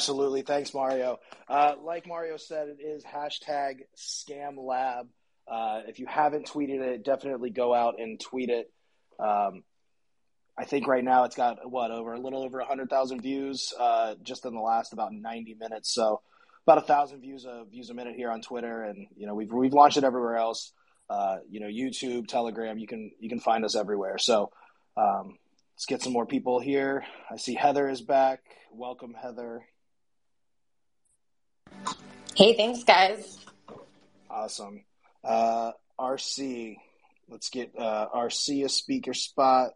Absolutely. Thanks, Mario. Uh, like Mario said, it is hashtag scam lab. Uh, if you haven't tweeted it, definitely go out and tweet it. Um, I think right now it's got what over a little over 100,000 views uh, just in the last about 90 minutes. So about a thousand views a views a minute here on Twitter, and you know we've we've launched it everywhere else. Uh, you know YouTube, Telegram, you can you can find us everywhere. So um, let's get some more people here. I see Heather is back. Welcome, Heather. Hey, thanks, guys. Awesome. Uh, RC, let's get uh, RC a speaker spot.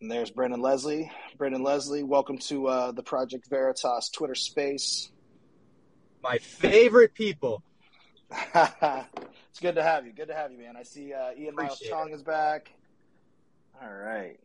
And there's Brendan Leslie. Brendan Leslie, welcome to uh, the Project Veritas Twitter space. My favorite people. it's good to have you. Good to have you, man. I see uh, Ian Appreciate Miles Cheong it. is back. All right.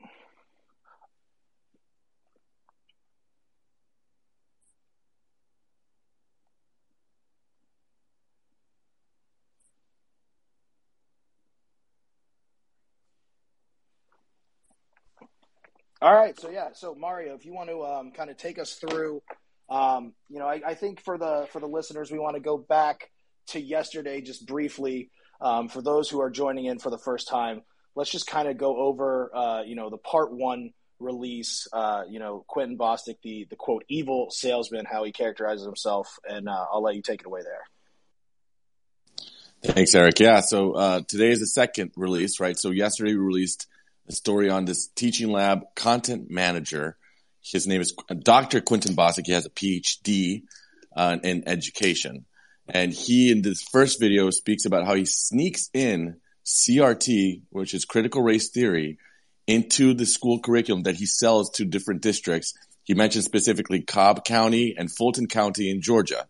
All right, so yeah, so Mario, if you want to um, kind of take us through, um, you know, I, I, think for the for the listeners, we want to go back to yesterday just briefly. Um, for those who are joining in for the first time, let's just kind of go over, uh, you know, the part one release. Uh, you know, Quentin Bostic, the the quote evil salesman, how he characterizes himself, and uh, I'll let you take it away there. Thanks, Eric. Yeah, so uh, today is the second release, right? So yesterday we released a story on this teaching lab content manager. His name is Dr. Quentin Bostic. He has a PhD uh, in education. And he, in this first video, speaks about how he sneaks in CRT, which is critical race theory, into the school curriculum that he sells to different districts. He mentioned specifically Cobb County and Fulton County in Georgia,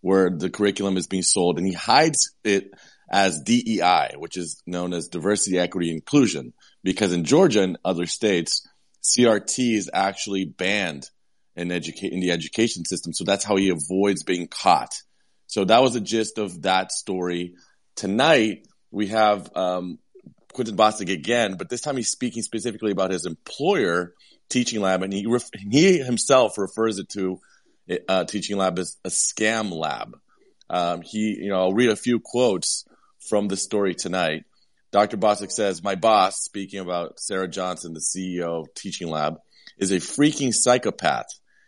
where the curriculum is being sold. And he hides it as DEI, which is known as diversity, equity, inclusion because in Georgia and other states, CRT is actually banned in educate in the education system. So that's how he avoids being caught. So that was the gist of that story. Tonight we have um, Quentin Bostic again, but this time he's speaking specifically about his employer teaching lab, and he ref- he himself refers it to uh, teaching lab as a scam lab. Um, he, you know, I'll read a few quotes from the story tonight. Dr. Bostic says, my boss, speaking about Sarah Johnson, the CEO of Teaching Lab, is a freaking psychopath.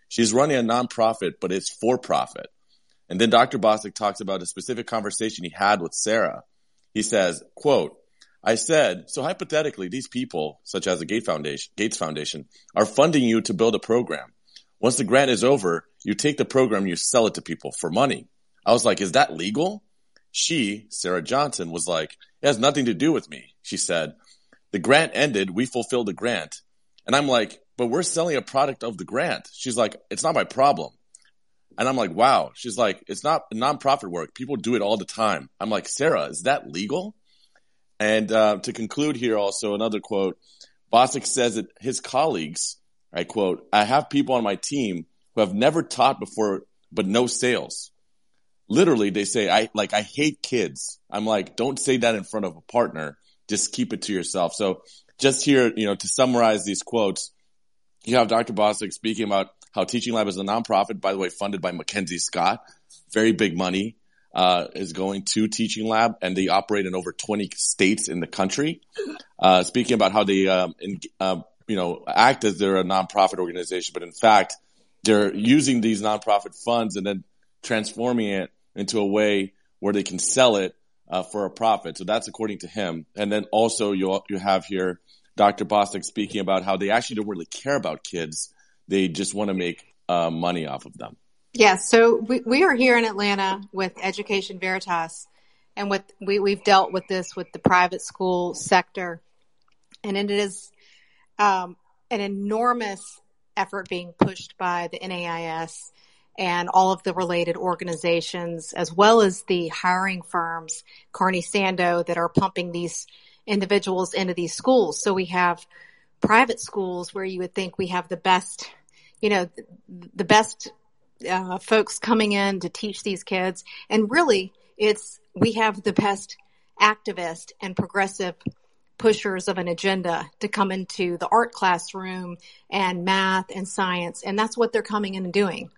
She's running a nonprofit, but it's for profit. And then Dr. Bostic talks about a specific conversation he had with Sarah. He says, quote, I said, so hypothetically, these people, such as the Gates Foundation, Gates Foundation, are funding you to build a program. Once the grant is over, you take the program, you sell it to people for money. I was like, is that legal? She, Sarah Johnson, was like, it has nothing to do with me. She said, the grant ended. We fulfilled the grant. And I'm like, but we're selling a product of the grant. She's like, it's not my problem. And I'm like, wow. She's like, it's not nonprofit work. People do it all the time. I'm like, Sarah, is that legal? And uh, to conclude here, also another quote. Bostic says that his colleagues, I quote, I have people on my team who have never taught before, but no sales literally they say I like I hate kids. I'm like, don't say that in front of a partner. Just keep it to yourself. So just here, you know, to summarize these quotes, you have Dr. Bostic speaking about how Teaching Lab is a nonprofit, by the way, funded by Mackenzie Scott. Very big money uh, is going to Teaching Lab, and they operate in over 20 states in the country. Uh, speaking about how they, um, in, uh, you know, act as they're a nonprofit organization, but in fact, they're using these nonprofit funds and then transforming it into a way where they can sell it uh, for a profit. So that's according to him. And then also you you have here Dr. Bostic speaking about how they actually don't really care about kids; they just want to make uh, money off of them. Yeah. So we we are here in Atlanta with Education Veritas, and with we we've dealt with this with the private school sector, and it is um, an enormous effort being pushed by the NAIS and all of the related organizations, as well as the hiring firms, Carney Sandoe, that are pumping these individuals into these schools. So we have private schools where you would think we have the best, you know, the best uh, folks coming in to teach these kids. And really, it's, we have the best activist and progressive pushers of an agenda to come into the art classroom and math and science. And that's what they're coming in and doing.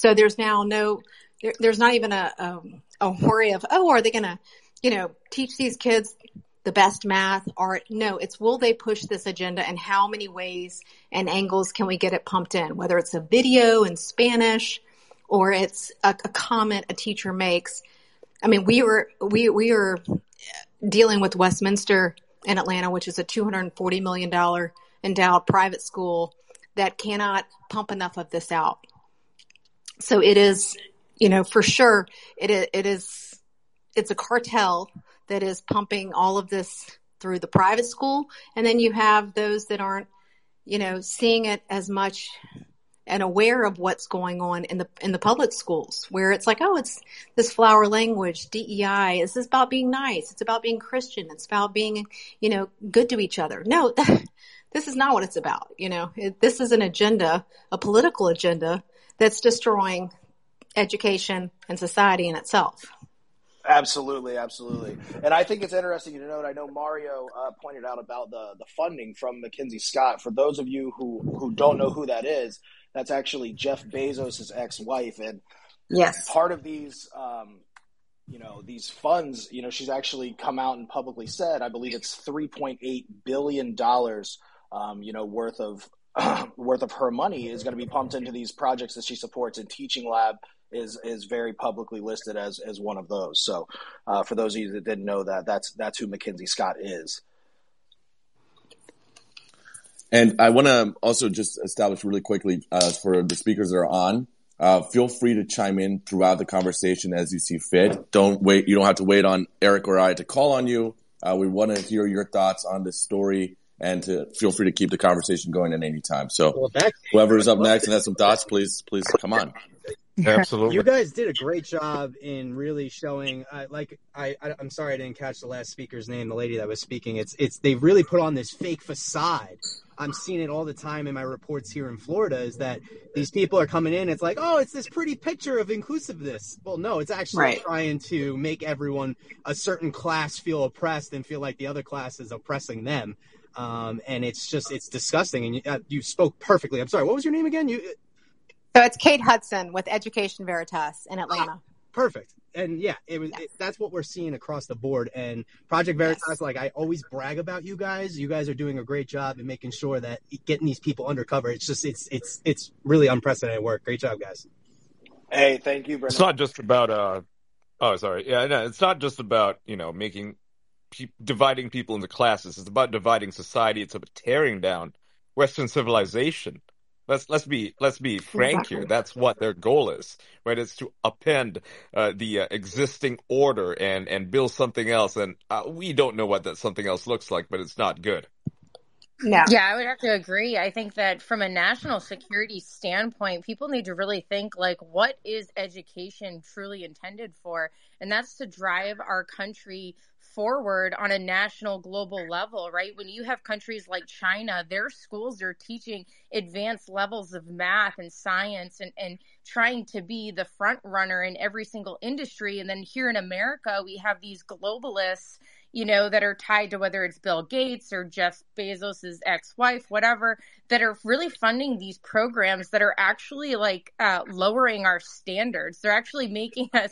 So there's now no, there, there's not even a, a, a worry of, oh, are they going to, you know, teach these kids the best math, art? No, it's will they push this agenda and how many ways and angles can we get it pumped in? Whether it's a video in Spanish or it's a, a comment a teacher makes. I mean, we were, we, we are dealing with Westminster in Atlanta, which is a $240 million endowed private school that cannot pump enough of this out. So it is, you know, for sure, it it is, it's a cartel that is pumping all of this through the private school. And then you have those that aren't, you know, seeing it as much and aware of what's going on in the in the public schools where it's like oh it's this flower language DEI This is about being nice it's about being Christian it's about being you know good to each other no this is not what it's about you know it, this is an agenda a political agenda that's destroying education and society in itself Absolutely, absolutely, and I think it's interesting to note. I know Mario uh, pointed out about the the funding from Mackenzie Scott. For those of you who who don't know who that is, that's actually Jeff Bezos' ex-wife, and yes, part of these, um, you know, these funds, you know, she's actually come out and publicly said, I believe it's three point eight billion dollars, um, you know, worth of worth of her money is going to be pumped into these projects that she supports. And Teaching Lab is is very publicly listed as as one of those. So, uh, for those of you that didn't know that, that's that's who Mackenzie Scott is. And I want to also just establish really quickly uh, for the speakers that are on. Uh, feel free to chime in throughout the conversation as you see fit. Don't wait. You don't have to wait on Eric or I to call on you. Uh, we want to hear your thoughts on this story and to feel free to keep the conversation going at any time. So well, whoever is up next and has some thoughts, please, please come on. Absolutely. You guys did a great job in really showing. Uh, like, I, I, am sorry I didn't catch the last speaker's name, the lady that was speaking. It's, it's. They really put on this fake facade. I'm seeing it all the time in my reports here in Florida. Is that these people are coming in? It's like, oh, it's this pretty picture of inclusiveness. Well, no, it's actually right. trying to make everyone a certain class feel oppressed and feel like the other class is oppressing them. Um, and it's just it's disgusting. And you, uh, you spoke perfectly. I'm sorry. What was your name again? You so it's Kate Hudson with Education Veritas in Atlanta. Ah, perfect. And yeah, it was. Yes. It, that's what we're seeing across the board. And Project Veritas, yes. like I always brag about you guys. You guys are doing a great job in making sure that getting these people undercover. It's just it's it's it's really unprecedented work. Great job, guys. Hey, thank you, Brendan. It's not just about uh. Oh, sorry. Yeah, no, it's not just about you know making dividing people into classes. It's about dividing society. It's about tearing down Western civilization. Let's let's be let's be frank exactly. here. That's what their goal is, right? It's to append uh, the uh, existing order and and build something else. And uh, we don't know what that something else looks like, but it's not good. Yeah. Yeah, I would have to agree. I think that from a national security standpoint, people need to really think like what is education truly intended for? And that's to drive our country forward on a national global level, right? When you have countries like China, their schools are teaching advanced levels of math and science and, and trying to be the front runner in every single industry. And then here in America, we have these globalists you know, that are tied to whether it's Bill Gates or Jeff Bezos's ex-wife, whatever, that are really funding these programs that are actually like uh, lowering our standards. They're actually making us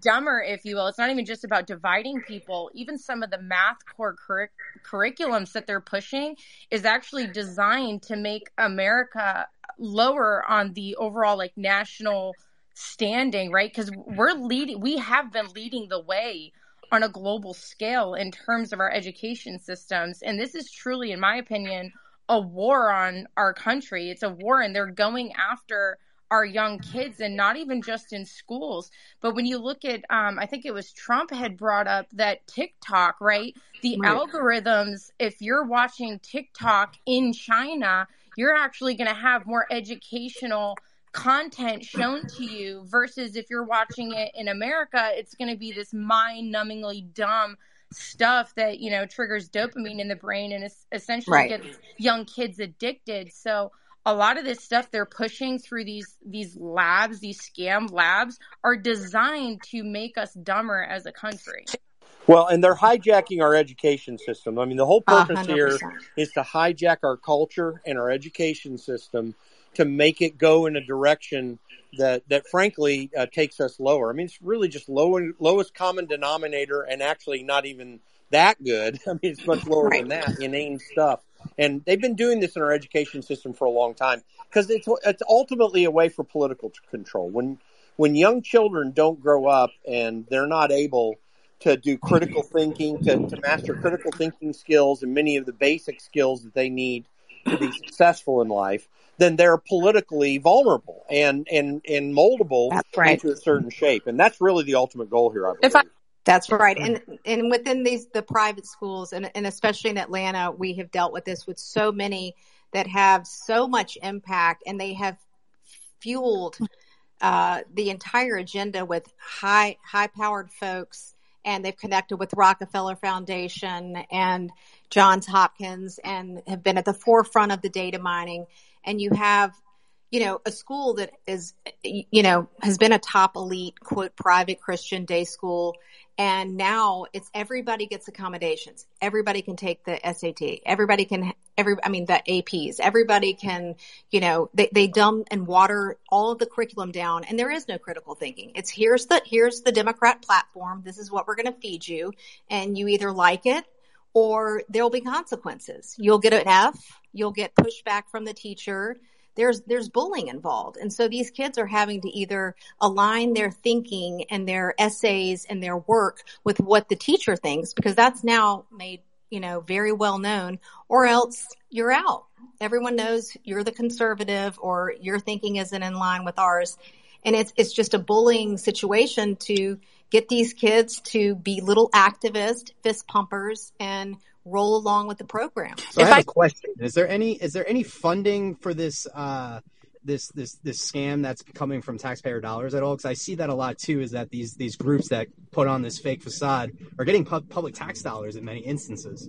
dumber, if you will. It's not even just about dividing people. Even some of the math core cur- curriculums that they're pushing is actually designed to make America lower on the overall like national standing, right? Because we're leading, we have been leading the way on a global scale in terms of our education systems. And this is truly, in my opinion, a war on our country. It's a war, and they're going after our young kids and not even just in schools. But when you look at, um, I think it was Trump had brought up that TikTok, right? The right. algorithms, if you're watching TikTok in China, you're actually going to have more educational content shown to you versus if you're watching it in America, it's going to be this mind numbingly dumb stuff that, you know, triggers dopamine in the brain and essentially right. gets young kids addicted. So, a lot of this stuff they're pushing through these these labs, these scam labs, are designed to make us dumber as a country. Well, and they're hijacking our education system. I mean, the whole purpose 100%. here is to hijack our culture and our education system to make it go in a direction that that frankly uh, takes us lower. I mean, it's really just low, lowest common denominator, and actually not even that good. I mean, it's much lower right. than that. Inane stuff, and they've been doing this in our education system for a long time because it's it's ultimately a way for political control. When when young children don't grow up and they're not able to do critical thinking, to, to master critical thinking skills and many of the basic skills that they need to be successful in life, then they're politically vulnerable and and and moldable right. into a certain shape. And that's really the ultimate goal here. I believe. I, that's right. And and within these the private schools and and especially in Atlanta, we have dealt with this with so many that have so much impact and they have fueled uh, the entire agenda with high high powered folks and they've connected with Rockefeller Foundation and Johns Hopkins and have been at the forefront of the data mining. And you have, you know, a school that is, you know, has been a top elite, quote, private Christian day school. And now it's everybody gets accommodations. Everybody can take the SAT. Everybody can, every, I mean, the APs. Everybody can, you know, they, they dumb and water all of the curriculum down and there is no critical thinking. It's here's the, here's the Democrat platform. This is what we're going to feed you. And you either like it or there'll be consequences. You'll get an F, you'll get pushback from the teacher. There's there's bullying involved. And so these kids are having to either align their thinking and their essays and their work with what the teacher thinks because that's now made, you know, very well known or else you're out. Everyone knows you're the conservative or your thinking isn't in line with ours. And it's it's just a bullying situation to get these kids to be little activists, fist pumpers, and roll along with the program. So if I have I, a question: Is there any is there any funding for this uh, this this this scam that's coming from taxpayer dollars at all? Because I see that a lot too. Is that these these groups that put on this fake facade are getting pu- public tax dollars in many instances.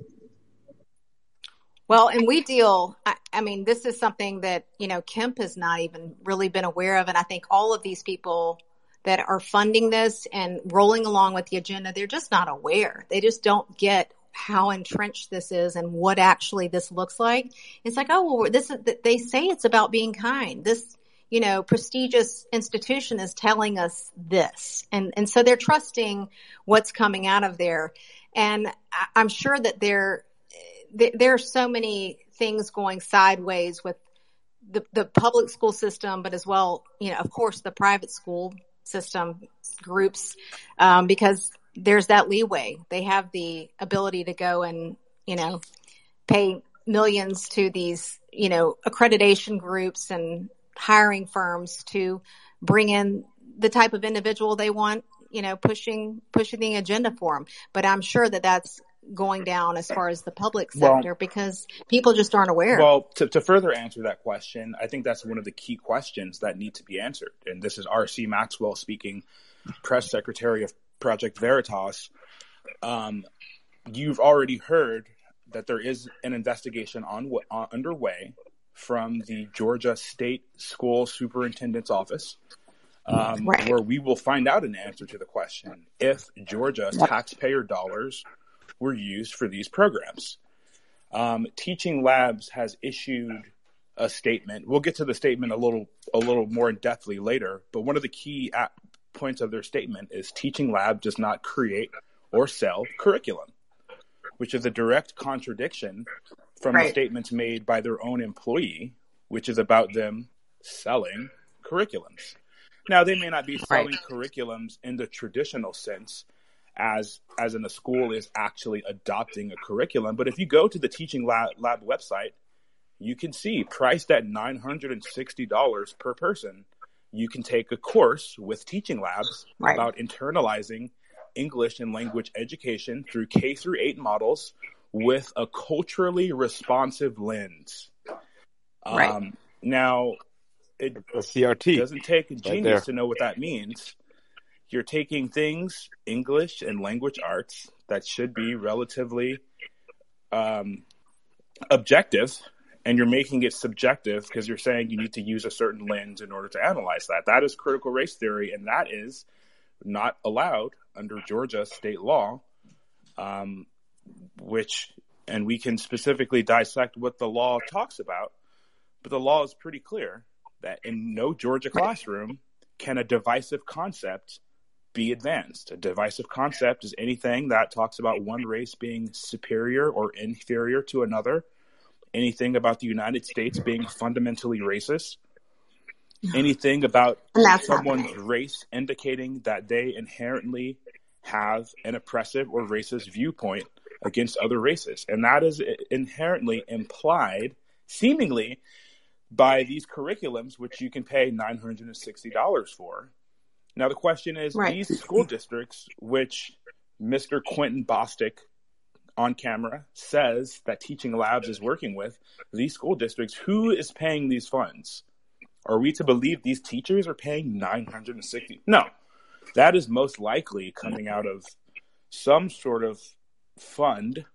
Well, and we deal, I, I, mean, this is something that, you know, Kemp has not even really been aware of. And I think all of these people that are funding this and rolling along with the agenda, they're just not aware. They just don't get how entrenched this is and what actually this looks like. It's like, oh, well, this is, they say it's about being kind. This, you know, prestigious institution is telling us this. And, and so they're trusting what's coming out of there. And I'm sure that there, there are so many things going sideways with the, the public school system, but as well, you know, of course, the private school system groups um, because there's that leeway. They have the ability to go and you know pay millions to these you know accreditation groups and hiring firms to bring in the type of individual they want you know pushing pushing the agenda for them but i'm sure that that's going down as far as the public sector well, because people just aren't aware. Well, to, to further answer that question, I think that's one of the key questions that need to be answered. And this is R.C. Maxwell speaking, press secretary of Project Veritas. Um, you've already heard that there is an investigation on uh, underway from the Georgia State School Superintendent's Office. Um, right. Where we will find out an answer to the question if Georgia taxpayer dollars were used for these programs. Um, Teaching Labs has issued a statement. We'll get to the statement a little a little more in depthly later, but one of the key points of their statement is Teaching Lab does not create or sell curriculum, which is a direct contradiction from right. the statements made by their own employee, which is about them selling curriculums. Now, they may not be selling right. curriculums in the traditional sense as as in the school is actually adopting a curriculum. But if you go to the teaching lab, lab website, you can see priced at nine hundred and sixty dollars per person. You can take a course with Teaching Labs right. about internalizing English and language education through K through eight models with a culturally responsive lens. Right. Um, now, it a CRT doesn't take a genius right to know what that means you're taking things, English and language arts, that should be relatively um, objective, and you're making it subjective because you're saying you need to use a certain lens in order to analyze that. That is critical race theory, and that is not allowed under Georgia state law um, which, and we can specifically dissect what the law talks about, but the law is pretty clear that in no Georgia classroom can a divisive concept be advanced. A divisive concept is anything that talks about one race being superior or inferior to another, anything about the United States being fundamentally racist, anything about someone's race indicating that they inherently have an oppressive or racist viewpoint against other races. And that is inherently implied, seemingly, by these curriculums, which you can pay $960 for. Now, the question is right. these school districts, which Mr. Quentin Bostic on camera says that Teaching Labs is working with, these school districts, who is paying these funds? Are we to believe these teachers are paying 960? No. That is most likely coming out of some sort of fund,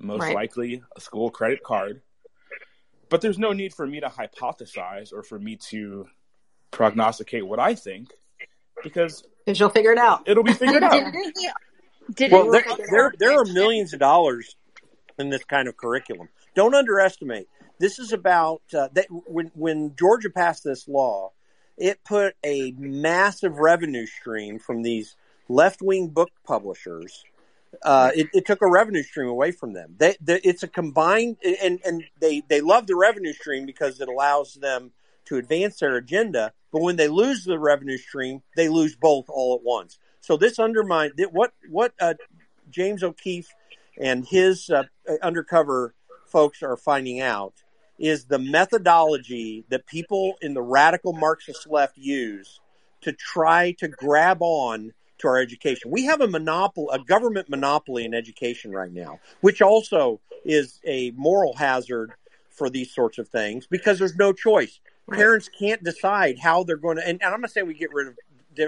most right. likely a school credit card. But there's no need for me to hypothesize or for me to prognosticate what I think because because you'll figure it out. It'll be figured out. Did well, there, there, there are millions of dollars in this kind of curriculum. Don't underestimate. This is about uh, that when when Georgia passed this law, it put a massive revenue stream from these left wing book publishers. Uh, it, it, took a revenue stream away from them. They, they, it's a combined, and, and they, they love the revenue stream because it allows them to advance their agenda. But when they lose the revenue stream, they lose both all at once. So this undermines what what uh, James O'Keefe and his uh, undercover folks are finding out is the methodology that people in the radical Marxist left use to try to grab on to our education. We have a monopoly, a government monopoly in education right now, which also is a moral hazard for these sorts of things because there's no choice. Parents can't decide how they're going to, and, and I'm not saying we get rid of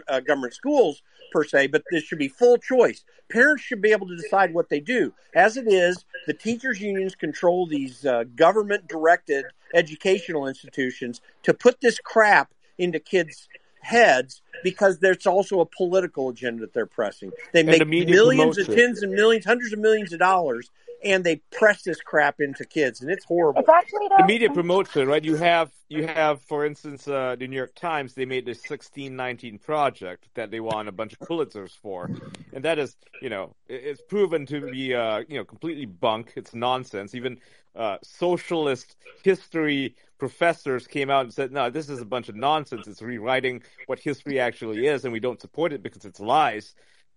uh, government schools per se, but this should be full choice. Parents should be able to decide what they do. As it is, the teachers' unions control these uh, government directed educational institutions to put this crap into kids' heads because there's also a political agenda that they're pressing. They make the millions and tens and millions, hundreds of millions of dollars and they press this crap into kids, and it's horrible. It's actually the media promotes it, right? You have you have, for instance, uh, the New York Times. They made this sixteen nineteen project that they won a bunch of Pulitzers for, and that is, you know, it's proven to be, uh, you know, completely bunk. It's nonsense. Even uh, socialist history professors came out and said, "No, this is a bunch of nonsense. It's rewriting what history actually is, and we don't support it because it's lies."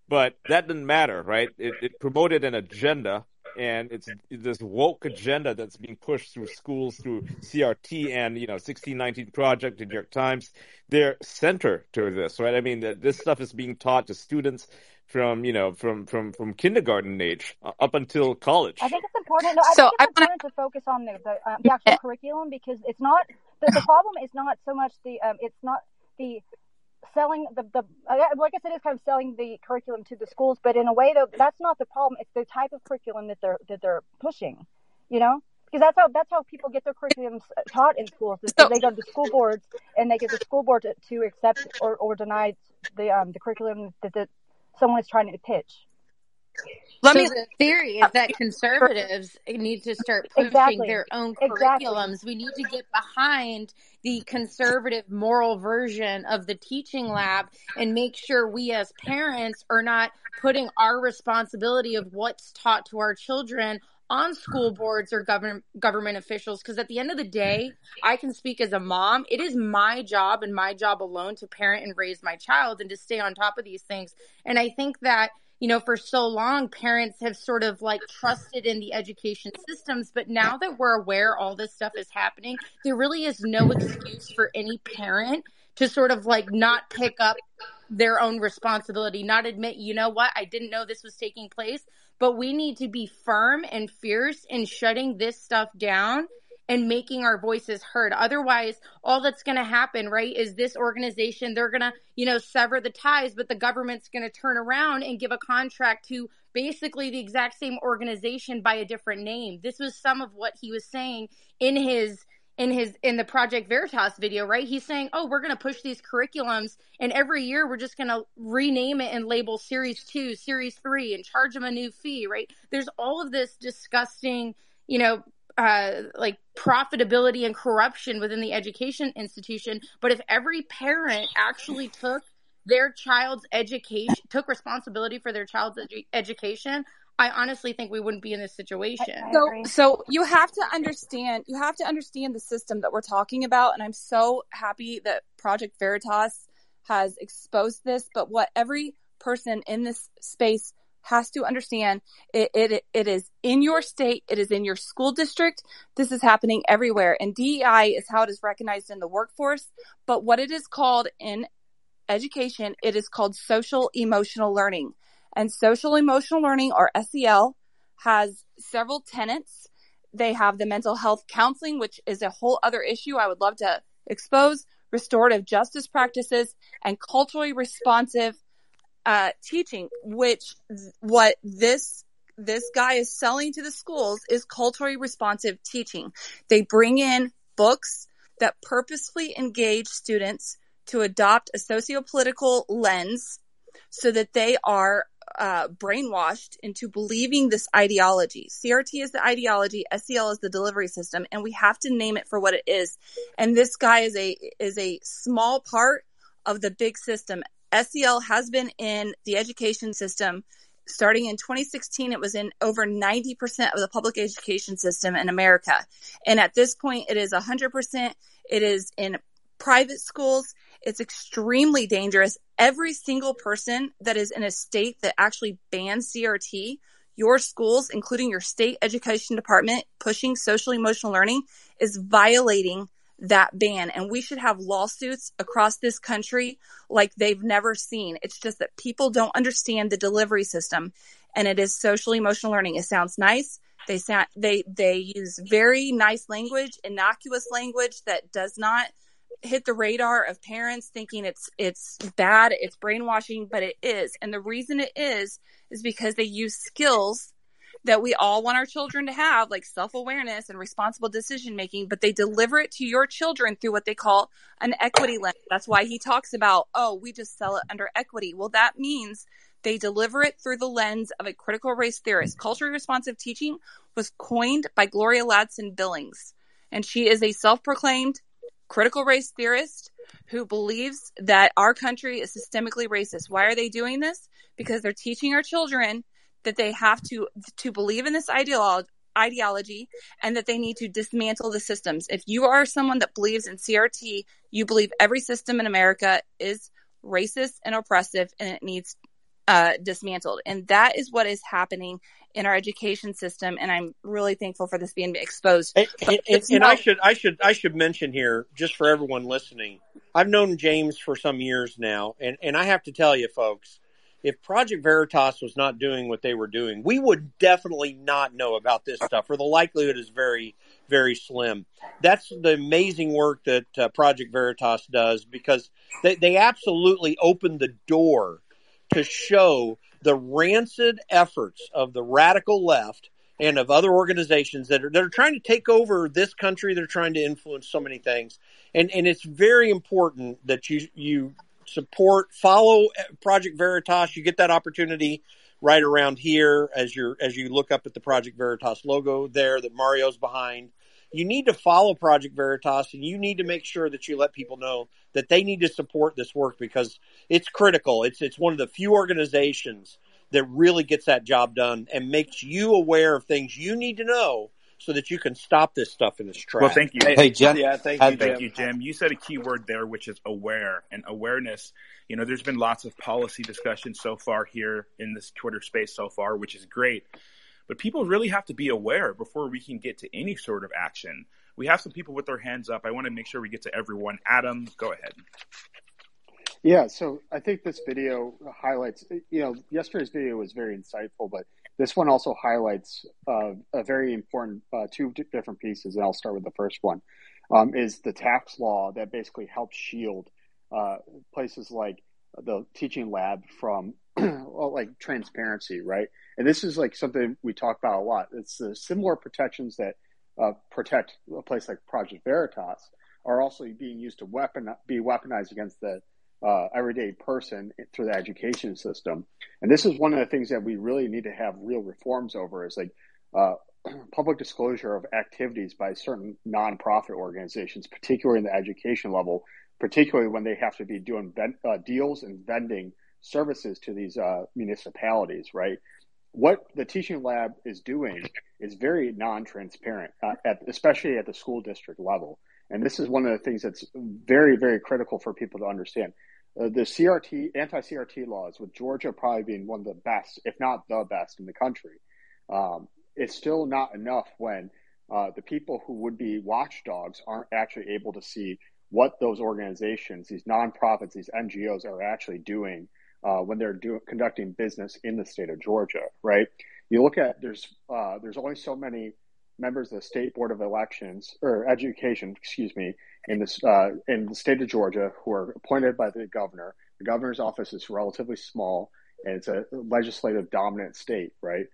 But that didn't matter, right? It, it promoted an agenda and it's this woke agenda that's being pushed through schools through CRT and you know 1619 Project, the New York Times. They're center to this, right? I mean, this stuff is being taught to students from you know from from from kindergarten age up until college. I think it's important. No, I so think it's I important wanna... to focus on the the, um, the actual curriculum because it's not the, the problem is not so much the um, it's not the selling the, the like I said, it's kind of selling the curriculum to the schools, but in a way though, that's not the problem. It's the type of curriculum that they're that they're pushing, you know, because that's how that's how people get their curriculums taught in schools. Is so, they go to school boards and they get the school board to, to accept or, or deny the um the curriculum that, that someone is trying to pitch. Let so me, the theory is that conservatives need to start pushing exactly. their own curriculums. Exactly. We need to get behind the conservative moral version of the teaching lab and make sure we as parents are not putting our responsibility of what's taught to our children on school boards or government government officials because at the end of the day i can speak as a mom it is my job and my job alone to parent and raise my child and to stay on top of these things and i think that you know, for so long, parents have sort of like trusted in the education systems. But now that we're aware all this stuff is happening, there really is no excuse for any parent to sort of like not pick up their own responsibility, not admit, you know what, I didn't know this was taking place. But we need to be firm and fierce in shutting this stuff down and making our voices heard. Otherwise, all that's going to happen, right, is this organization, they're going to, you know, sever the ties, but the government's going to turn around and give a contract to basically the exact same organization by a different name. This was some of what he was saying in his in his in the Project Veritas video, right? He's saying, "Oh, we're going to push these curriculums, and every year we're just going to rename it and label Series Two, Series Three, and charge them a new fee." Right? There's all of this disgusting, you know, uh, like profitability and corruption within the education institution. But if every parent actually took their child's education, took responsibility for their child's edu- education, I honestly think we wouldn't be in this situation. So, so you have to understand, you have to understand the system that we're talking about. And I'm so happy that Project Veritas has exposed this. But what every person in this space has to understand, it, it, it is in your state. It is in your school district. This is happening everywhere. And DEI is how it is recognized in the workforce. But what it is called in education, it is called social emotional learning. And social emotional learning or SEL has several tenets. They have the mental health counseling, which is a whole other issue I would love to expose, restorative justice practices, and culturally responsive uh, teaching, which what this this guy is selling to the schools is culturally responsive teaching. They bring in books that purposefully engage students to adopt a sociopolitical lens so that they are uh, brainwashed into believing this ideology. CRT is the ideology, SEL is the delivery system, and we have to name it for what it is. And this guy is a is a small part of the big system. SEL has been in the education system. Starting in 2016 it was in over 90% of the public education system in america. And at this point it is 100% it is in private schools. It's extremely dangerous. Every single person that is in a state that actually bans CRT, your schools, including your state education department, pushing social emotional learning is violating that ban. And we should have lawsuits across this country like they've never seen. It's just that people don't understand the delivery system and it is social emotional learning. It sounds nice. They sound, they, they use very nice language, innocuous language that does not hit the radar of parents thinking it's it's bad, it's brainwashing, but it is. And the reason it is is because they use skills that we all want our children to have, like self awareness and responsible decision making, but they deliver it to your children through what they call an equity lens. That's why he talks about, oh, we just sell it under equity. Well, that means they deliver it through the lens of a critical race theorist. Culturally responsive teaching was coined by Gloria Ladson Billings, and she is a self proclaimed critical race theorist who believes that our country is systemically racist. Why are they doing this? Because they're teaching our children that they have to to believe in this ideology ideology and that they need to dismantle the systems. If you are someone that believes in CRT, you believe every system in America is racist and oppressive and it needs uh, dismantled. And that is what is happening in our education system. And I'm really thankful for this being exposed. And, and, and, and I should, I should, I should mention here, just for everyone listening, I've known James for some years now, and, and I have to tell you, folks, if Project Veritas was not doing what they were doing, we would definitely not know about this stuff, or the likelihood is very, very slim. That's the amazing work that uh, Project Veritas does because they, they absolutely opened the door to show the rancid efforts of the radical left and of other organizations that are that are trying to take over this country. They're trying to influence so many things, and and it's very important that you you support, follow eh, Project Veritas. You get that opportunity right around here as you as you look up at the Project Veritas logo there that Mario's behind you need to follow Project Veritas and you need to make sure that you let people know that they need to support this work because it's critical. It's it's one of the few organizations that really gets that job done and makes you aware of things you need to know so that you can stop this stuff in its tracks. Well, thank you. Hey, hey Jim. Yeah, thank you, thank you, Jim. You said a key word there, which is aware and awareness. You know, there's been lots of policy discussion so far here in this Twitter space so far, which is great. But people really have to be aware before we can get to any sort of action. We have some people with their hands up. I want to make sure we get to everyone. Adam, go ahead. Yeah, so I think this video highlights, you know, yesterday's video was very insightful, but this one also highlights uh, a very important uh, two different pieces. And I'll start with the first one um, is the tax law that basically helps shield uh, places like the teaching lab from well, like transparency, right? And this is like something we talk about a lot. It's the similar protections that uh, protect a place like Project Veritas are also being used to weapon be weaponized against the uh, everyday person through the education system. And this is one of the things that we really need to have real reforms over is like uh, public disclosure of activities by certain nonprofit organizations, particularly in the education level, particularly when they have to be doing uh, deals and vending services to these uh, municipalities, right? What the teaching lab is doing is very non-transparent, uh, at, especially at the school district level. And this is one of the things that's very, very critical for people to understand. Uh, the CRT, anti-CRT laws, with Georgia probably being one of the best, if not the best in the country, um, it's still not enough when uh, the people who would be watchdogs aren't actually able to see what those organizations, these nonprofits, these NGOs are actually doing uh, when they're do- conducting business in the state of Georgia, right? You look at there's uh, there's only so many members of the state board of elections or education, excuse me, in this uh, in the state of Georgia who are appointed by the governor. The governor's office is relatively small, and it's a legislative dominant state, right?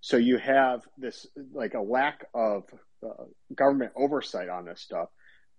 So you have this like a lack of uh, government oversight on this stuff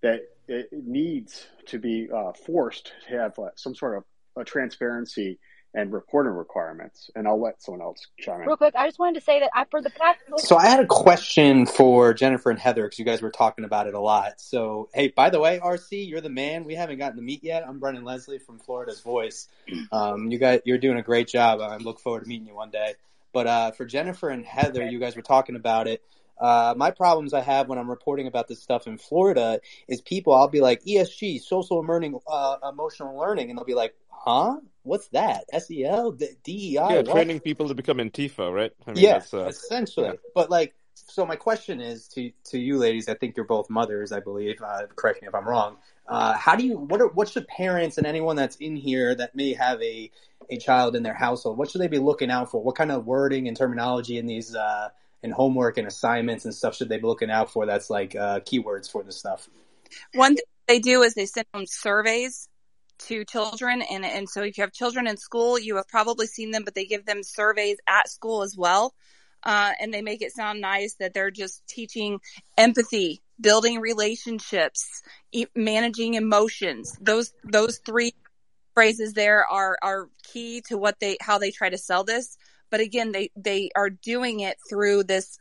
that it needs to be uh, forced to have uh, some sort of transparency and reporting requirements. And I'll let someone else chime in. Real quick, I just wanted to say that I, for the past. So I had a question for Jennifer and Heather because you guys were talking about it a lot. So hey, by the way, RC, you're the man. We haven't gotten to meet yet. I'm Brendan Leslie from Florida's Voice. Um, you guys, you're doing a great job. I look forward to meeting you one day. But uh, for Jennifer and Heather, you guys were talking about it. Uh, my problems I have when I'm reporting about this stuff in Florida is people. I'll be like ESG, social learning, uh, emotional learning, and they'll be like, "Huh? What's that? SEL, DEI? Yeah, what? training people to become Antifa, right? I mean, yeah, uh, essentially. Yeah. But like, so my question is to to you ladies. I think you're both mothers, I believe. Uh, correct me if I'm wrong. Uh, how do you? What are what should parents and anyone that's in here that may have a a child in their household? What should they be looking out for? What kind of wording and terminology in these uh, and homework and assignments and stuff should they be looking out for? That's like uh, keywords for this stuff. One thing they do is they send them surveys to children. And and so if you have children in school you have probably seen them but they give them surveys at school as well. Uh, and they make it sound nice that they're just teaching empathy building relationships e- managing emotions. Those those three phrases there are are key to what they how they try to sell this. But again they they are doing it through this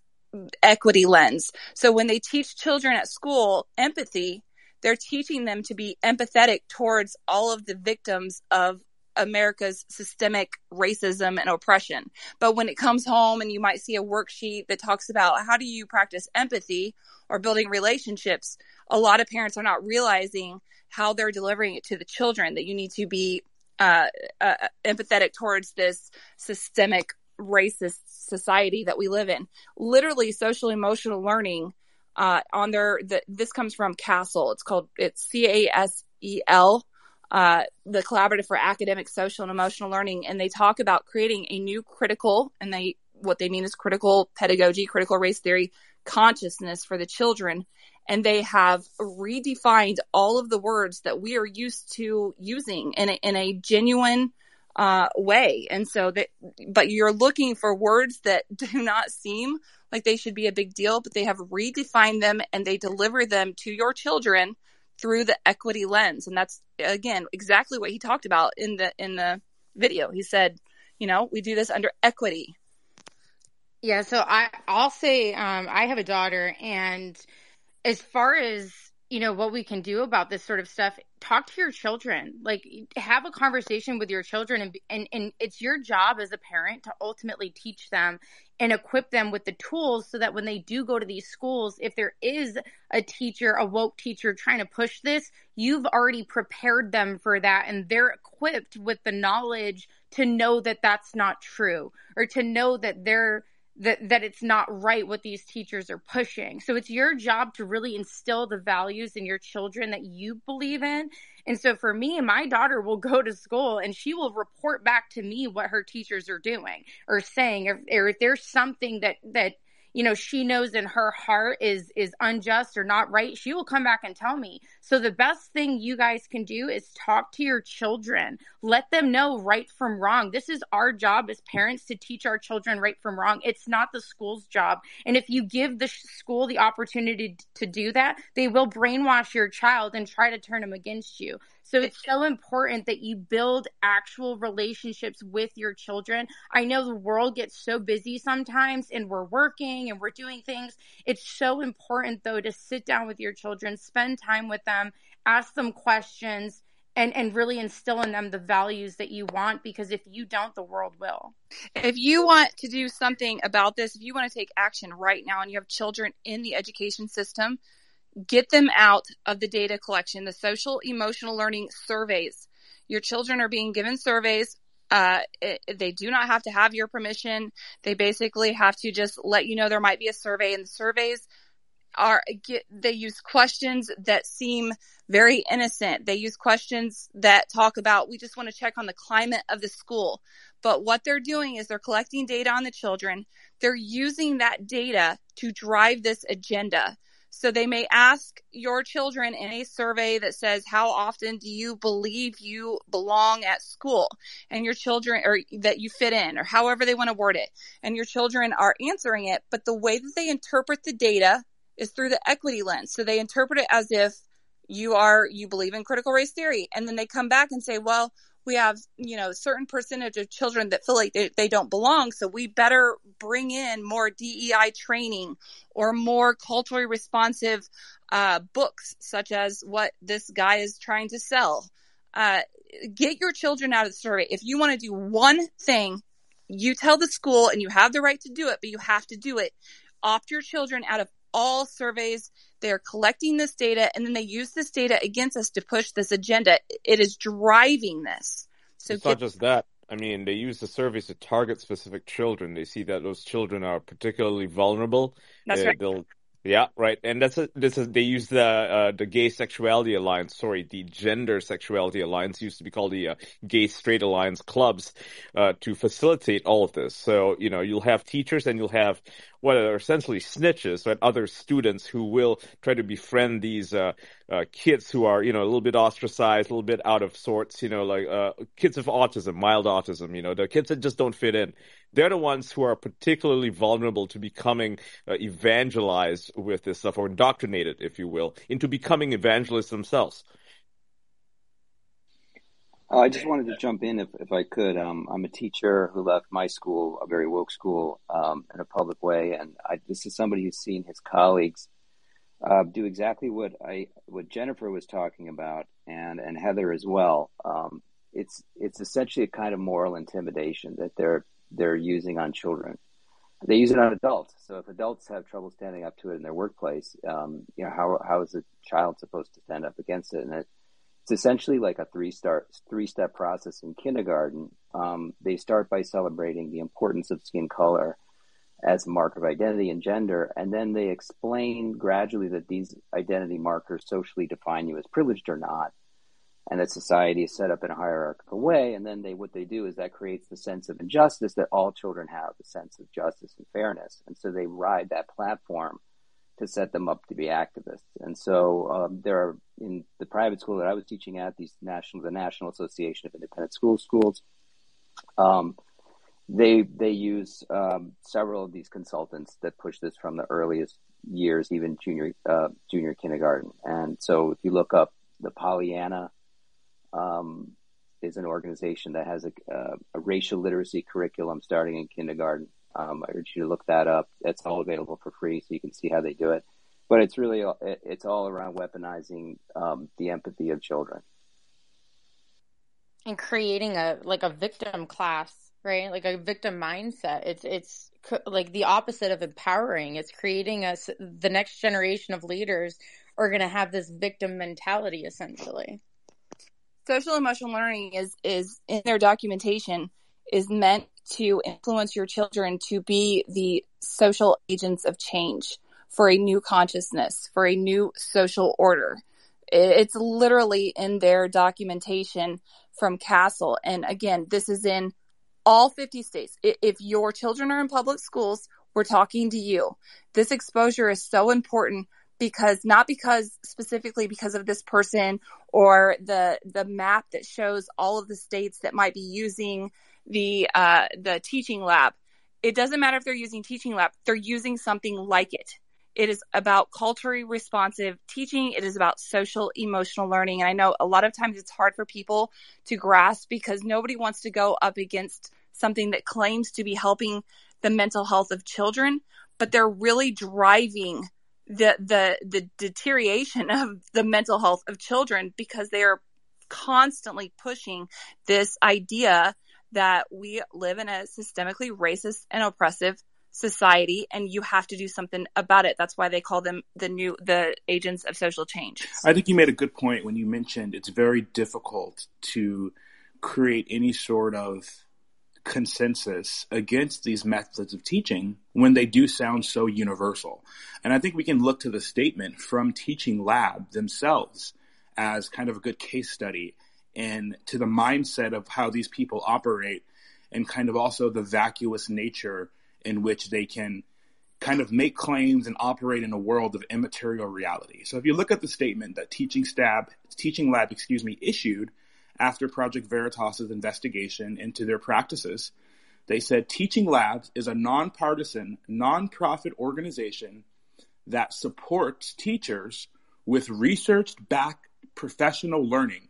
equity lens. So when they teach children at school empathy they're teaching them to be empathetic towards all of the victims of America's systemic racism and oppression. But when it comes home and you might see a worksheet that talks about how do you practice empathy or building relationships, a lot of parents are not realizing how they're delivering it to the children that you need to be uh, uh, empathetic towards this systemic racist society that we live in. Literally, social emotional learning uh, on their the, this comes from CASEL. It's called it's C A S E L, uh, the Collaborative for Academic, Social, and Emotional Learning, and they talk about creating a new critical and they what they mean is critical pedagogy, critical race theory consciousness for the children. And they have redefined all of the words that we are used to using in a, in a genuine uh, way. And so that, but you're looking for words that do not seem like they should be a big deal, but they have redefined them and they deliver them to your children through the equity lens. And that's again exactly what he talked about in the in the video. He said, you know, we do this under equity. Yeah, so I I'll say um, I have a daughter, and as far as you know what we can do about this sort of stuff talk to your children. Like have a conversation with your children and, and and it's your job as a parent to ultimately teach them and equip them with the tools so that when they do go to these schools if there is a teacher a woke teacher trying to push this you've already prepared them for that and they're equipped with the knowledge to know that that's not true or to know that they're that that it's not right what these teachers are pushing. So it's your job to really instill the values in your children that you believe in. And so for me, my daughter will go to school and she will report back to me what her teachers are doing or saying or, or if there's something that that you know she knows in her heart is is unjust or not right she will come back and tell me. So the best thing you guys can do is talk to your children. Let them know right from wrong. This is our job as parents to teach our children right from wrong. It's not the school's job. And if you give the school the opportunity to do that they will brainwash your child and try to turn them against you so it's so important that you build actual relationships with your children. I know the world gets so busy sometimes and we're working and we're doing things. It's so important though to sit down with your children, spend time with them, ask them questions and and really instill in them the values that you want because if you don't the world will if you want to do something about this if you want to take action right now and you have children in the education system get them out of the data collection, the social emotional learning surveys. Your children are being given surveys. Uh, it, they do not have to have your permission. They basically have to just let you know there might be a survey, and the surveys are get, they use questions that seem very innocent. They use questions that talk about we just want to check on the climate of the school. But what they're doing is they're collecting data on the children. They're using that data to drive this agenda. So they may ask your children in a survey that says, how often do you believe you belong at school? And your children, or that you fit in, or however they want to word it. And your children are answering it, but the way that they interpret the data is through the equity lens. So they interpret it as if you are, you believe in critical race theory. And then they come back and say, well, we have, you know, certain percentage of children that feel like they, they don't belong. So we better bring in more DEI training or more culturally responsive uh, books, such as what this guy is trying to sell. Uh, get your children out of the survey. If you want to do one thing, you tell the school and you have the right to do it, but you have to do it. Opt your children out of all surveys. They are collecting this data and then they use this data against us to push this agenda. It is driving this. So it's get- not just that. I mean, they use the surveys to target specific children. They see that those children are particularly vulnerable. That's uh, right. They'll yeah, right. And that's a, this is they use the uh, the Gay Sexuality Alliance. Sorry, the Gender Sexuality Alliance used to be called the uh, Gay Straight Alliance clubs uh, to facilitate all of this. So you know you'll have teachers and you'll have what are essentially snitches, right? Other students who will try to befriend these uh, uh, kids who are, you know, a little bit ostracized, a little bit out of sorts, you know, like uh, kids of autism, mild autism, you know, the kids that just don't fit in. They're the ones who are particularly vulnerable to becoming uh, evangelized with this stuff or indoctrinated, if you will, into becoming evangelists themselves. Uh, I just wanted to jump in if, if I could. Um, I'm a teacher who left my school, a very woke school, um, in a public way, and I, this is somebody who's seen his colleagues uh, do exactly what I what Jennifer was talking about, and and Heather as well. Um, it's it's essentially a kind of moral intimidation that they're they're using on children. They use it on adults. So if adults have trouble standing up to it in their workplace, um, you know how how is a child supposed to stand up against it? And it, it's essentially like a three start three step process in kindergarten. Um, they start by celebrating the importance of skin color as a marker of identity and gender, and then they explain gradually that these identity markers socially define you as privileged or not, and that society is set up in a hierarchical way. And then they what they do is that creates the sense of injustice that all children have, the sense of justice and fairness, and so they ride that platform to set them up to be activists. And so um, there are in the private school that I was teaching at, these national, the National Association of Independent School Schools. Um, they they use um, several of these consultants that push this from the earliest years, even junior uh, junior kindergarten. And so, if you look up the Pollyanna, um, is an organization that has a, a, a racial literacy curriculum starting in kindergarten. Um, I urge you to look that up. It's all available for free, so you can see how they do it. But it's really it's all around weaponizing um, the empathy of children and creating a like a victim class, right? Like a victim mindset. It's it's like the opposite of empowering. It's creating us the next generation of leaders are going to have this victim mentality essentially. Social emotional learning is is in their documentation is meant to influence your children to be the social agents of change for a new consciousness, for a new social order. It's literally in their documentation from CASEL. And again, this is in all 50 states. If your children are in public schools, we're talking to you. This exposure is so important because not because specifically because of this person or the the map that shows all of the states that might be using the uh, the teaching lab. It doesn't matter if they're using teaching lab; they're using something like it. It is about culturally responsive teaching. It is about social emotional learning. And I know a lot of times it's hard for people to grasp because nobody wants to go up against something that claims to be helping the mental health of children, but they're really driving the the the deterioration of the mental health of children because they are constantly pushing this idea that we live in a systemically racist and oppressive society and you have to do something about it that's why they call them the new the agents of social change i think you made a good point when you mentioned it's very difficult to create any sort of consensus against these methods of teaching when they do sound so universal. And I think we can look to the statement from Teaching Lab themselves as kind of a good case study and to the mindset of how these people operate and kind of also the vacuous nature in which they can kind of make claims and operate in a world of immaterial reality. So if you look at the statement that Teaching Stab, Teaching Lab, excuse me, issued after Project Veritas's investigation into their practices. They said Teaching Labs is a nonpartisan, nonprofit organization that supports teachers with research backed professional learning.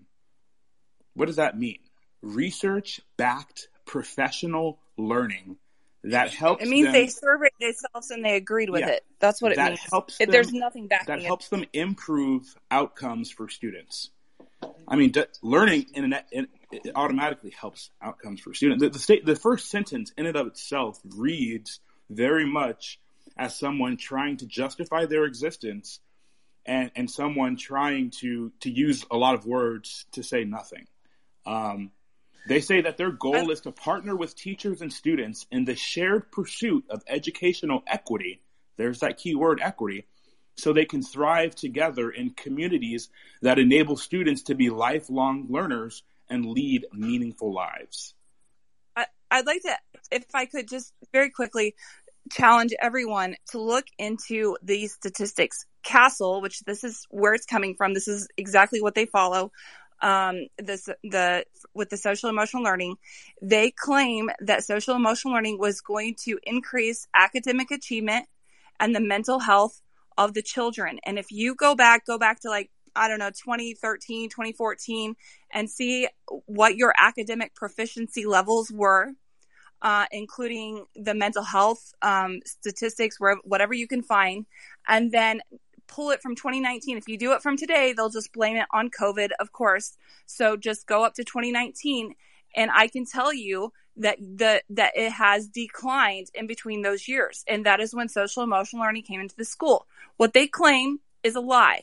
What does that mean? Research backed professional learning that helps. It means them, they surveyed themselves and they agreed with Yeah. it. That's what it that means. helps them- there's nothing backing that it. helps them improve outcomes for students. I mean, d- learning in, an, in it automatically helps outcomes for students. The, the state, the first sentence in and of itself reads very much as someone trying to justify their existence, and and someone trying to to use a lot of words to say nothing. Um, they say that their goal is to partner with teachers and students in the shared pursuit of educational equity. There's that key word, equity, so they can thrive together in communities that enable students to be lifelong learners and lead meaningful lives. I, I'd like to, if I could just very quickly challenge everyone to look into these statistics. CASEL, which this is where it's coming from, this is exactly what they follow. Um, this, the, with the social emotional learning, they claim that social emotional learning was going to increase academic achievement and the mental health of the children. And if you go back, go back to like, I don't know, 2013, 2014, and see what your academic proficiency levels were, uh, including the mental health um, statistics, whatever you can find, and then pull it from 2019. If you do it from today, they'll just blame it on COVID, of course. So just go up to 2019, and I can tell you that the that it has declined in between those years, and that is when social emotional learning came into the school. What they claim is a lie.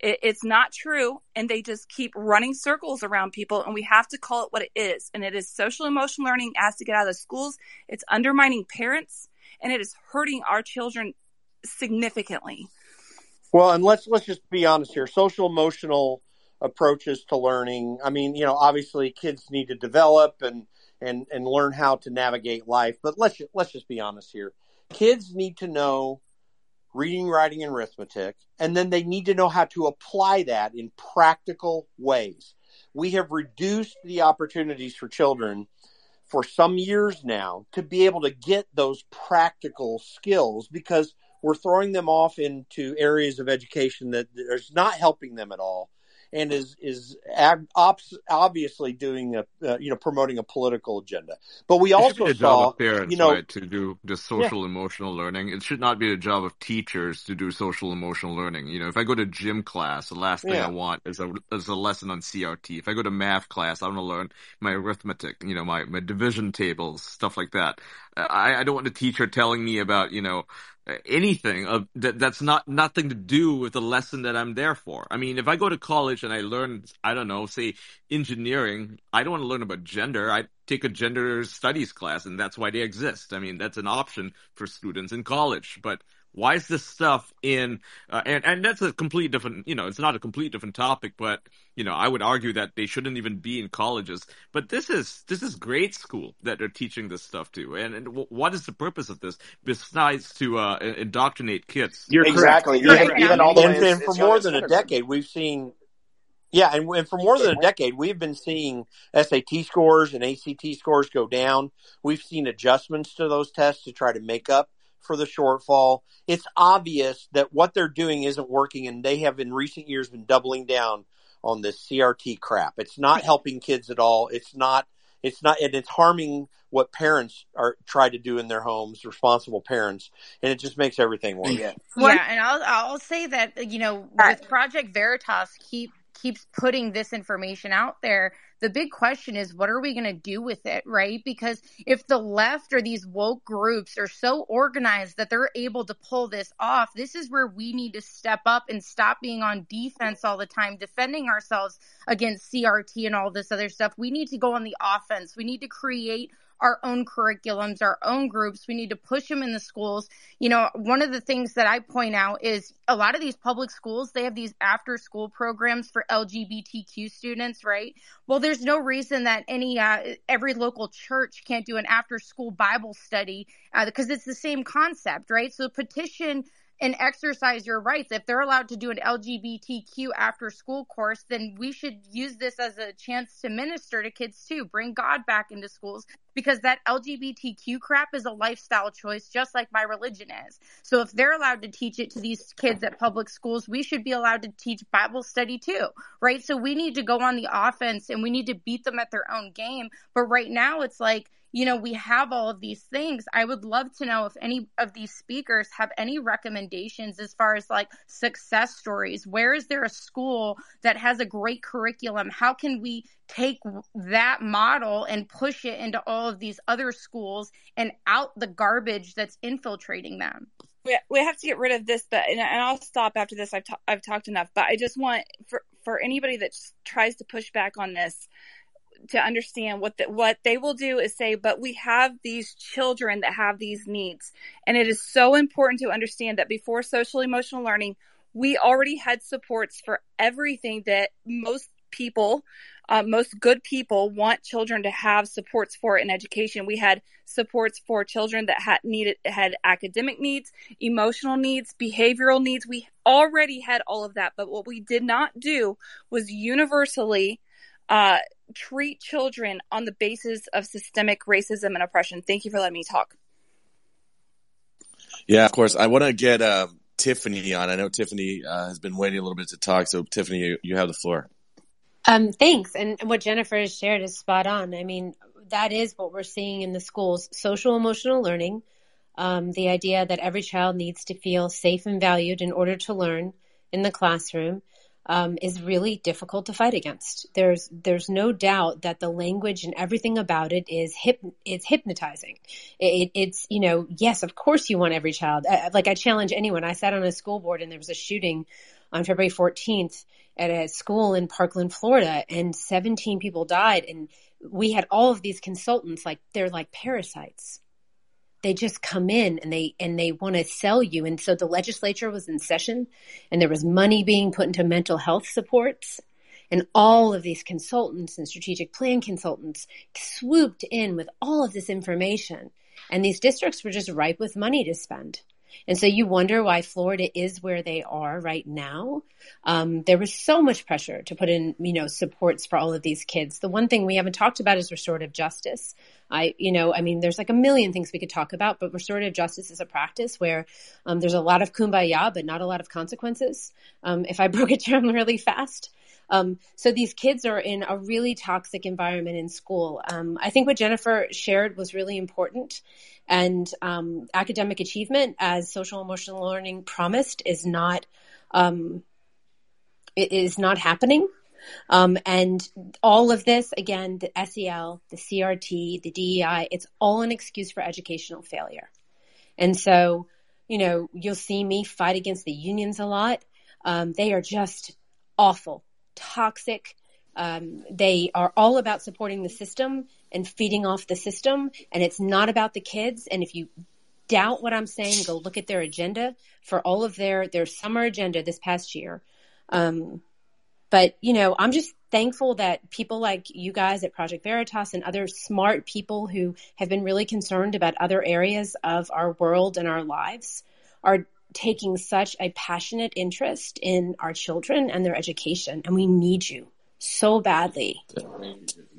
It, it's not true, and they just keep running circles around people. And we have to call it what it is, and it is social emotional learning has to get out of the schools. It's undermining parents, and it is hurting our children significantly. Well, and let's let's just be honest here. Social emotional approaches to learning. I mean, you know, obviously kids need to develop and and and learn how to navigate life, but let's ju- let's just be honest here. Kids need to know reading, writing, and arithmetic, and then they need to know how to apply that in practical ways. We have reduced the opportunities for children for some years now to be able to get those practical skills because we're throwing them off into areas of education that is not helping them at all and is is ab- ops- obviously doing a uh, you know promoting a political agenda but we It should also be the job saw of parents, you know right, to do just social emotional learning. It should not be the job of teachers to do social emotional learning. You know, if I go to gym class, the last thing Yeah. I want is a is a lesson on CRT. If I go to math class, I want to learn my arithmetic, you know, my my division tables, stuff like that. I, I don't want a teacher telling me about, you know, anything of that that's not nothing to do with the lesson that I'm there for. I mean, if I go to college and I learn, I don't know, say engineering, I don't want to learn about gender. I take a gender studies class and that's why they exist. I mean, that's an option for students in college. But Why is this stuff in? Uh, and and that's a complete different. You know, it's not a complete different topic, but you know, I would argue that they shouldn't even be in colleges. But this is this is grade school that they're teaching this stuff to. And, and what is the purpose of this besides to uh, indoctrinate kids? You're exactly. Even, even all the and, and for more than a decade, we've seen yeah, and, and for more than a decade, we've been seeing SAT scores and ACT scores go down. We've seen adjustments to those tests to try to make up for the shortfall. It's obvious that what they're doing isn't working, and they have in recent years been doubling down on this CRT crap. It's not helping kids at all. It's not. It's not, and it's harming what parents are try to do in their homes, responsible parents, and it just makes everything worse. Yeah, yeah and I'll I'll say that you know with Project Veritas keep keeps putting this information out there, the big question is what are we going to do with it, right? Because if the left or these woke groups are so organized that they're able to pull this off, this is where we need to step up and stop being on defense all the time, defending ourselves against CRT and all this other stuff. We need to go on the offense. We need to create our own curriculums, our own groups. We need to push them in the schools. You know, one of the things that I point out is a lot of these public schools, they have these after school programs for LGBTQ students, right? Well, there's no reason that any, uh, every local church can't do an after school Bible study because uh, it's the same concept, right? So petition and exercise your rights. If they're allowed to do an LGBTQ after school course, then we should use this as a chance to minister to kids too, bring God back into schools because that LGBTQ crap is a lifestyle choice, just like my religion is. So if they're allowed to teach it to these kids at public schools, we should be allowed to teach Bible study too, right? So we need to go on the offense and we need to beat them at their own game. But right now it's like, you know, we have all of these things. I would love to know if any of these speakers have any recommendations as far as like success stories. Where is there a school that has a great curriculum? How can we take that model and push it into all of these other schools and out the garbage that's infiltrating them? We have to get rid of this, but and I'll stop after this. I've I've talked enough, but I just want for for anybody that tries to push back on this to understand what the, what they will do is say, but we have these children that have these needs. And it is so important to understand that before social emotional learning, we already had supports for everything that most people, uh, most good people want children to have supports for in education. We had supports for children that had needed, had academic needs, emotional needs, behavioral needs. We already had all of that. But what we did not do was universally uh, treat children on the basis of systemic racism and oppression. Thank you for letting me talk. Yeah, of course. I want to get uh, Tiffany on. I know Tiffany uh, has been waiting a little bit to talk. So, Tiffany, you, you have the floor. Um, thanks. And what Jennifer has shared is spot on. I mean, that is what we're seeing in the schools social emotional learning. Um, the idea that every child needs to feel safe and valued in order to learn in the classroom um, is really difficult to fight against. There's there's no doubt that the language and everything about it is hip it's hypnotizing. It, it's you know yes of course you want every child uh, like I challenge anyone. I sat on a school board and there was a shooting on February 14th at a school in Parkland, Florida, and 17 people died. And we had all of these consultants like they're like parasites they just come in and they and they want to sell you. And so the legislature was in session and there was money being put into mental health supports. And all of these consultants and strategic plan consultants swooped in with all of this information. And these districts were just ripe with money to spend and so you wonder why Florida is where they are right now. Um, there was so much pressure to put in, you know, supports for all of these kids. The one thing we haven't talked about is restorative justice. I, you know, I mean, there's like a million things we could talk about, but restorative justice is a practice where um, there's a lot of kumbaya, but not a lot of consequences. Um, if I broke it down really fast. Um, so these kids are in a really toxic environment in school. Um, I think what Jennifer shared was really important. And um, academic achievement, as social emotional learning promised, is not um, it is not happening. Um, and all of this, again, the SEL, the CRT, the DEI, it's all an excuse for educational failure. And so, you know, you'll see me fight against the unions a lot. Um, they are just awful toxic. Um, they are all about supporting the system and feeding off the system, and it's not about the kids. And if you doubt what I'm saying, go look at their agenda for all of their their summer agenda this past year. Um, but you know, I'm just thankful that people like you guys at Project Veritas and other smart people who have been really concerned about other areas of our world and our lives are taking such a passionate interest in our children and their education. And we need you so badly.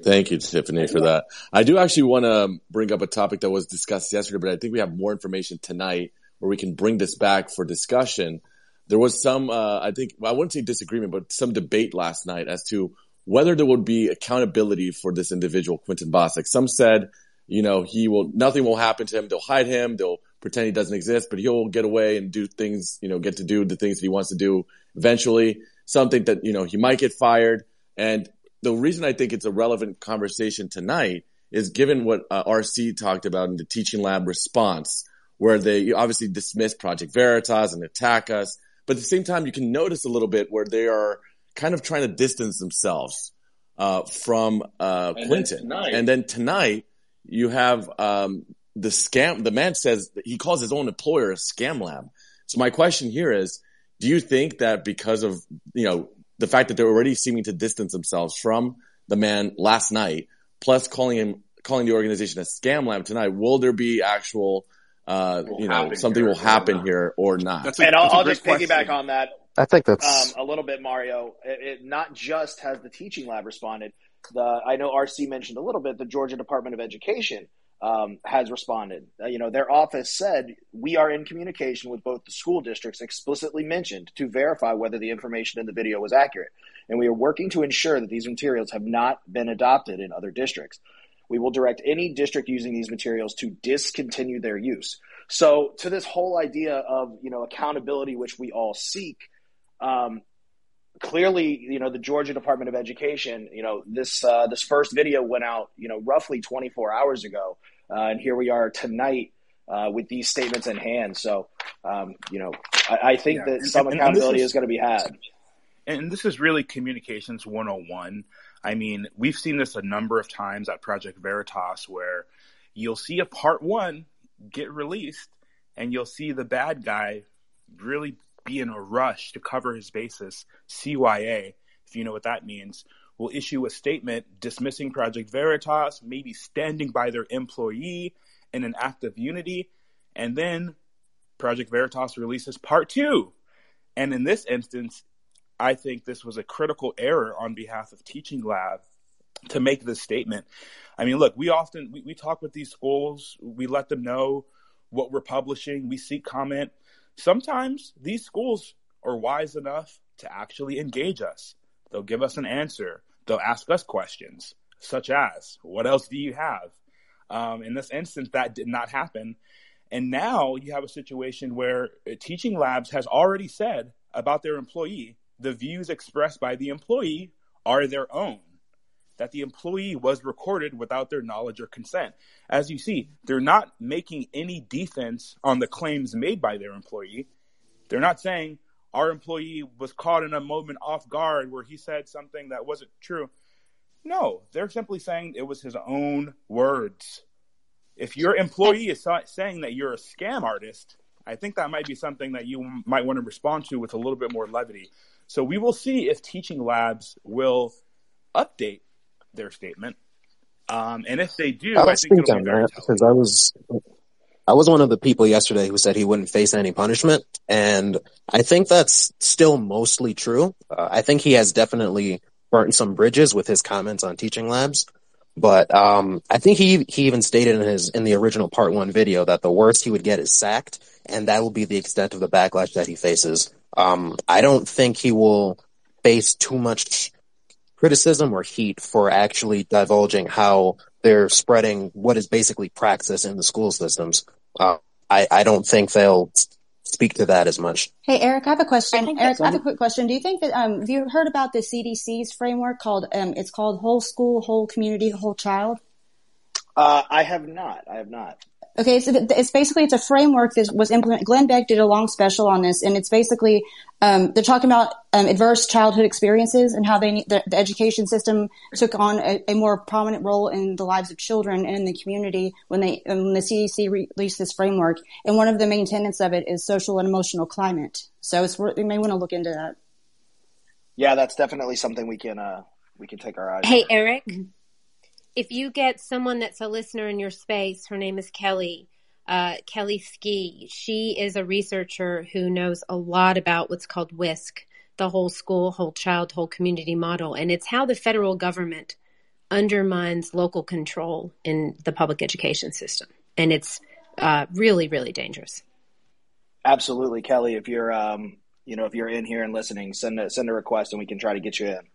Thank you, Tiffany, for that. I do actually want to bring up a topic that was discussed yesterday, but I think we have more information tonight where we can bring this back for discussion. There was some, uh, I think, well, I wouldn't say disagreement, but some debate last night as to whether there would be accountability for this individual, Quentin Bostic. Some said, you know, he will, nothing will happen to him. They'll hide him. They'll pretend he doesn't exist, but he'll get away and do things, you know, get to do the things that he wants to do eventually. Something that, you know, he might get fired. And the reason I think it's a relevant conversation tonight is given what uh, RC talked about in the teaching lab response, where they obviously dismiss Project Veritas and attack us. But at the same time, you can notice a little bit where they are kind of trying to distance themselves uh, from uh, and Clinton. Then and then tonight, you have um, the scam. The man says he calls his own employer a scam lab. So my question here is, do you think that because of you know the fact that they're already seeming to distance themselves from the man last night, plus calling him calling the organization a scam lab tonight, will there be actual uh, you know, something will happen here or not. That's a, and I'll, I'll just question. piggyback on that. I think that's um, a little bit, Mario. It, it, not just has the teaching lab responded. The I know RC mentioned a little bit. The Georgia Department of Education um, has responded. Uh, you know, their office said we are in communication with both the school districts, explicitly mentioned to verify whether the information in the video was accurate, and we are working to ensure that these materials have not been adopted in other districts. We will direct any district using these materials to discontinue their use. So, to this whole idea of you know accountability, which we all seek, um, clearly, you know, the Georgia Department of Education, you know, this uh, this first video went out, you know, roughly 24 hours ago, uh, and here we are tonight uh, with these statements in hand. So, um, you know, I, I think yeah. that some and, accountability and is, is going to be had. And this is really communications 101. I mean, we've seen this a number of times at Project Veritas where you'll see a part one get released and you'll see the bad guy really be in a rush to cover his bases, CYA, if you know what that means, will issue a statement dismissing Project Veritas, maybe standing by their employee in an act of unity, and then Project Veritas releases part two. And in this instance, I think this was a critical error on behalf of Teaching Lab to make this statement. I mean, look, we often we, we talk with these schools, we let them know what we're publishing, we seek comment sometimes these schools are wise enough to actually engage us. They'll give us an answer. They'll ask us questions, such as, What else do you have? Um, in this instance, that did not happen. And now you have a situation where Teaching Labs has already said about their employee the views expressed by the employee are their own that the employee was recorded without their knowledge or consent. As you see, they're not making any defense on the claims made by their employee. They're not saying our employee was caught in a moment off guard where he said something that wasn't true. No, they're simply saying it was his own words. If your employee is saying that you're a scam artist, I think that might be something that you might want to respond to with a little bit more levity. So we will see if teaching labs will update their statement. Um, and if they do, I, I think very that because I was I was one of the people yesterday who said he wouldn't face any punishment, and I think that's still mostly true. Uh, I think he has definitely burnt some bridges with his comments on teaching labs, but um, I think he he even stated in his in the original part one video that the worst he would get is sacked, and that will be the extent of the backlash that he faces. Um, I don't think he will face too much criticism or heat for actually divulging how they're spreading what is basically praxis in the school systems. Uh, I, I don't think they'll speak to that as much. Hey, Eric, I have a question. Eric, I have a quick question. Do you think that, um, have you heard about the CDC's framework called, um, it's called whole school, whole community, whole child? Uh, I have not. I have not. Okay, so it's basically it's a framework that was implemented. Glenn Beck did a long special on this, and it's basically um, they're talking about um, adverse childhood experiences and how they the, the education system took on a, a, more prominent role in the lives of children and in the community when they when the CDC released this framework. And one of the main tenets of it is social and emotional climate. So it's we may want to look into that. Yeah, that's definitely something we can uh, we can take our eyes. Hey, on. Eric if you get someone that's a listener in your space, her name is Kelly. Uh, Kelly Ski. She is a researcher who knows a lot about what's called WISC, the whole school, whole child, whole community model. And it's how the federal government undermines local control in the public education system. And it's uh, really, really dangerous. Absolutely, Kelly. If you're, um, you know, if you're in here and listening, send a, send a request and we can try to get you in.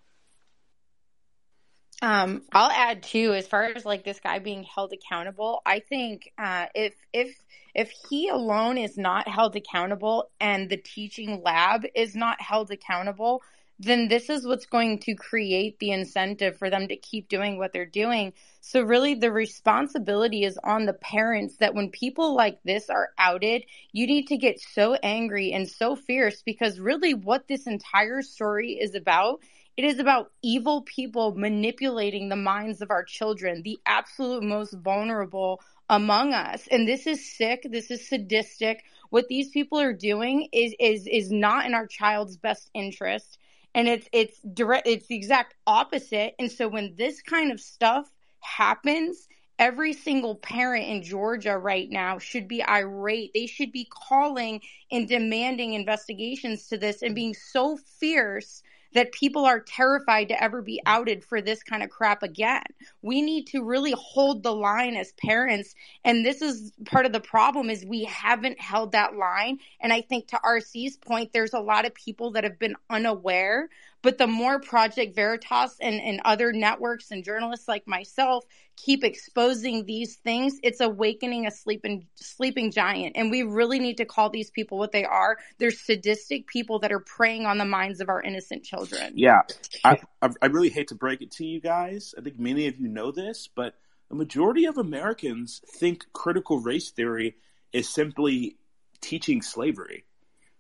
Um, I'll add too, as far as like this guy being held accountable, I think uh, if if if he alone is not held accountable and the teaching lab is not held accountable, then this is what's going to create the incentive for them to keep doing what they're doing. So really the responsibility is on the parents that when people like this are outed, you need to get so angry and so fierce because really what this entire story is about it is about evil people manipulating the minds of our children, the absolute most vulnerable among us. And this is sick. This is sadistic. What these people are doing is is is not in our child's best interest. And it's it's direct it's the exact opposite. And so when this kind of stuff happens, every single parent in Georgia right now should be irate. They should be calling and demanding investigations to this and being so fierce that people are terrified to ever be outed for this kind of crap again. We need to really hold the line as parents. And this is part of the problem is we haven't held that line. And I think to RC's point, there's a lot of people that have been unaware but the more Project Veritas and, and other networks and journalists like myself keep exposing these things, it's awakening a sleeping sleeping giant. And we really need to call these people what they are. They're sadistic people that are preying on the minds of our innocent children. Yeah. I, I really hate to break it to you guys. I think many of you know this, but the majority of Americans think critical race theory is simply teaching slavery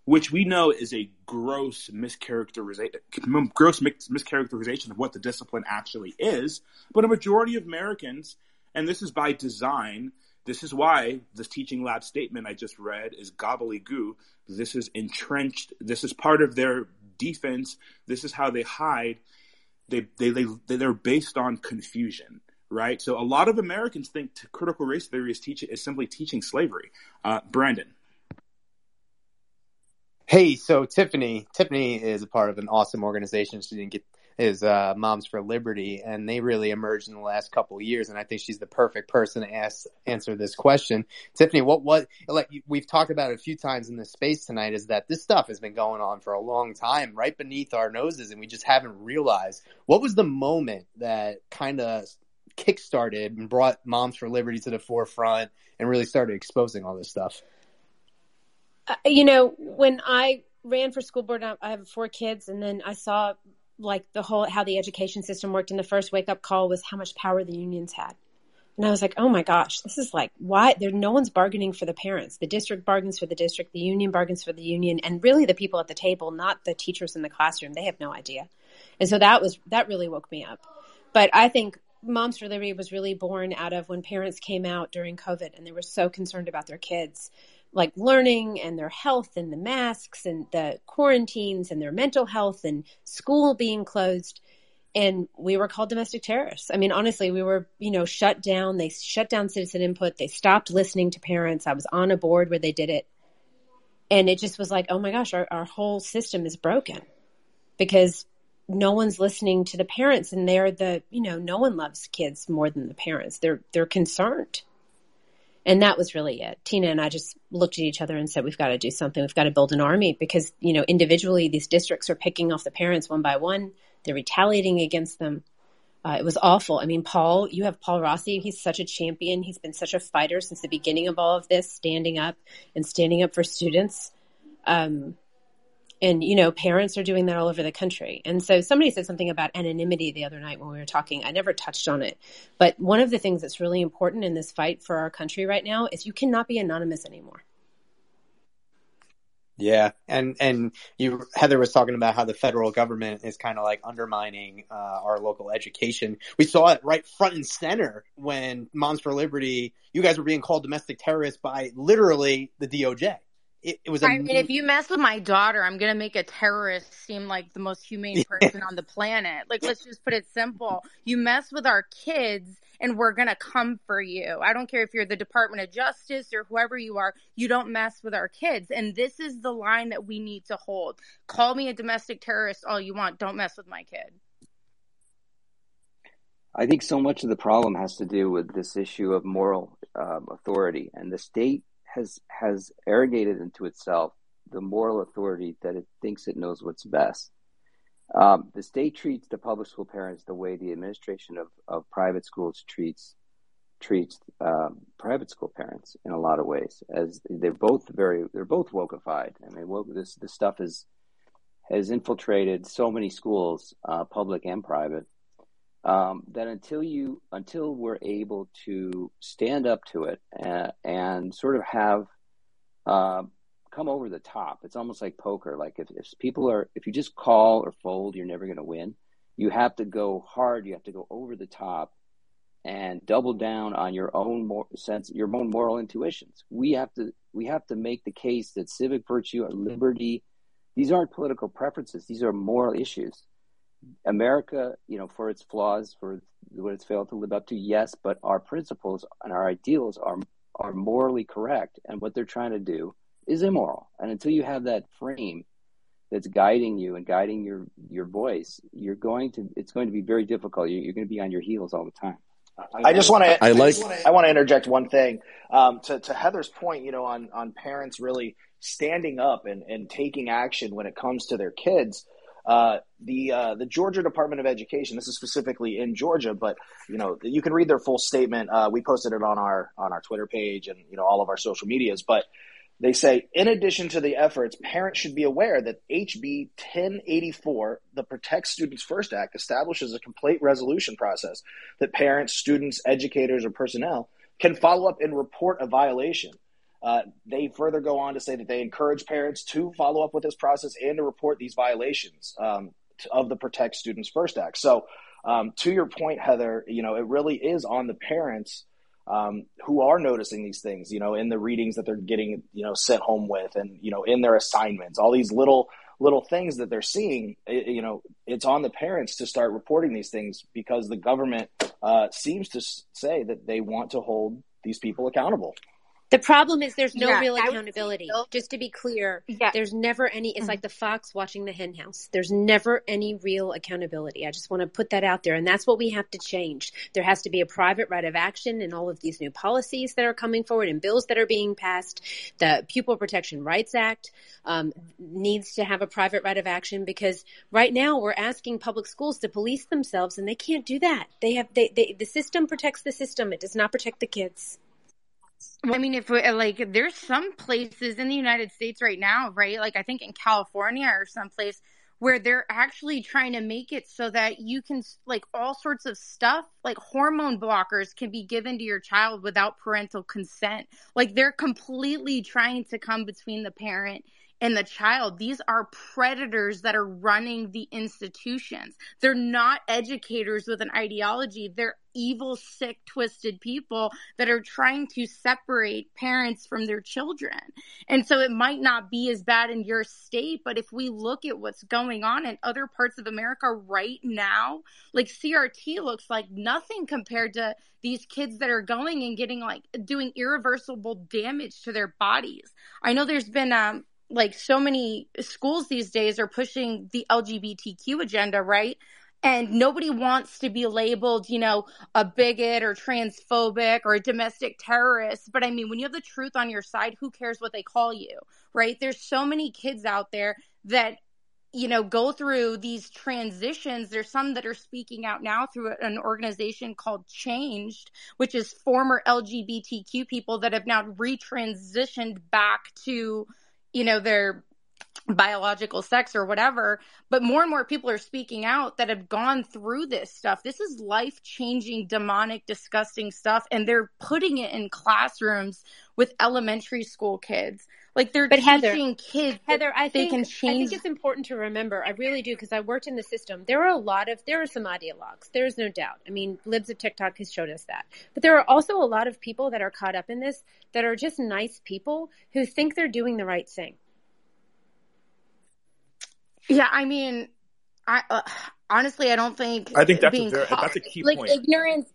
which we know is a gross mischaracterization, gross mischaracterization of what the discipline actually is. But a majority of Americans, and this is by design, this is why this teaching lab statement I just read is gobbledygook. This is entrenched. This is part of their defense. This is how they hide. They they they they're based on confusion, right? So a lot of Americans think critical race theory is teaching is simply teaching slavery. Uh, Brandon. Hey, so Tiffany, Tiffany is a part of an awesome organization. She didn't get is uh, Moms for Liberty, and they really emerged in the last couple years. And I think she's the perfect person to ask answer this question. Tiffany, what what like we've talked about it a few times in this space tonight is that this stuff has been going on for a long time, right beneath our noses, and we just haven't realized. What was the moment that kind of kickstarted and brought Moms for Liberty to the forefront and really started exposing all this stuff? Uh, you know, when I ran for school board, I have four kids, and then I saw like the whole how the education system worked. And the first wake up call was how much power the unions had. And I was like, oh my gosh, this is like why there no one's bargaining for the parents. The district bargains for the district, the union bargains for the union, and really the people at the table, not the teachers in the classroom. They have no idea. And so that was that really woke me up. But I think Moms for Liberty was really born out of when parents came out during COVID and they were so concerned about their kids like learning and their health and the masks and the quarantines and their mental health and school being closed and we were called domestic terrorists. I mean, honestly, we were, you know, shut down. They shut down citizen input. They stopped listening to parents. I was on a board where they did it. And it just was like, oh my gosh, our, our whole system is broken because no one's listening to the parents and they're the, you know, no one loves kids more than the parents. They're, they're concerned. And that was really it. Tina and I just looked at each other and said, we've got to do something. We've got to build an army because, you know, individually, these districts are picking off the parents one by one. They're retaliating against them. Uh, it was awful. I mean, Paul, you have Paul Rossi. He's such a champion. He's been such a fighter since the beginning of all of this, standing up and standing up for students. Um, And, you know, parents are doing that all over the country. And so somebody said something about anonymity the other night when we were talking. I never touched on it. But one of the things that's really important in this fight for our country right now is you cannot be anonymous anymore. Yeah, and and you Heather was talking about how the federal government is kind of like undermining uh, our local education. We saw it right front and center when Moms for Liberty. You guys were being called domestic terrorists by literally the DOJ it, it was. A, I mean, if you mess with my daughter, I'm gonna make a terrorist seem like the most humane person on the planet. Like, let's just put it simple. You mess with our kids, and we're gonna come for you. I don't care if you're the Department of Justice or whoever you are. You don't mess with our kids, and this is the line that we need to hold. Call me a domestic terrorist all you want. Don't mess with my kid. I think so much of the problem has to do with this issue of moral um, authority, and the state has has arrogated into itself the moral authority that it thinks it knows what's best. Um, the state treats the public school parents the way the administration of, of private schools treats treats um, private school parents in a lot of ways, as they're both very they're both wokeified. I mean, woke, this this stuff is has infiltrated so many schools, uh, public and private, um, that until you until we're able to stand up to it and, and sort of have uh, come over the top it's almost like poker. Like if, if people are if you just call or fold you're never going to win. You have to go hard you have to go over the top and double down on your own more sense your own moral intuitions. We have to we have to make the case that civic virtue and liberty these aren't political preferences these are moral issues America, you know, for its flaws, for what it's failed to live up to, yes, but our principles and our ideals are are morally correct, and what they're trying to do is immoral. And until you have that frame that's guiding you and guiding your your voice, you're going to it's going to be very difficult. You're, you're going to be on your heels all the time. I just want to. I like. I want to interject one thing um, to to Heather's point. You know, on on parents really standing up and and taking action when it comes to their kids. Uh, the uh, the Georgia Department of Education. This is specifically in Georgia, but you know you can read their full statement. Uh, we posted it on our on our Twitter page and you know all of our social medias. But they say, in addition to the efforts, parents should be aware that HB 1084, the Protect Students First Act, establishes a complete resolution process that parents, students, educators, or personnel can follow up and report a violation. Uh, they further go on to say that they encourage parents to follow up with this process and to report these violations um, of the Protect Students First Act. So, um, to your point, Heather, you know, it really is on the parents um, who are noticing these things, you know, in the readings that they're getting, you know, sent home with, and you know, in their assignments, all these little little things that they're seeing. It, you know, it's on the parents to start reporting these things because the government uh, seems to say that they want to hold these people accountable. The problem is there's no yeah, real accountability. Just to be clear, yeah. there's never any. It's mm-hmm. like the fox watching the henhouse. There's never any real accountability. I just want to put that out there, and that's what we have to change. There has to be a private right of action in all of these new policies that are coming forward and bills that are being passed. The Pupil Protection Rights Act um, needs to have a private right of action because right now we're asking public schools to police themselves, and they can't do that. They have they, they the system protects the system. It does not protect the kids. I mean, if uh, like there's some places in the United States right now, right? Like I think in California or someplace where they're actually trying to make it so that you can like all sorts of stuff like hormone blockers can be given to your child without parental consent like they're completely trying to come between the parent and the child. These are predators that are running the institutions. They're not educators with an ideology. They're evil, sick, twisted people that are trying to separate parents from their children. And so it might not be as bad in your state, but if we look at what's going on in other parts of America right now, like CRT looks like nothing compared to these kids that are going and getting like doing irreversible damage to their bodies. I know there's been um like so many schools these days are pushing the LGBTQ agenda, right? And nobody wants to be labeled, you know, a bigot or transphobic or a domestic terrorist. But I mean, when you have the truth on your side, who cares what they call you, right? There's so many kids out there that you know go through these transitions there's some that are speaking out now through an organization called changed which is former lgbtq people that have now retransitioned back to you know, their biological sex or whatever but more and more people are speaking out that have gone through this stuff. This is life changing demonic disgusting stuff and they're putting it in classrooms with elementary school kids like they're but teaching Heather, kids Heather I think can change I think it's important to remember I really do because I worked in the system there are a lot of there are some ideologues there's no doubt I mean libs of TikTok has showed us that but there are also a lot of people that are caught up in this that are just nice people who think they're doing the right thing yeah, I mean, I uh, honestly, I don't think. I think that's a very, that's a key like point. ignorance.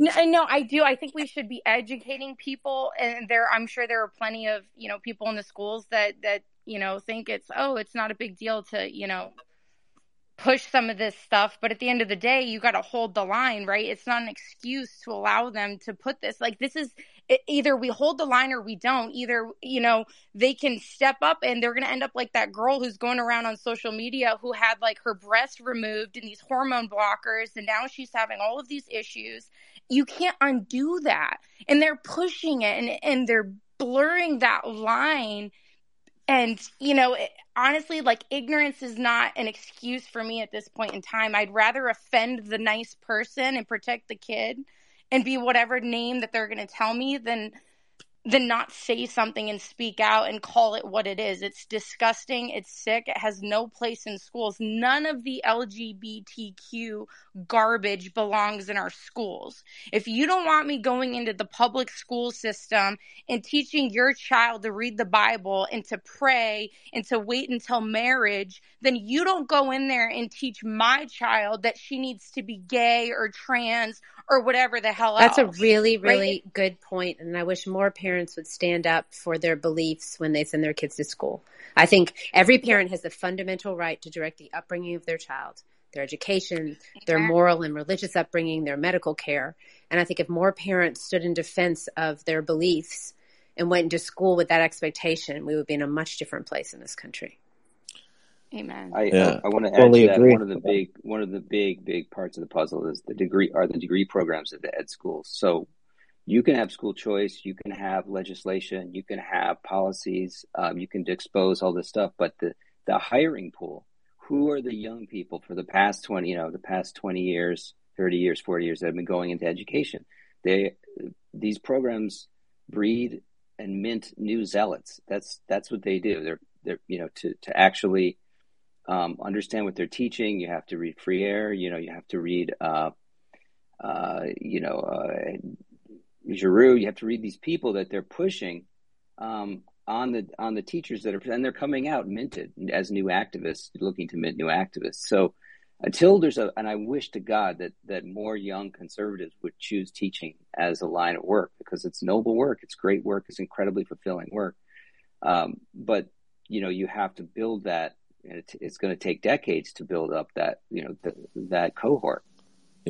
No, no, I do. I think we should be educating people, and there, I'm sure there are plenty of you know people in the schools that that you know think it's oh, it's not a big deal to you know push some of this stuff. But at the end of the day you got to hold the line right? It's not an excuse to allow them to put this like this is either we hold the line or we don't. Either you know they can step up and they're going to end up like that girl who's going around on social media who had like her breast removed and these hormone blockers and now she's having all of these issues you can't undo that. And they're pushing it and and they're blurring that line. And you know honestly like ignorance is not an excuse for me at this point in time. I'd rather offend the nice person and protect the kid and be whatever name that they're going to tell me than than not say something and speak out and call it what it is. It's disgusting. It's sick. It has no place in schools. None of the LGBTQ garbage belongs in our schools. If you don't want me going into the public school system and teaching your child to read the Bible and to pray and to wait until marriage, then you don't go in there and teach my child that she needs to be gay or trans or whatever the hell That's else, a really, really right? good point, and I wish more parents would stand up for their beliefs when they send their kids to school. I think every parent has the fundamental right to direct the upbringing of their child, their education, their moral and religious upbringing, their medical care. And I think if more parents stood in defense of their beliefs and went into school with that expectation, we would be in a much different place in this country. Amen. I Yeah, I, I want to add totally to that agree. one of the big one of the big big parts of the puzzle is the degree are the degree programs at the ed schools. So you can have school choice, you can have legislation, you can have policies, um, you can expose all this stuff, but the the hiring pool, who are the young people for the past twenty, you know, the past twenty years, thirty years, forty years that have been going into education? They these programs breed and mint new zealots. That's that's what they do. They're they're you know to to actually um, understand what they're teaching. You have to read Freire. You know, you have to read, uh, uh, you know, uh, Giroux. You have to read these people that they're pushing um, on the on the teachers that are, and they're coming out minted as new activists, looking to mint new activists. So until there's a, and I wish to God that that more young conservatives would choose teaching as a line of work because it's noble work, it's great work, it's incredibly fulfilling work. Um, but you know, you have to build that and it, it's going to take decades to build up that you know that cohort.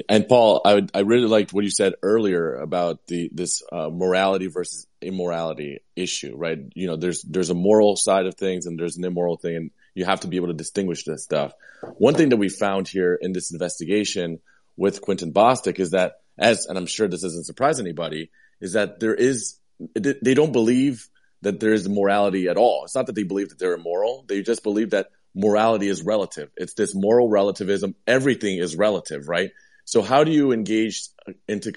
And Paul, I would, I really liked what you said earlier about the this uh, morality versus immorality issue, right? You know, there's there's a moral side of things and there's an immoral thing, and you have to be able to distinguish this stuff. One thing that we found here in this investigation with Quentin Bostic is that, as and I'm sure this doesn't surprise anybody, is that there is they don't believe that there is morality at all. It's not that they believe that they're immoral; they just believe that morality is relative. It's this moral relativism. Everything is relative, right? So how do you engage into,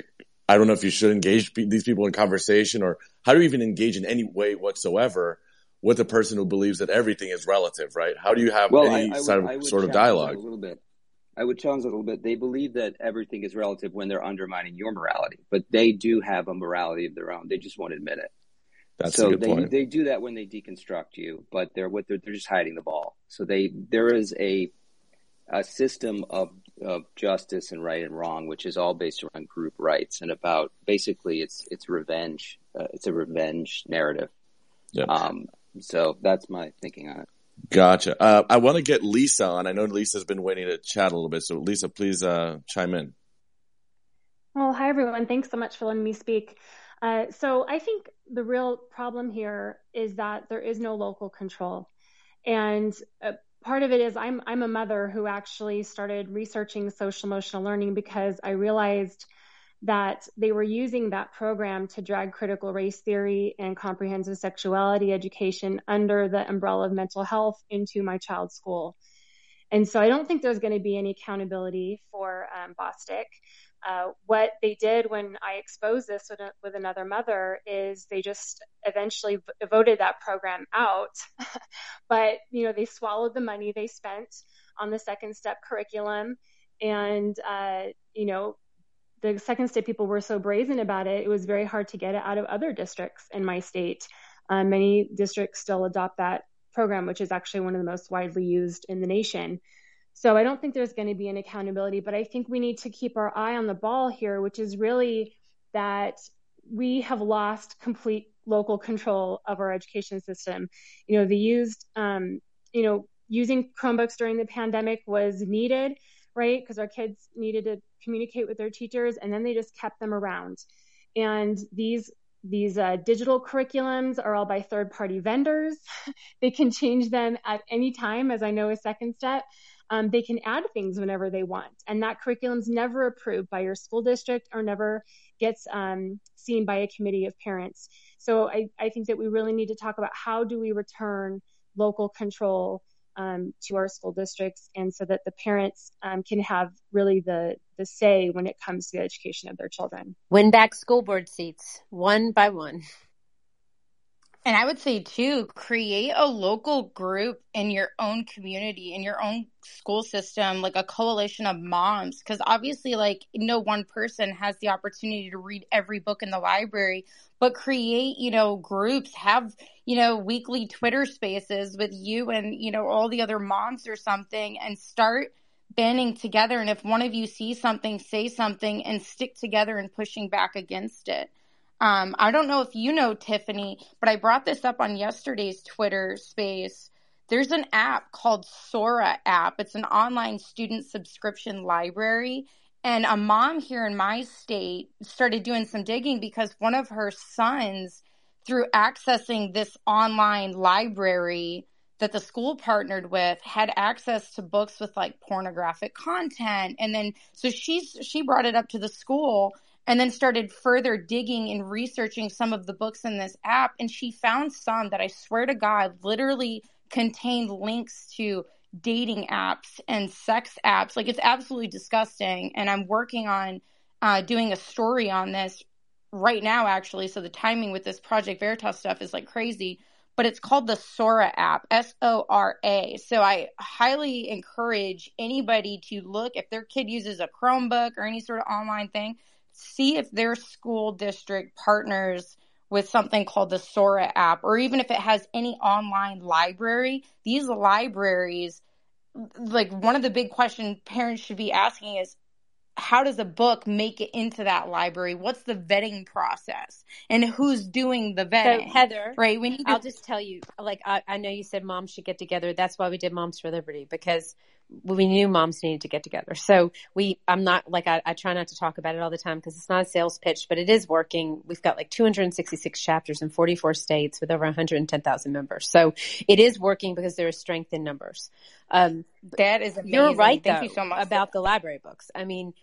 I don't know if you should engage these people in conversation or how do you even engage in any way whatsoever with a person who believes that everything is relative, right? How do you have well, any I, I sort would, of, sort of dialogue? A little bit. I would challenge it a little bit. They believe that everything is relative when they're undermining your morality, but they do have a morality of their own. They just won't admit it. That's so a good they, point. they do that when they deconstruct you, but they're what they're, they're just hiding the ball. So they there is a a system of of justice and right and wrong, which is all based around group rights and about basically it's it's revenge. Uh, it's a revenge narrative. Yeah. Um, so that's my thinking on it. Gotcha. Uh, I want to get Lisa on. I know Lisa's been waiting to chat a little bit. So Lisa, please uh, chime in. Well, hi everyone. Thanks so much for letting me speak. Uh, so I think the real problem here is that there is no local control, and uh, part of it is I'm I'm a mother who actually started researching social emotional learning because I realized that they were using that program to drag critical race theory and comprehensive sexuality education under the umbrella of mental health into my child's school. And so I don't think there's going to be any accountability for um, Bostic. Uh, what they did when I exposed this with, a, with another mother is they just eventually v- voted that program out. but, you know, they swallowed the money they spent on the second step curriculum. And, uh, you know, the second step people were so brazen about it, it was very hard to get it out of other districts in my state. Uh, many districts still adopt that program, which is actually one of the most widely used in the nation. So I don't think there's going to be an accountability, but I think we need to keep our eye on the ball here, which is really that we have lost complete local control of our education system. You know, the used, um, you know, using Chromebooks during the pandemic was needed, right? Because our kids needed to communicate with their teachers, and then they just kept them around. And these these uh, digital curriculums are all by third party vendors. they can change them at any time, as I know a second step. Um, they can add things whenever they want. And that curriculum's never approved by your school district or never gets um, seen by a committee of parents. So I, I think that we really need to talk about how do we return local control um, to our school districts and so that the parents um, can have really the, the say when it comes to the education of their children. Win back school board seats one by one. And I would say too, create a local group in your own community, in your own school system, like a coalition of moms. Cause obviously, like, no one person has the opportunity to read every book in the library, but create, you know, groups, have, you know, weekly Twitter spaces with you and, you know, all the other moms or something and start banding together. And if one of you sees something, say something and stick together and pushing back against it. Um, I don't know if you know Tiffany, but I brought this up on yesterday's Twitter space. There's an app called Sora app. It's an online student subscription library. And a mom here in my state started doing some digging because one of her sons, through accessing this online library that the school partnered with, had access to books with like pornographic content. And then, so she's, she brought it up to the school and then started further digging and researching some of the books in this app. And she found some that I swear to God literally contained links to dating apps and sex apps. Like it's absolutely disgusting. And I'm working on uh, doing a story on this right now, actually. So the timing with this Project Veritas stuff is like crazy. But it's called the Sora app, S O R A. So I highly encourage anybody to look if their kid uses a Chromebook or any sort of online thing see if their school district partners with something called the Sora app, or even if it has any online library. These libraries, like one of the big questions parents should be asking is, how does a book make it into that library? What's the vetting process, and who's doing the vetting? So Heather, right? We need. To- I'll just tell you, like I, I know you said moms should get together. That's why we did Moms for Liberty because we knew moms needed to get together. So we, I'm not like, I, I try not to talk about it all the time because it's not a sales pitch, but it is working. We've got like 266 chapters in 44 states with over 110,000 members. So it is working because there is strength in numbers. Um, that is amazing. You're right Thank though, you so much about the library books. I mean,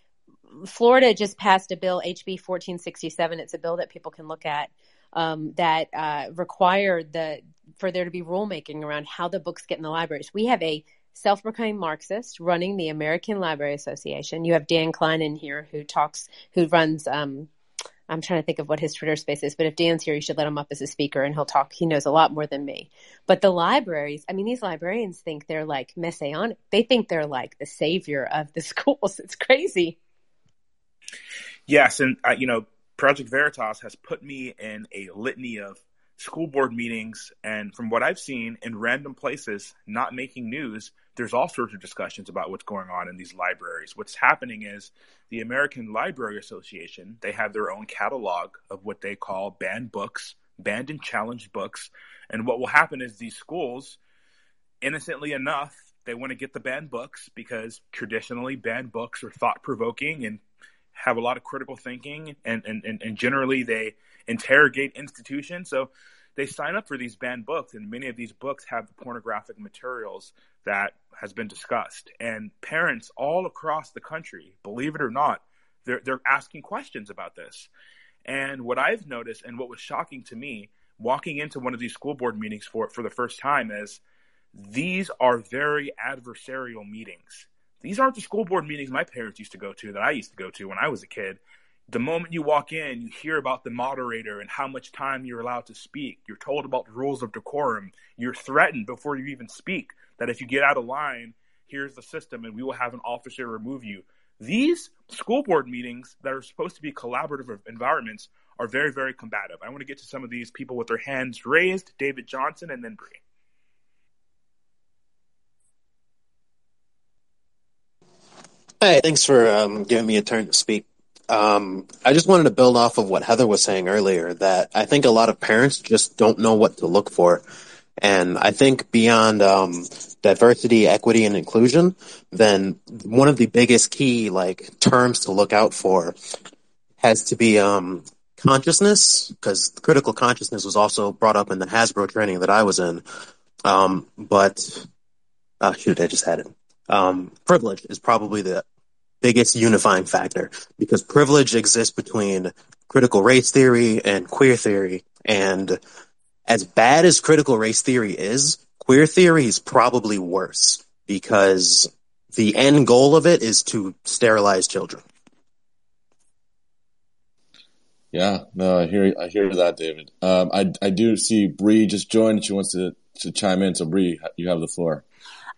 Florida just passed a bill, HB 1467. It's a bill that people can look at. Um, that uh, require the for there to be rulemaking around how the books get in the libraries. We have a self-proclaimed Marxist running the American Library Association. You have Dan Klein in here who talks, who runs, um, I'm trying to think of what his Twitter space is, but if Dan's here, you should let him up as a speaker and he'll talk. He knows a lot more than me. But the libraries, I mean, these librarians think they're like messianic. They think they're like the savior of the schools. It's crazy. Yes. And, uh, you know, Project Veritas has put me in a litany of school board meetings and from what I've seen in random places, not making news, there's all sorts of discussions about what's going on in these libraries. What's happening is the American Library Association, they have their own catalog of what they call banned books, banned and challenged books. And what will happen is these schools, innocently enough, they want to get the banned books because traditionally banned books are thought provoking and have a lot of critical thinking and, and, and, and generally they interrogate institutions. So they sign up for these banned books, and many of these books have pornographic materials that has been discussed. And parents all across the country, believe it or not, they're they're asking questions about this. And what I've noticed and what was shocking to me walking into one of these school board meetings for for the first time is these are very adversarial meetings. These aren't the school board meetings my parents used to go to that I used to go to when I was a kid. The moment you walk in, you hear about the moderator and how much time you're allowed to speak. You're told about the rules of decorum. You're threatened before you even speak that if you get out of line, here's the system and we will have an officer remove you. These school board meetings that are supposed to be collaborative environments are very, very combative. I want to get to some of these people with their hands raised David Johnson and then Bree. Hey, thanks for um, giving me a turn to speak. Um, I just wanted to build off of what Heather was saying earlier that I think a lot of parents just don't know what to look for. And I think beyond um, diversity, equity, and inclusion, then one of the biggest key like terms to look out for has to be um, consciousness, because critical consciousness was also brought up in the Hasbro training that I was in. Um, but oh, shoot, I just had it. Um, privilege is probably the biggest unifying factor because privilege exists between critical race theory and queer theory, and as bad as critical race theory is, queer theory is probably worse because the end goal of it is to sterilize children. Yeah, no, I hear I hear that, David. Um, I I do see Bree just joined. She wants to to chime in. So Bree, you have the floor.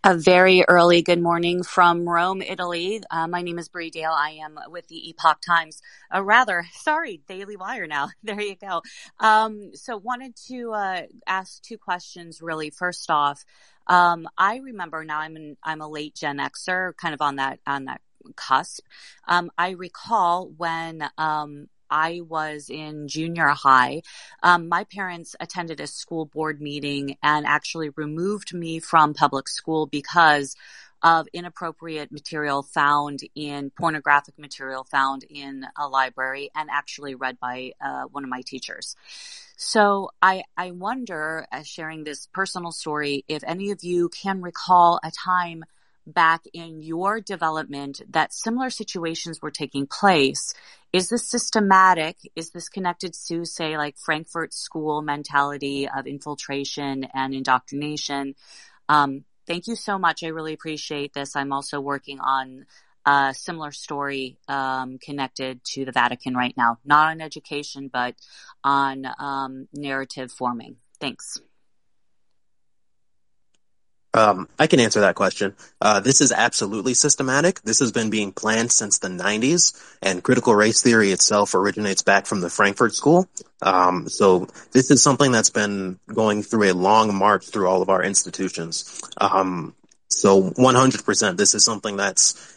A very early good morning from Rome, Italy. Uh, my name is Bree Dail. I am with the Epoch Times. Uh, rather, sorry, Daily Wire now. there you go. Um, so wanted to uh, ask two questions really. First off, um, I remember now I'm an, I'm a late Gen Xer, kind of on that on that cusp. Um, I recall when um, I was in junior high, um, my parents attended a school board meeting and actually removed me from public school because of inappropriate material found in pornographic material found in a library and actually read by uh, one of my teachers. So I, I wonder, as sharing this personal story, if any of you can recall a time back in your development that similar situations were taking place is this systematic? Is this connected to, say, like Frankfurt School mentality of infiltration and indoctrination? Um, thank you so much. I really appreciate this. I'm also working on a similar story um, connected to the Vatican right now, not on education, but on um, narrative forming. Thanks. Um, I can answer that question. Uh, this is absolutely systematic. This has been being planned since the 90s, and critical race theory itself originates back from the Frankfurt School. Um, so this is something that's been going through a long march through all of our institutions. Um, so 100%, this is something that's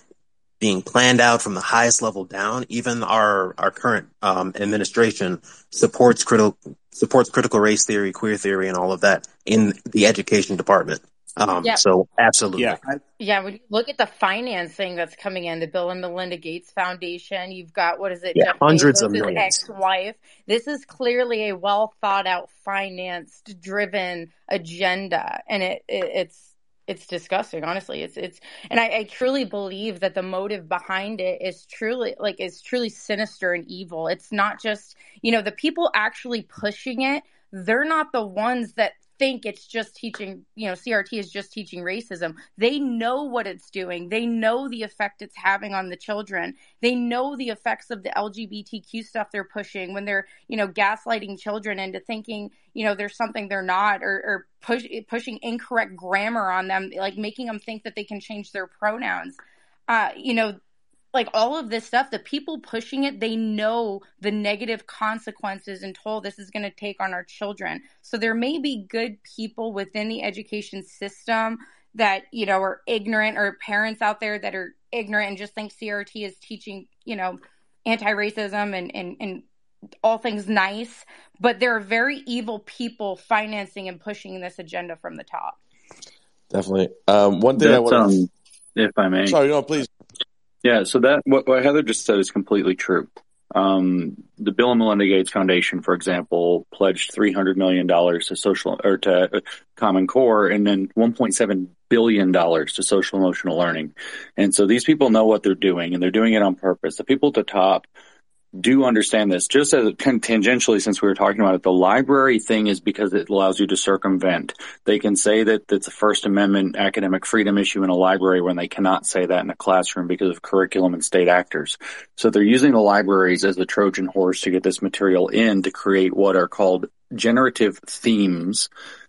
being planned out from the highest level down. Even our our current um, administration supports critical supports critical race theory, queer theory, and all of that in the education department. Um, yeah. So absolutely. Yeah. yeah. When you look at the financing that's coming in, the Bill and Melinda Gates Foundation, you've got, what is it? Yeah, Jeff hundreds Bezos' of millions. ex-wife. This is clearly a well thought out, financed driven agenda. And it, it it's, it's disgusting, honestly. It's it's and I, I, truly believe that the motive behind it is truly like is truly sinister and evil. It's not just you know the people actually pushing it. They're not the ones that think it's just teaching, you know, CRT is just teaching racism. They know what it's doing. They know the effect it's having on the children. They know the effects of the LGBTQ stuff they're pushing when they're, you know, gaslighting children into thinking, you know, there's something they're not or, or push, pushing incorrect grammar on them, like making them think that they can change their pronouns. Uh, you know, like all of this stuff, the people pushing it, they know the negative consequences and toll this is going to take on our children. So there may be good people within the education system that, you know, are ignorant or parents out there that are ignorant and just think CRT is teaching, you know, anti-racism and, and, and all things nice, but there are very evil people financing and pushing this agenda from the top. Definitely. Um, one thing That's, I want to, um, if I may, sorry, no, please. Yeah, so that what, what Heather just said is completely true. Um, the Bill and Melinda Gates Foundation, for example, pledged $300 million to social or to Common Core and then $1.7 billion to social emotional learning. And so these people know what they're doing and they're doing it on purpose. The people at the top do understand this. Just as of tangentially, since we were talking about it, the library thing is because it allows you to circumvent. They can say that it's a First Amendment academic freedom issue in a library when they cannot say that in a classroom because of curriculum and state actors. So they're using the libraries as the Trojan horse to get this material in to create what are called generative themes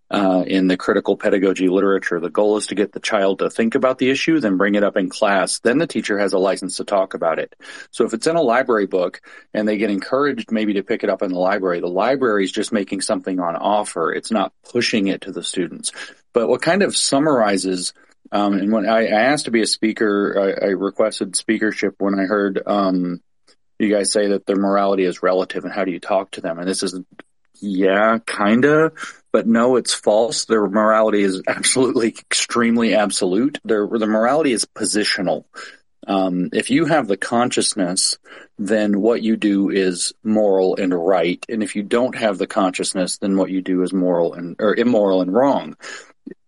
uh, in the critical pedagogy literature. The goal is to get the child to think about the issue, then bring it up in class. Then the teacher has a license to talk about it. So if it's in a library book and they get encouraged maybe to pick it up in the library, the library is just making something on offer. It's not pushing it to the students. But what kind of summarizes um, and when I, I, asked to be a speaker, I, I requested speakership when I heard um, you guys say that their morality is relative and how do you talk to them? And this is, yeah, kinda but no, it's false. Their morality is absolutely extremely absolute. Their, their morality is positional. Um, if you have the consciousness, then what you do is moral and right. And if you don't have the consciousness, then what you do is moral and, or immoral and wrong.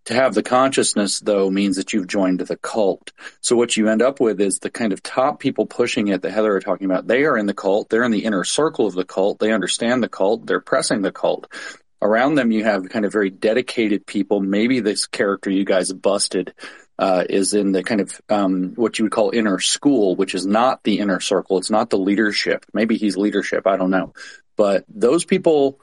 To have the consciousness, though, means that you've joined the cult. So what you end up with is the kind of top people pushing it that Heather are talking about. They are in the cult. They're in the inner circle of the cult. They understand the cult. They're pressing the cult around them you have kind of very dedicated people. Maybe this character you guys busted uh, is in the kind of um, what you would call inner school, which is not the inner circle. It's not the leadership. Maybe he's leadership. I don't know. But those people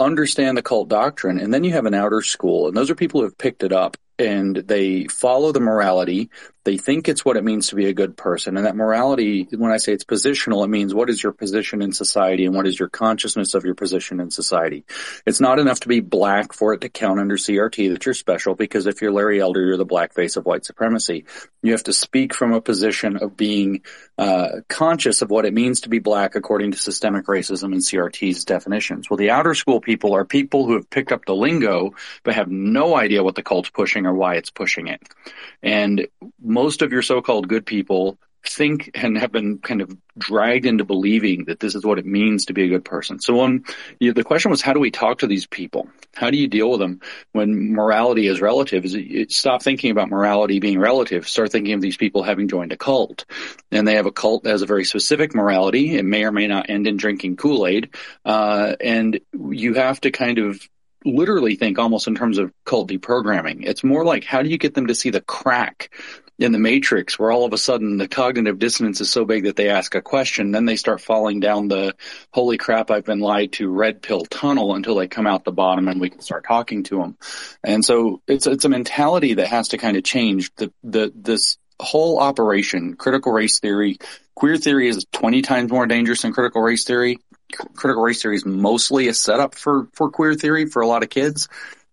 understand the cult doctrine. And then you have an outer school, and those are people who have picked it up and they follow the morality. They think it's what it means to be a good person. And that morality, when I say it's positional, it means what is your position in society and what is your consciousness of your position in society. It's not enough to be black for it to count under CRT that you're special because if you're Larry Elder, you're the black face of white supremacy. You have to speak from a position of being uh, conscious of what it means to be black according to systemic racism and CRT's definitions. Well, the outer school people are people who have picked up the lingo but have no idea what the cult's pushing or why it's pushing it. And most of your so-called good people think and have been kind of dragged into believing that this is what it means to be a good person. So when you know, the question was, how do we talk to these people? How do you deal with them when morality is relative? Is it, stop thinking about morality being relative. Start thinking of these people having joined a cult, and they have a cult that has a very specific morality. It may or may not end in drinking Kool Aid, uh, and you have to kind of literally think almost in terms of cult deprogramming. It's more like how do you get them to see the crack in the matrix where all of a sudden the cognitive dissonance is so big that they ask a question, then they start falling down the holy crap, I've been lied to red pill tunnel until they come out the bottom and we can start talking to them. And so it's, it's a mentality that has to kind of change the, the, this whole operation, critical race theory, queer theory is 20 times more dangerous than critical race theory critical race theory is mostly a setup for, for queer theory for a lot of kids.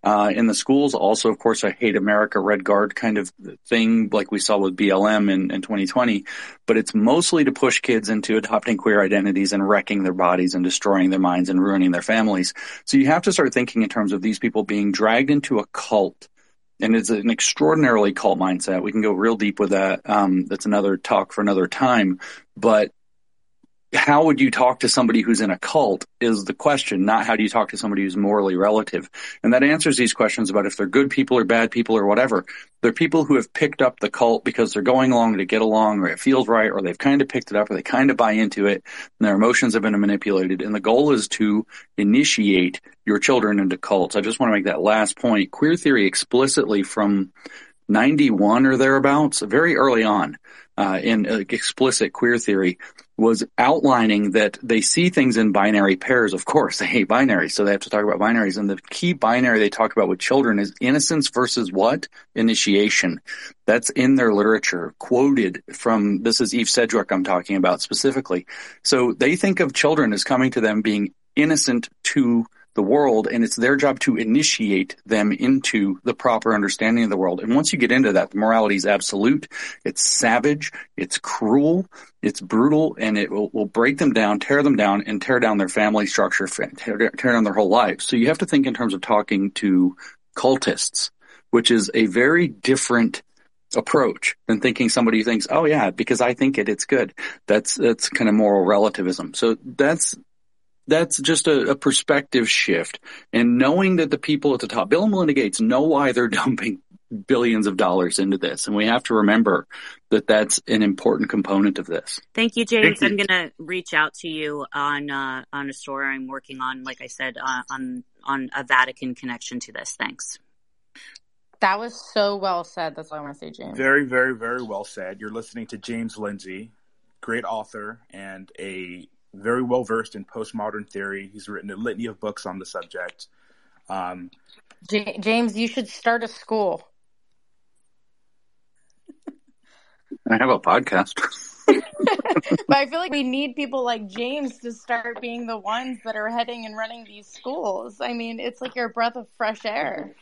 Uh, in the schools, also, of course, a hate America, red guard kind of thing, like we saw with BLM in, in 2020. But it's mostly to push kids into adopting queer identities and wrecking their bodies and destroying their minds and ruining their families. So you have to start thinking in terms of these people being dragged into a cult. And it's an extraordinarily cult mindset. We can go real deep with that. Um, that's another talk for another time. But how would you talk to somebody who's in a cult is the question, not how do you talk to somebody who's morally relative. And that answers these questions about if they're good people or bad people or whatever. They're people who have picked up the cult because they're going along to get along or it feels right or they've kind of picked it up or they kind of buy into it and their emotions have been manipulated. And the goal is to initiate your children into cults. I just want to make that last point. Queer theory explicitly from 91 or thereabouts, very early on, uh, in uh, explicit queer theory was outlining that they see things in binary pairs. Of course, they hate binaries, so they have to talk about binaries. And the key binary they talk about with children is innocence versus what? Initiation. That's in their literature, quoted from, this is Eve Sedgwick I'm talking about specifically. So they think of children as coming to them being innocent to the world and it's their job to initiate them into the proper understanding of the world. And once you get into that, the morality is absolute. It's savage. It's cruel. It's brutal and it will, will break them down, tear them down and tear down their family structure, tear, tear down their whole lives. So you have to think in terms of talking to cultists, which is a very different approach than thinking somebody thinks, oh yeah, because I think it, it's good. That's, that's kind of moral relativism. So that's, that's just a, a, perspective shift and knowing that the people at the top, Bill and Melinda Gates know why they're dumping billions of dollars into this. And we have to remember that that's an important component of this. Thank you, James. Thank you. I'm going to reach out to you on, uh, on a story I'm working on, like I said, uh, on, on a Vatican connection to this. Thanks. That was so well said. That's all I want to say, James. Very, very, very well said. You're listening to James Lindsay, great author and a very well versed in postmodern theory. He's written a litany of books on the subject. Um, J- James, you should start a school. I have a podcast. but I feel like we need people like James to start being the ones that are heading and running these schools. I mean, it's like your breath of fresh air.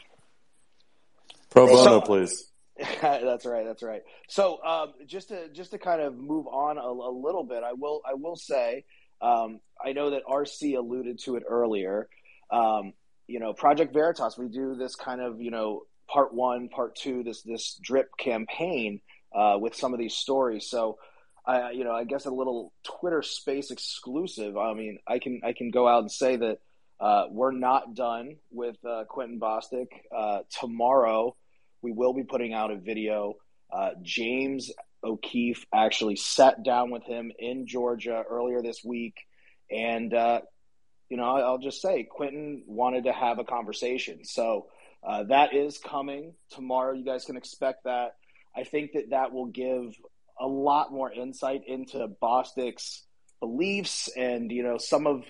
Pro bono, so, please. that's right. That's right. So, um, just to just to kind of move on a, a little bit, I will I will say um, I know that RC alluded to it earlier. Um, you know, Project Veritas, we do this kind of you know part one, part two, this this drip campaign uh, with some of these stories. So, I you know I guess a little Twitter Space exclusive. I mean, I can I can go out and say that uh, we're not done with uh, Quentin Bostic. Uh, tomorrow we will be putting out a video. Uh, James O'Keefe actually sat down with him in Georgia earlier this week. And, uh, you know, I'll just say Quentin wanted to have a conversation. So uh, that is coming tomorrow. You guys can expect that. I think that that will give a lot more insight into Bostic's beliefs and, you know, some of,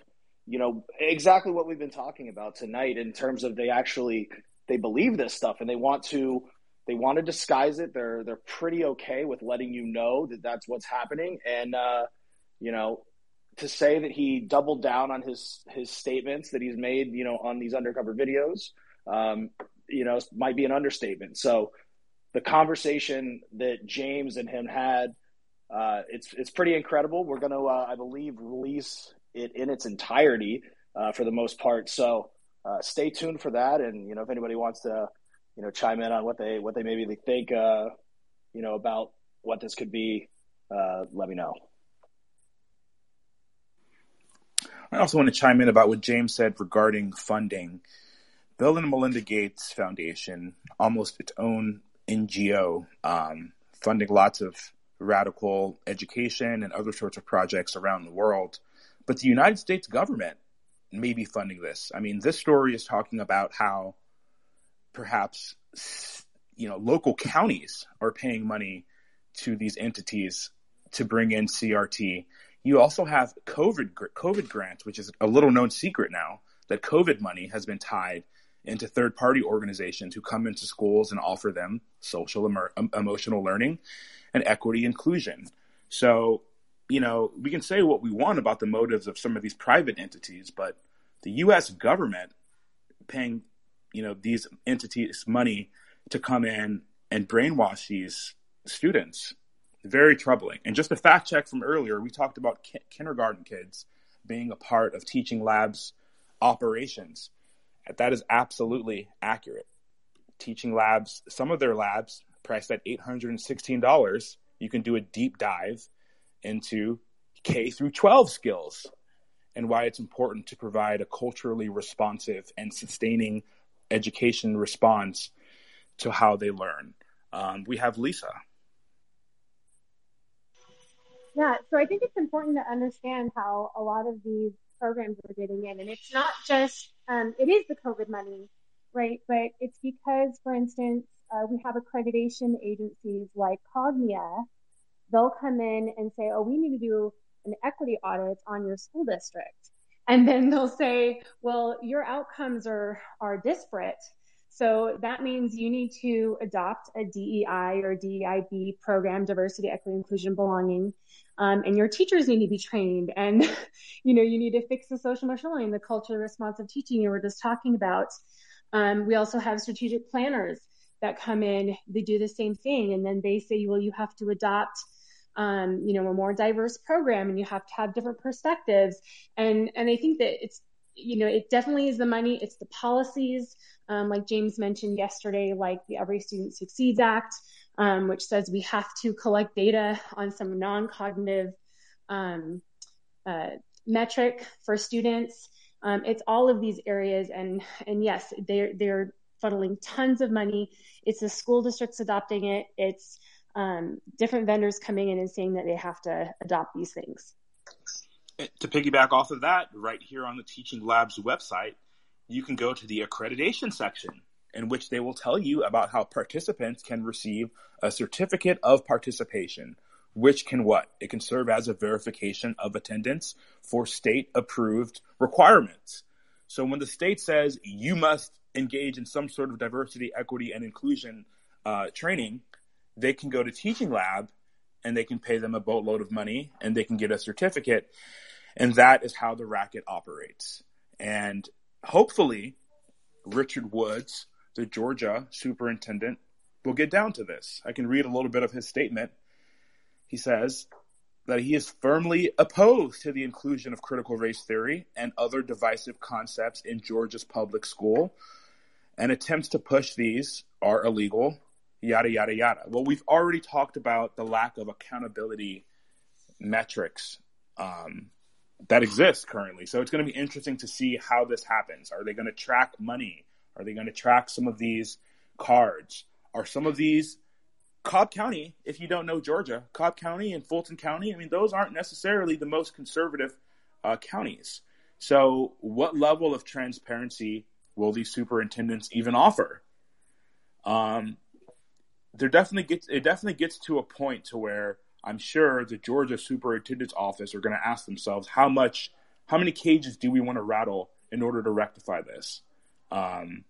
you know, exactly what we've been talking about tonight in terms of they actually they believe this stuff and they want to they want to disguise it. They're they're pretty okay with letting you know that that's what's happening. And uh, you know, to say that he doubled down on his his statements that he's made, you know, on these undercover videos, um, you know, might be an understatement. So the conversation that James and him had, uh, it's it's pretty incredible. We're going to, uh, I believe, release it in its entirety uh, for the most part. So uh, stay tuned for that. And you know, if anybody wants to, you know, chime in on what they what they maybe think, uh, you know, about what this could be, uh, let me know. I also want to chime in about what James said regarding funding. Bill and Melinda Gates Foundation, almost its own NGO, um, funding lots of radical education and other sorts of projects around the world. But the United States government may be funding this. I mean, this story is talking about how perhaps you know local counties are paying money to these entities to bring in CRT. You also have COVID COVID grants, which is a little known secret now that COVID money has been tied into third party organizations who come into schools and offer them social emotional learning and equity inclusion. So you know, we can say what we want about the motives of some of these private entities, but the U.S. government paying, you know, these entities money to come in and brainwash these students, very troubling. And just a fact check from earlier, we talked about ki- kindergarten kids being a part of teaching labs operations. That is absolutely accurate. Teaching labs, some of their labs priced at $816, you can do a deep dive into K through 12 skills and why it's important to provide a culturally responsive and sustaining education response to how they learn. Um, we have Lisa. Yeah, so I think it's important to understand how a lot of these programs are getting in. And it's not just, um, it is the COVID money, right? But it's because, for instance, uh, we have accreditation agencies like Cognia they'll come in and say, oh, we need to do an equity audit on your school district. And then they'll say, well, your outcomes are, are disparate. So that means you need to adopt a DEI or DEIB program, diversity, equity, inclusion, belonging. Um, and your teachers need to be trained and, you know, you need to fix the social emotional learning, the culture responsive teaching you were just talking about. Um, we also have strategic planners that come in, they do the same thing. And then they say, well, you have to adopt um, you know, a more diverse program and you have to have different perspectives. And, and I think that it's, you know, it definitely is the money, it's the policies, um, like James mentioned yesterday, like the Every Student Succeeds Act. um, which says we have to collect data on some non-cognitive um, uh, metric for students. Um, it's all of these areas, and and yes, they're they're funneling tons of money. It's the school districts adopting it. It's different vendors coming in and saying that they have to adopt these things. To piggyback off of that, right here on the Teaching Labs website, you can go to the accreditation section in which they will tell you about how participants can receive a certificate of participation, which can what? It can serve as a verification of attendance for state approved requirements. So when the state says you must engage in some sort of diversity, equity, and inclusion uh, training, they can go to Teaching Lab and they can pay them a boatload of money and they can get a certificate. And that is how the racket operates. And hopefully, Richard Woods, the Georgia superintendent, will get down to this. I can read a little bit of his statement. He says that he is firmly opposed to the inclusion of critical race theory and other divisive concepts in Georgia's public school, and attempts to push these are illegal, yada, yada, yada. Well, we've already talked about the lack of accountability metrics um, that exist currently. So it's going to be interesting to see how this happens. Are they going to track money? Are they going to track some of these cards? Are some of these Cobb County, if you don't know Georgia, Cobb County and Fulton County, I mean, those aren't necessarily the most conservative uh, counties. So, what level of transparency will these superintendents even offer? Um, there definitely gets it definitely gets to a point to where I'm sure the Georgia superintendent's office are going to ask themselves how much, how many cages do we want to rattle in order to rectify this? Um,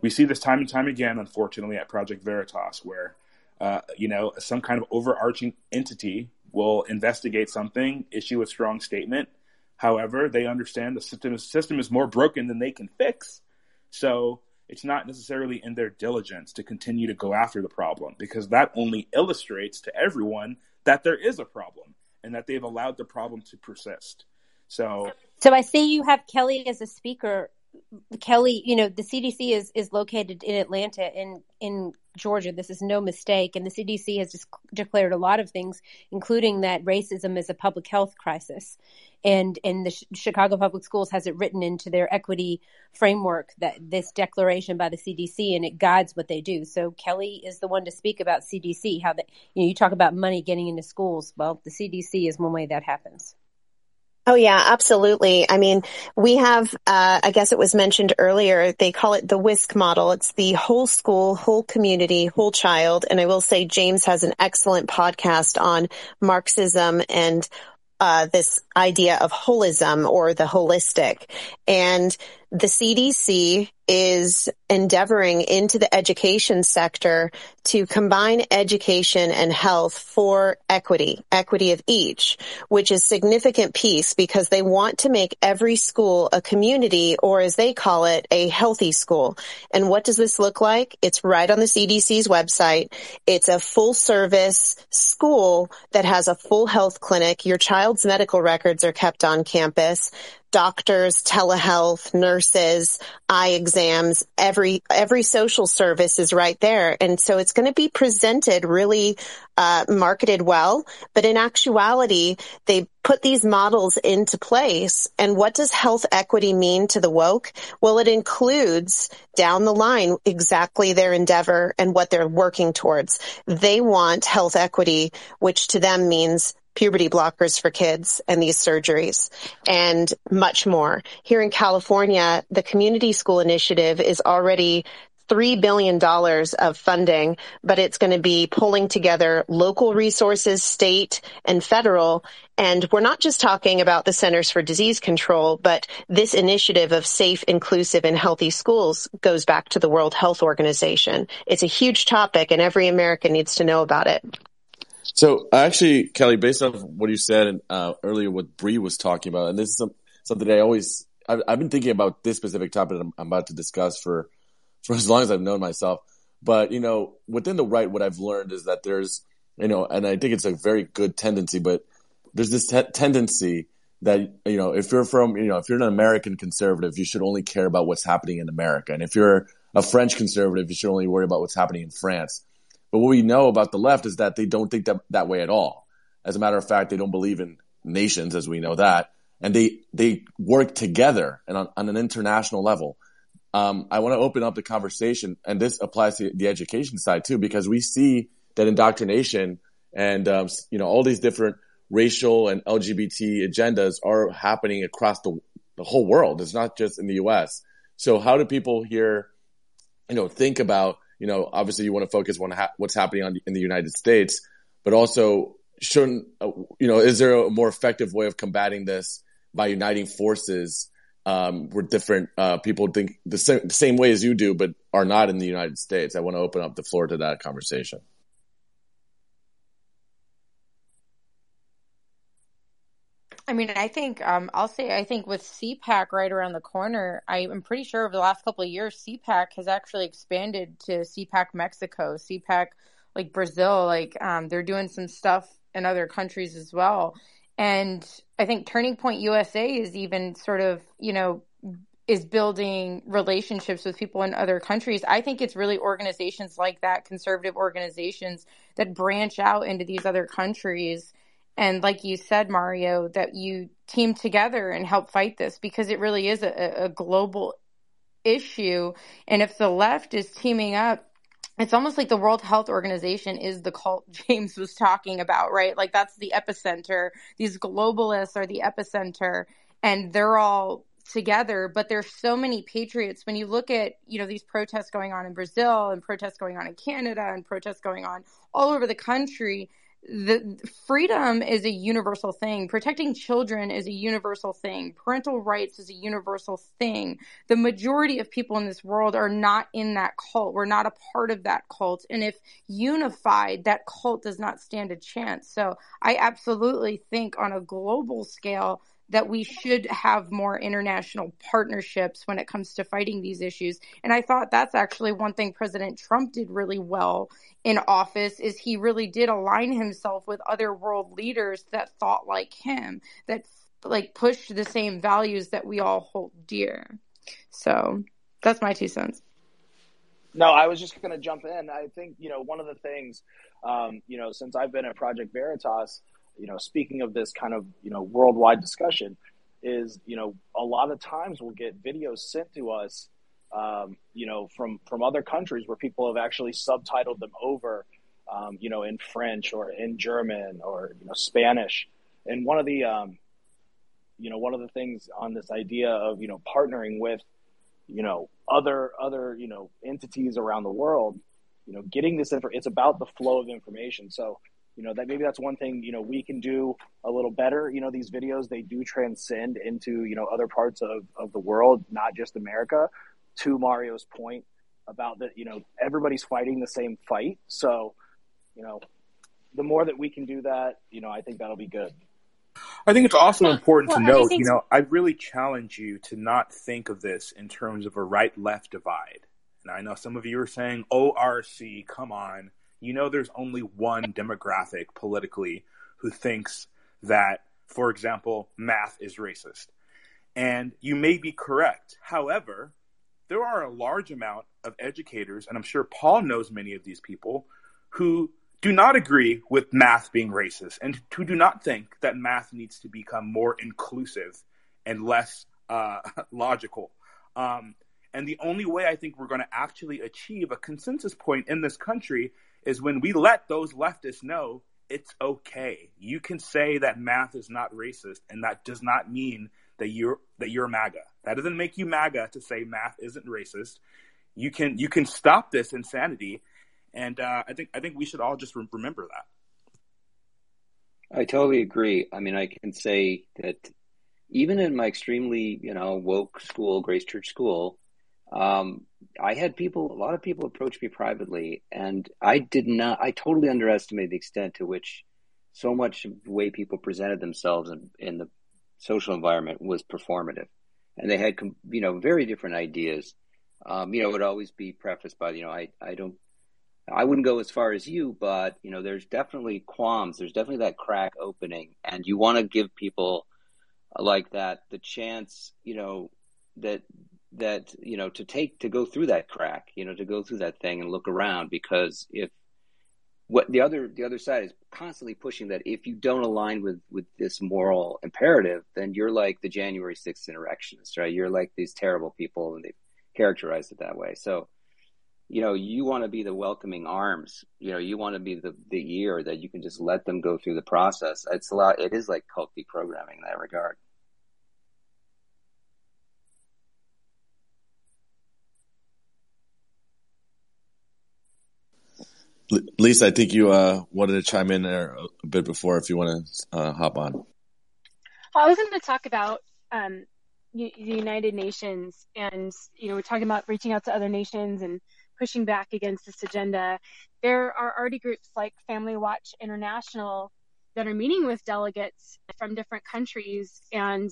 we see this time and time again, unfortunately, at Project Veritas, where uh, you know some kind of overarching entity will investigate something, issue a strong statement. However, they understand the system, system is more broken than they can fix. So it's not necessarily in their diligence to continue to go after the problem because that only illustrates to everyone that there is a problem and that they've allowed the problem to persist. So, so I see you have Kelly as a speaker. Kelly, you know, the CDC is, is located in Atlanta in, in Georgia. This is no mistake. And the CDC has just declared a lot of things, including that racism is a public health crisis and and the Chicago Public Schools has it written into their equity framework that this declaration by the CDC and it guides what they do. So Kelly is the one to speak about CDC. How that you know you talk about money getting into schools. Well, the CDC is one way that happens. Oh yeah, absolutely. I mean, we have, uh, I guess it was mentioned earlier, they call it the WISC model. It's the whole school, whole community, whole child. And I will say James has an excellent podcast on Marxism and uh, this idea of holism or the holistic. And the CDC is endeavoring into the education sector to combine education and health for equity, equity of each, which is significant piece because they want to make every school a community or as they call it, a healthy school. And what does this look like? It's right on the CDC's website. It's a full service school that has a full health clinic. Your child's medical records are kept on campus doctors, telehealth, nurses, eye exams, every, every social service is right there. And so it's going to be presented really, uh, marketed well, but in actuality, they put these models into place. And what does health equity mean to the woke? Well, it includes down the line exactly their endeavor and what they're working towards. They want health equity, which to them means puberty blockers for kids and these surgeries and much more. Here in California, the community school initiative is already $3 billion of funding, but it's going to be pulling together local resources, state and federal. And we're not just talking about the Centers for Disease Control, but this initiative of safe, inclusive and healthy schools goes back to the World Health Organization. It's a huge topic and every American needs to know about it. So actually, Kelly, based on what you said uh, earlier, what Bree was talking about, and this is some, something I always I've, I've, been thinking about this specific topic I'm, I'm, about to discuss for for as long as I've known myself. But you know, within the right, what I've learned is that there's you know, and I think it's a very good tendency, but there's this te- tendency that you know, if you're from you know, if you're an American conservative, you should only care about what's happening in America, and if you're a French conservative, you should only worry about what's happening in France But what we know about the left is that they don't think that, that way at all. As a matter of fact, they don't believe in nations as we know that. And they, they work together and on, on an international level. Um, I want to open up the conversation and this applies to the education side too, because we see that indoctrination and, um, you know, all these different racial and LGBT agendas are happening across the, the whole world. It's not just in the U.S. So how do people here, you know, think about, you know, obviously you want to focus on ha- what's happening on, in the United States, but also shouldn't, uh, you know, is there a more effective way of combating this by uniting forces um, where different uh, people think the same, the same way as you do, but are not in the United States? I want to open up the floor to that conversation. I mean, I think um, I'll say I think with CPAC right around the corner, I am pretty sure over the last couple of years, CPAC has actually expanded to CPAC Mexico, CPAC like Brazil, like um, they're doing some stuff in other countries as well. And I think Turning Point USA is even sort of you know is building relationships with people in other countries. I think it's really organizations like that, conservative organizations that branch out into these other countries and like you said mario that you team together and help fight this because it really is a, a global issue and if the left is teaming up it's almost like the World Health Organization is the cult James was talking about, right? Like that's the epicenter. These globalists are the epicenter and they're all together, but there's so many patriots. When you look at, you know, these protests going on in Brazil and protests going on in Canada and protests going on all over the country, the freedom is a universal thing. Protecting children is a universal thing. Parental rights is a universal thing. The majority of people in this world are not in that cult. We're not a part of that cult. And if unified, that cult does not stand a chance. So I absolutely think on a global scale, that we should have more international partnerships when it comes to fighting these issues. And I thought that's actually one thing President Trump did really well in office is he really did align himself with other world leaders that thought like him, that like pushed the same values that we all hold dear. So that's my two cents. No, I was just going to jump in. I think, you know, one of the things, um, you know, since I've been at Project Veritas, you know, speaking of this kind of, you know, worldwide discussion, is, you know, a lot of times we'll get videos sent to us, um, you know, from, from other countries where people have actually subtitled them over, um, you know, in French or in German or, you know, Spanish. And one of the, um, you know, one of the things on this idea of, you know, partnering with, you know, other, other, you know, entities around the world, you know, getting this info, it's about the flow of information. So, you know that maybe that's one thing you know we can do a little better. You know these videos they do transcend into you know other parts of, of the world not just america. To mario's point about that you know everybody's fighting the same fight. So you know the more that we can do that you know i think that'll be good. I think it's also important well, to note, you know, I really challenge you to not think of this in terms of a right left divide. And I know some of you are saying, ORC, come on you know there's only one demographic politically who thinks that, for example, math is racist. And you may be correct. However, there are a large amount of educators, and I'm sure Paul knows many of these people, who do not agree with math being racist and who do not think that math needs to become more inclusive and less uh, logical. Um, and the only way I think we're going to actually achieve a consensus point in this country is when we let those leftists know it's okay. You can say that math is not racist, and that does not mean that you're that you're MAGA. That doesn't make you MAGA to say math isn't racist. You can you can stop this insanity, and uh, I think I think we should all just re- remember that. I totally agree. I mean, I can say that even in my extremely you know woke school, Grace Church school, um, I had people, a lot of people approach me privately, and I did not, I totally underestimated the extent to which so much of the way people presented themselves in, in the social environment was performative. And they had, you know, very different ideas. Um, you know, it would always be prefaced by, you know, I, I don't, I wouldn't go as far as you, but, you know, there's definitely qualms. There's definitely that crack opening. And you want to give people like that the chance, you know, that that you know to take to go through that crack you know to go through that thing and look around because if what the other the other side is constantly pushing that if you don't align with with this moral imperative, then you're like the January 6th insurrectionists, right? You're like these terrible people, and they've characterized it that way. So you know, you want to be the welcoming arms. You know, you want to be the, the ear that you can just let them go through the process. It's a lot, it is like cult deprogramming in that regard. Lisa, I think you uh, wanted to chime in there a bit before if you want to uh, hop on. I was going to talk about um, the United Nations and, you know, we're talking about reaching out to other nations and pushing back against this agenda. There are already groups like Family Watch International that are meeting with delegates from different countries and,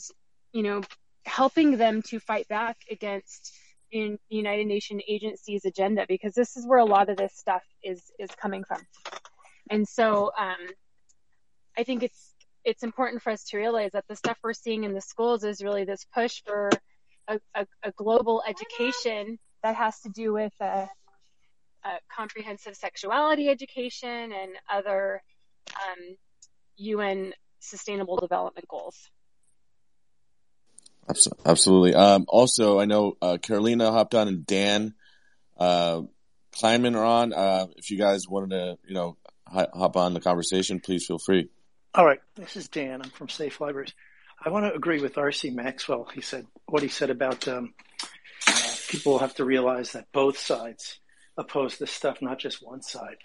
you know, helping them to fight back against in United Nations agencies agenda because this is where a lot of this stuff is is coming from. And so um, I think it's it's important for us to realize that the stuff we're seeing in the schools is really this push for a, a, a global education that has to do with a, a comprehensive sexuality education and other um, UN sustainable development goals. Absolutely. Um, also, I know uh, Carolina hopped on and Dan uh, Kleinman are on. Uh, if you guys wanted to, you know, hop on the conversation, please feel free. All right. This is Dan. I'm from Safe Libraries. I want to agree with R.C. Maxwell. He said what he said about um, people have to realize that both sides oppose this stuff, not just one side.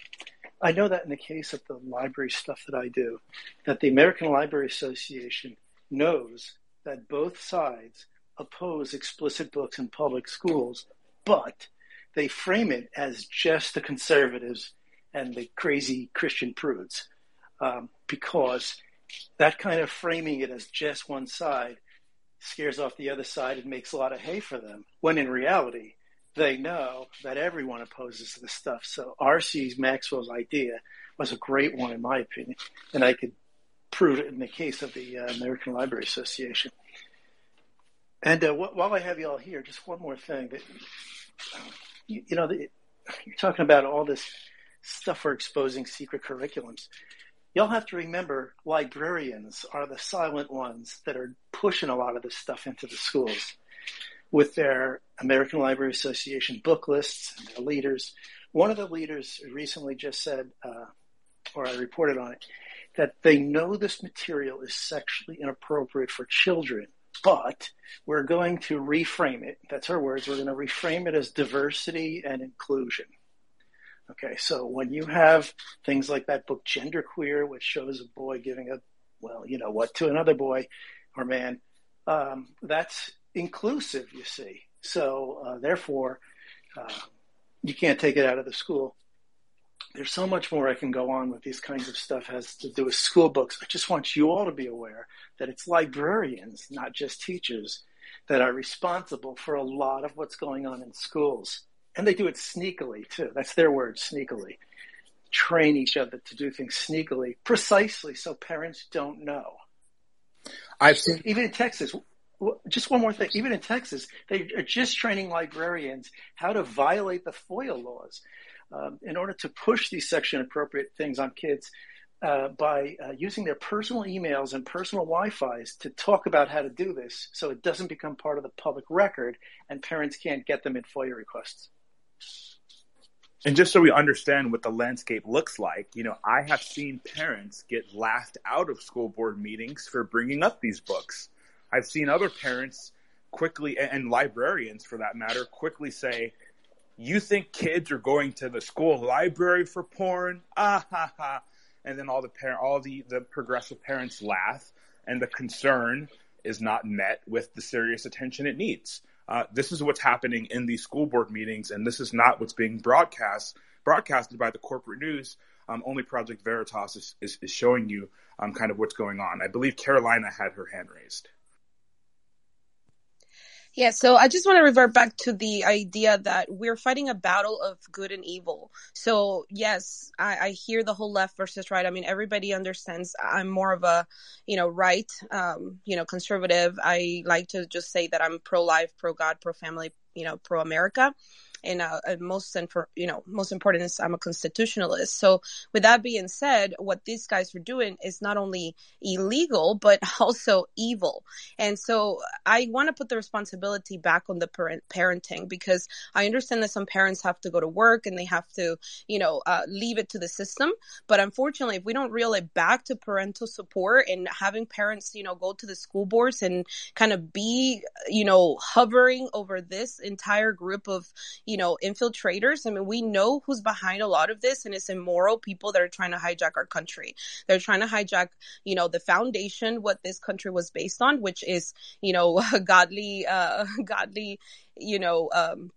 I know that in the case of the library stuff that I do, that the American Library Association knows that both sides oppose explicit books in public schools, but they frame it as just the conservatives and the crazy Christian prudes, um, because that kind of framing it as just one side scares off the other side and makes a lot of hay for them. When in reality, they know that everyone opposes this stuff. So R.C. Maxwell's idea was a great one, in my opinion, and I could in the case of the uh, American Library Association. And uh, wh- while I have you all here, just one more thing that you, you know, the, you're talking about all this stuff for exposing secret curriculums you'll have to remember librarians are the silent ones that are pushing a lot of this stuff into the schools with their American Library Association book lists and their leaders. One of the leaders recently just said, uh, or I reported on it, that they know this material is sexually inappropriate for children, but we're going to reframe it. That's her words. We're going to reframe it as diversity and inclusion. Okay, so when you have things like that book Genderqueer, which shows a boy giving a, well, you know what, to another boy or man, um, that's inclusive, you see. So uh, therefore, uh, you can't take it out of the school. There's so much more I can go on with these kinds of stuff has to do with school books. I just want you all to be aware that it's librarians, not just teachers, that are responsible for a lot of what's going on in schools and they do it sneakily too. That's their word, sneakily. Train each other to do things sneakily, precisely so parents don't know. I've seen even in Texas. Just one more thing. Even in Texas, they are just training librarians how to violate the FOIA laws um, in order to push these section appropriate things on kids uh, by uh, using their personal emails and personal Wi-Fi's to talk about how to do this, so it doesn't become part of the public record, and parents can't get them in FOIA requests. And just so we understand what the landscape looks like, you know, I have seen parents get laughed out of school board meetings for bringing up these books. I've seen other parents quickly, and librarians for that matter, quickly say, you think kids are going to the school library for porn? Ah ha ha. And then all the parent, all the, the progressive parents laugh and the concern is not met with the serious attention it needs. Uh, this is what's happening in these school board meetings, and this is not what's being broadcast broadcasted by the corporate news. Um, only Project Veritas is, is, is showing you um, kind of what's going on. I believe Carolina had her hand raised. Yeah, so I just want to revert back to the idea that we're fighting a battle of good and evil. So, yes, I, I hear the whole left versus right. I mean, everybody understands I'm more of a, you know, right, um, you know, conservative. I like to just say that I'm pro life, pro God, pro family, you know, pro America. And uh, most you know most important is I'm a constitutionalist. So with that being said, what these guys are doing is not only illegal but also evil. And so I want to put the responsibility back on the parent parenting because I understand that some parents have to go to work and they have to you know uh, leave it to the system. But unfortunately, if we don't reel it back to parental support and having parents you know go to the school boards and kind of be you know hovering over this entire group of you know, infiltrators. I mean, we know who's behind a lot of this and it's immoral people that are trying to hijack our country. They're trying to hijack, you know, the foundation, what this country was based on, which is, you know, godly, uh, godly, you know, um,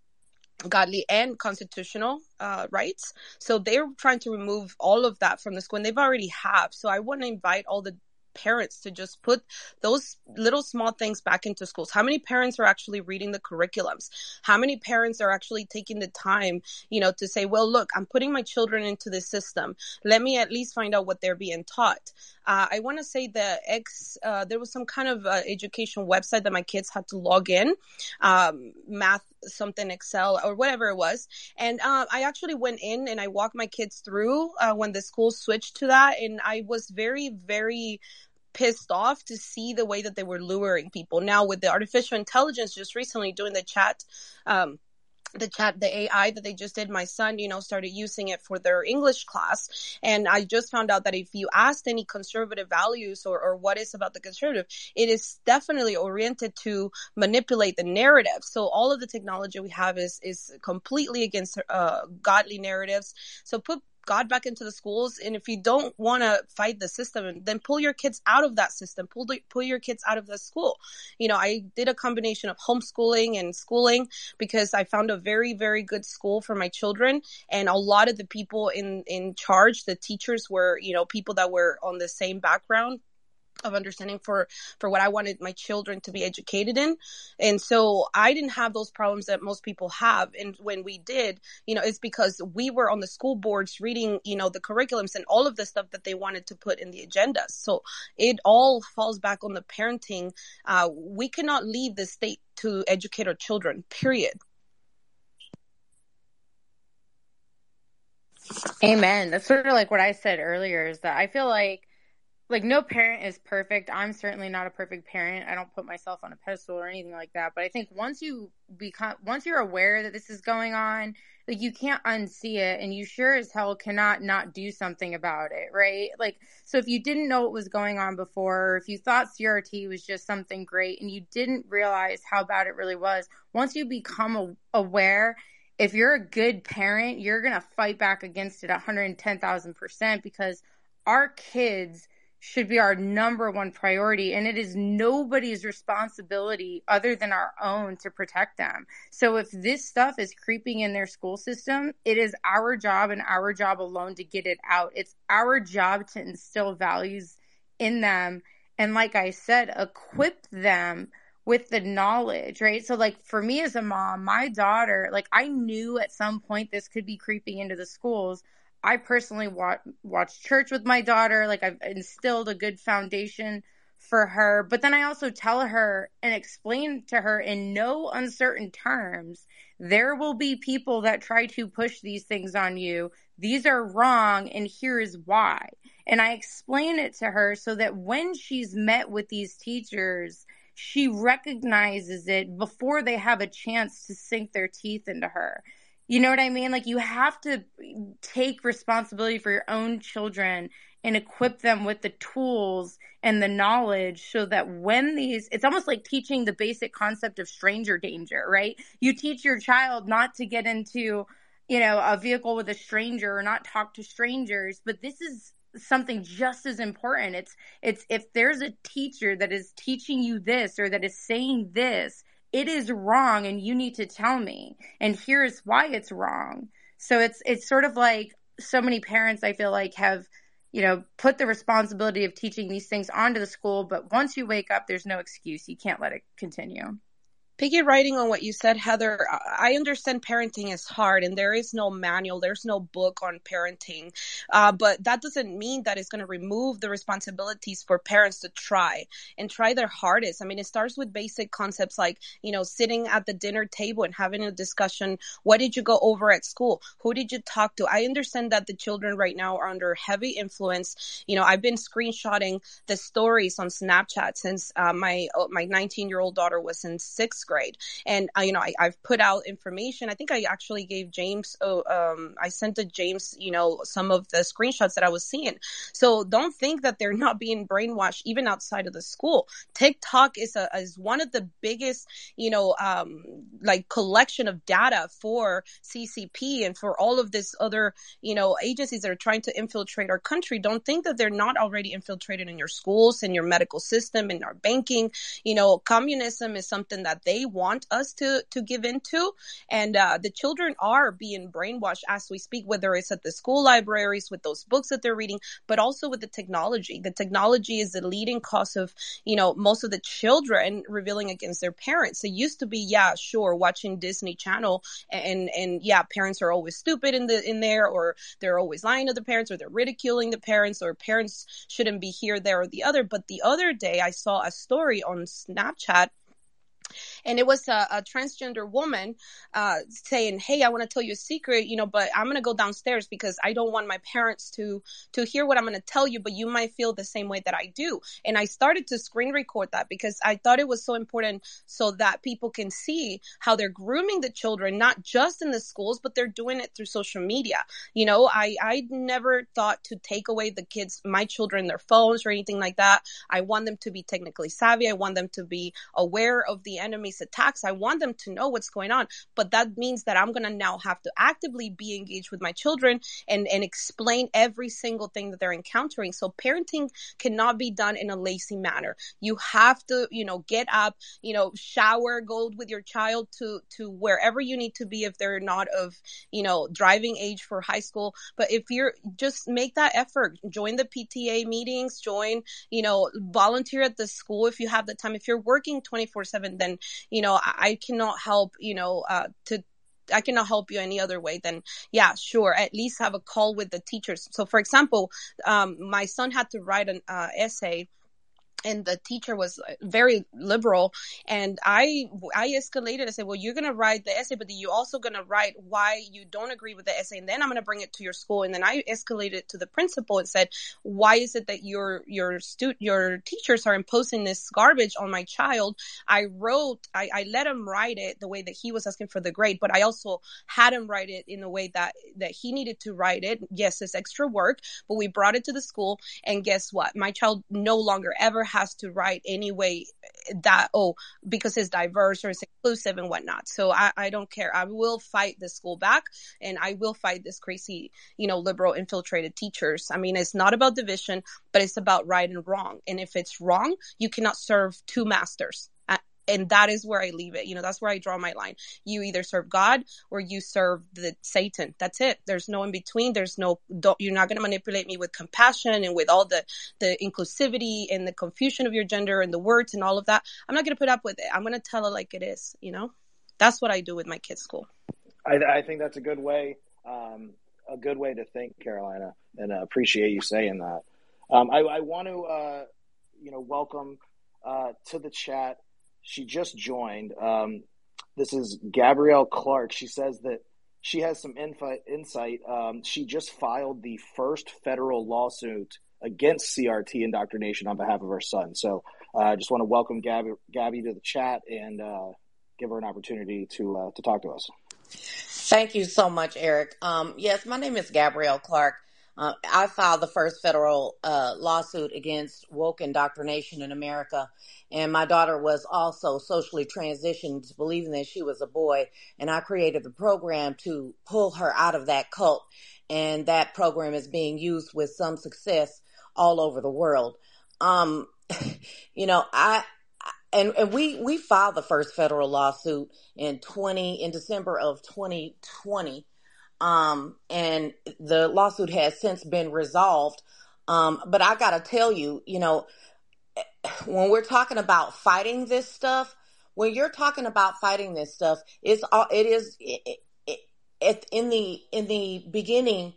godly and constitutional uh, rights. So they're trying to remove all of that from the school, and they've already have. So I want to invite all the parents to just put those little small things back into schools. How many parents are actually reading the curriculums? How many parents are actually taking the time you know to say well look i'm putting my children into this system. Let me at least find out what they're being taught uh, i want to say the ex uh, there was some kind of uh, education website that my kids had to log in um, math something excel or whatever it was and uh, i actually went in and i walked my kids through uh, when the school switched to that and i was very very pissed off to see the way that they were luring people. Now with the artificial intelligence just recently doing the chat, um, the chat the ai that they just did my son you know started using it for their english class. And i just found out that if you asked any conservative values or, or what is about the conservative it is definitely oriented to manipulate the narrative. So all of the technology we have is is completely against uh, godly narratives. So put God back into the schools. And if you don't want to fight the system, then pull your kids out of that system. Pull the, pull your kids out of the school. You know, I did a combination of homeschooling and schooling because I found a very very good school for my children, and a lot of the people in in charge, the teachers were you know people that were on the same background of understanding for for what I wanted my children to be educated in. And so I didn't have those problems that most people have. And when we did, you know, it's because we were on the school boards reading, you know, the curriculums and all of the stuff that they wanted to put in the agenda. So it all falls back on the parenting. Uh, we cannot leave the state to educate our children, period. Amen. That's sort of like what I said earlier is that I feel like like no parent is perfect. I'm certainly not a perfect parent. I don't put myself on a pedestal or anything like that. But I think once you become once you're aware that this is going on, like you can't unsee it and you sure as hell cannot not do something about it, right? Like so if you didn't know what was going on before, or if you thought CRT was just something great and you didn't realize how bad it really was, once you become aware if you're a good parent, you're going to fight back against it 110,000% because our kids should be our number one priority. And it is nobody's responsibility other than our own to protect them. So if this stuff is creeping in their school system, it is our job and our job alone to get it out. It's our job to instill values in them. And like I said, equip them with the knowledge, right? So like for me as a mom, my daughter, like I knew at some point this could be creeping into the schools I personally watch watch church with my daughter. Like I've instilled a good foundation for her. But then I also tell her and explain to her in no uncertain terms there will be people that try to push these things on you. These are wrong, and here is why. And I explain it to her so that when she's met with these teachers, she recognizes it before they have a chance to sink their teeth into her. You know what I mean? Like you have to take responsibility for your own children and equip them with the tools and the knowledge so that when these it's almost like teaching the basic concept of stranger danger, right? You teach your child not to get into, you know, a vehicle with a stranger or not talk to strangers, but this is something just as important. It's it's if there's a teacher that is teaching you this or that is saying this, it is wrong and you need to tell me. And here's why it's wrong. So it's it's sort of like so many parents i feel like have you know put the responsibility of teaching these things onto the school but once you wake up there's no excuse. You can't let it continue piggy writing on what you said, Heather, I understand parenting is hard and there is no manual, there's no book on parenting. Uh, but that doesn't mean that it's going to remove the responsibilities for parents to try and try their hardest. I mean, it starts with basic concepts like, you know, sitting at the dinner table and having a discussion. What did you go over at school? Who did you talk to? I understand that the children right now are under heavy influence. You know, I've been screenshotting the stories on Snapchat since uh, my uh, my 19 year old daughter was in sixth grade, and uh, you know, I, have put out information. I think I actually gave James. Oh, um, I sent to James, you know, some of the screenshots that I was seeing. So don't think that they're not being brainwashed even outside of the school. TikTok is a is one of the biggest, you know, um, like collection of data for CCP and for all of this other, you know, agencies that are trying to infiltrate our country. Don't think that they're not already infiltrated in your schools, in your medical system, in our banking. You know, communism is something that they want us to to give into, and uh, the children are being brainwashed as we speak, whether it's at the school libraries with those books that they're reading, but also with the technology. The technology is the leading cause of, you know, most of the children revealing against their parents. It used to be, yeah, sure, watching Disney Channel and and yeah, parents are always stupid in the in there, or they're always lying to the parents, or they're ridiculing the parents, or parents shouldn't be here, there, or the other. But the other day, I saw a story on Snapchat and it was a, a transgender woman uh, saying, "Hey, I want to tell you a secret, you know, but I'm gonna go downstairs because I don't want my parents to to hear what I'm gonna tell you, but you might feel the same way that I do." And I started to screen record that because I thought it was so important so that people can see how they're grooming the children, not just in the schools, but they're doing it through social media. You know, I I never thought to take away the kids, my children, their phones or anything like that. I want them to be technically savvy. I want them to be aware of the attacks. I want them to know what's going on. But that means that I'm going to now have to actively be engaged with my children and, and explain every single thing that they're encountering. So parenting cannot be done in a lazy manner. You have to, you know, get up, you know, shower, go with your child to, to wherever you need to be if they're not of, you know, driving age for high school. But if you're just make that effort, join the PTA meetings, join, you know, volunteer at the school if you have the time. If you're working 24 seven, then you know, I, I cannot help, you know, uh, to I cannot help you any other way then yeah sure at least have a call with the teachers. So for example um, my son had to write an uh, essay and the teacher was uh, very liberal. And i i escalated. I said well you're going to write the essay but you're also going to write why you don't agree with the essay and then i'm going to bring it to your school. And then i escalated to the principal and said why is it that your your stu- your teachers are imposing this garbage on my child? I wrote I, I let him write it the way that he was asking for the grade but i also had him write it in the way that that he needed to write it. Yes it's extra work but we brought it to the school and guess what? My child no longer ever has to write anyway eh, that oh because it's diverse or it's inclusive and whatnot. So I, I don't care. I will fight the school back and i will fight this crazy you know liberal infiltrated teachers. I mean it's not about division but it's about right and wrong. And if it's wrong you cannot serve two masters and that is where I leave it. You know, that's where I draw my line. You either serve God or you serve the Satan. That's it. There's no in between. There's no. you're not going to manipulate me with compassion and with all the the inclusivity and the confusion of your gender and the words and all of that. I'm not going to put up with it. I'm going to tell it like it is. You know, that's what I do with my kids' school. I, I think that's a good way. Um, a good way to think, Carolina, and uh, appreciate you saying that. Um, I, I, want to, uh, you know, welcome uh, to the chat she just joined. Um, this is Gabrielle Clark. She says that she has some infi- insight. Um, she just filed the first federal lawsuit against CRT indoctrination on behalf of her son. So uh, I uh, just want to welcome Gabby, Gabby to the chat and uh, give her an opportunity to uh, to talk to us. Thank you so much, Eric. Um, yes, my name is Gabrielle Clark. Uh, I filed the first federal uh, lawsuit against woke indoctrination in America. And my daughter was also socially transitioned, believing that she was a boy. And I created the program to pull her out of that cult. And that program is being used with some success all over the world. Um, you know, I, and, and we, we filed the first federal lawsuit in 20, in December of 2020 um, and the lawsuit has since been resolved. Um, but I got to tell you, you know, when we're talking about fighting this stuff, when you're talking about fighting this stuff, it's all it is it, it, it, in the in the beginning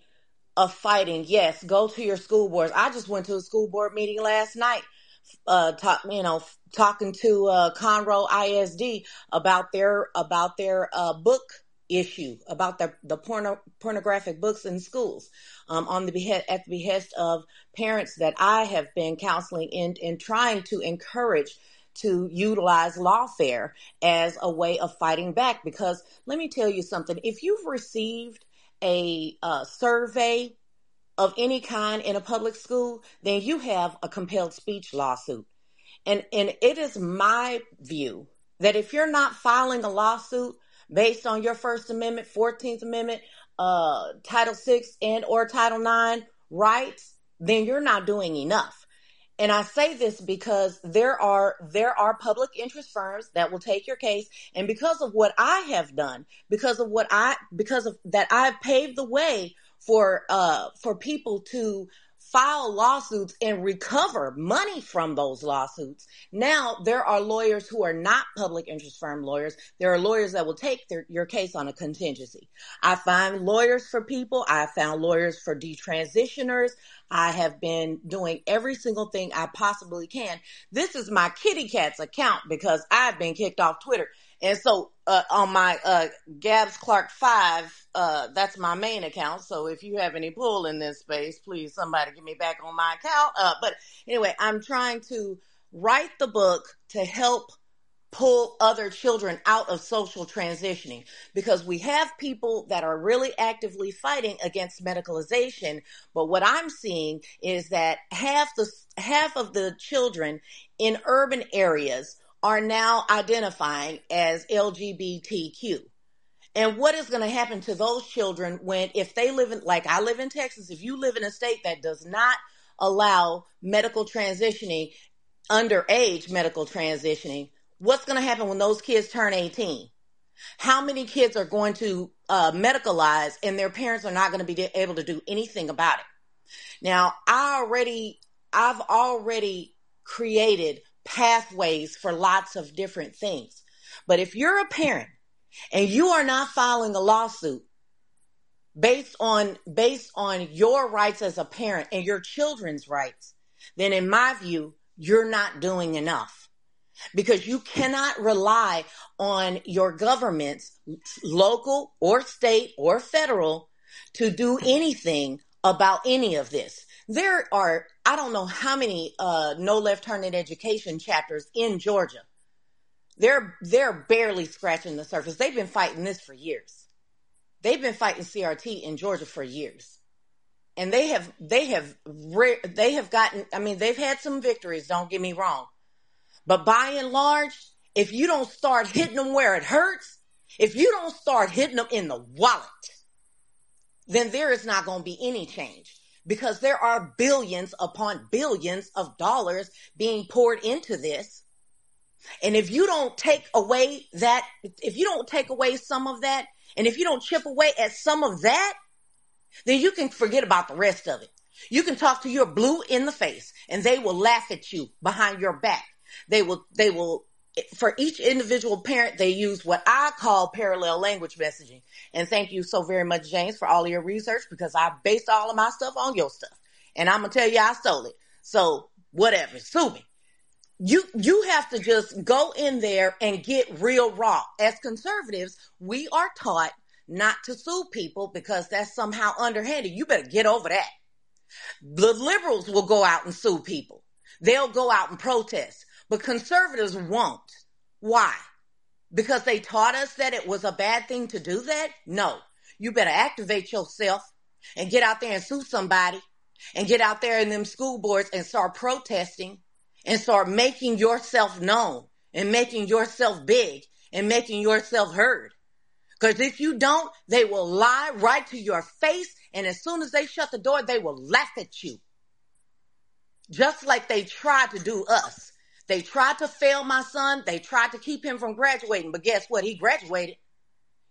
of fighting. Yes, go to your school boards. I just went to a school board meeting last night. Uh, talk, you know, talking to uh, Conroe ISD about their about their uh, book issue about the the porno, pornographic books in schools um, on the behest at the behest of parents that I have been counseling in in trying to encourage to utilize lawfare as a way of fighting back. Because let me tell you something if you've received a uh, survey of any kind in a public school then you have a compelled speech lawsuit. And and it is my view that if you're not filing a lawsuit based on your First Amendment, Fourteenth Amendment, uh, Title Six, and or Title Nine rights, then you're not doing enough. And I say this because there are there are public interest firms that will take your case, and because of what I have done, because of what I because of that I've paved the way for uh for people to file lawsuits and recover money from those lawsuits. Now there are lawyers who are not public interest firm lawyers. There are lawyers that will take their, your case on a contingency. I find lawyers for people. I found lawyers for detransitioners. I have been doing every single thing I possibly can. This is my kitty cat's account because I've been kicked off Twitter. And so uh, on my uh, Gabs Clark five, uh, that's my main account. So if you have any pull in this space, please somebody get me back on my account. Uh, but anyway, I'm trying to write the book to help pull other children out of social transitioning because we have people that are really actively fighting against medicalization but what i'm seeing is that half the half of the children in urban areas are now identifying as LGBTQ. And what is going to happen to those children when, if they live in, like I live in Texas, if you live in a state that does not allow medical transitioning, underage medical transitioning, what's going to happen when those kids turn 18? How many kids are going to uh, medicalize and their parents are not going to be able to do anything about it? Now, I already, I've already created pathways for lots of different things. But if you're a parent and you are not filing a lawsuit based on based on your rights as a parent and your children's rights, then in my view, you're not doing enough. Because you cannot rely on your governments, local or state or federal, to do anything about any of this. There are, I don't know how many uh, no left turn in education chapters in Georgia. They're they're barely scratching the surface. They've been fighting this for years. They've been fighting CRT in Georgia for years, and they have they have re- they have gotten. I mean, they've had some victories. Don't get me wrong, but by and large, if you don't start hitting them where it hurts, if you don't start hitting them in the wallet, then there is not going to be any change because there are billions upon billions of dollars being poured into this. And if you don't take away that, if you don't take away some of that, and if you don't chip away at some of that, then you can forget about the rest of it. You can talk to your blue in the face and they will laugh at you behind your back. They will, they will for each individual parent, they use what I call parallel language messaging. And thank you so very much, James, for all your research because I based all of my stuff on your stuff. And I'm gonna tell you I stole it. So whatever, sue me. You you have to just go in there and get real raw. As conservatives, we are taught not to sue people because that's somehow underhanded. You better get over that. The liberals will go out and sue people. They'll go out and protest. But conservatives won't. Why? Because they taught us that it was a bad thing to do that? No. You better activate yourself and get out there and sue somebody and get out there in them school boards and start protesting and start making yourself known and making yourself big and making yourself heard. Because if you don't, they will lie right to your face. And as soon as they shut the door, they will laugh at you. Just like they tried to do us. They tried to fail my son. They tried to keep him from graduating. But guess what? He graduated.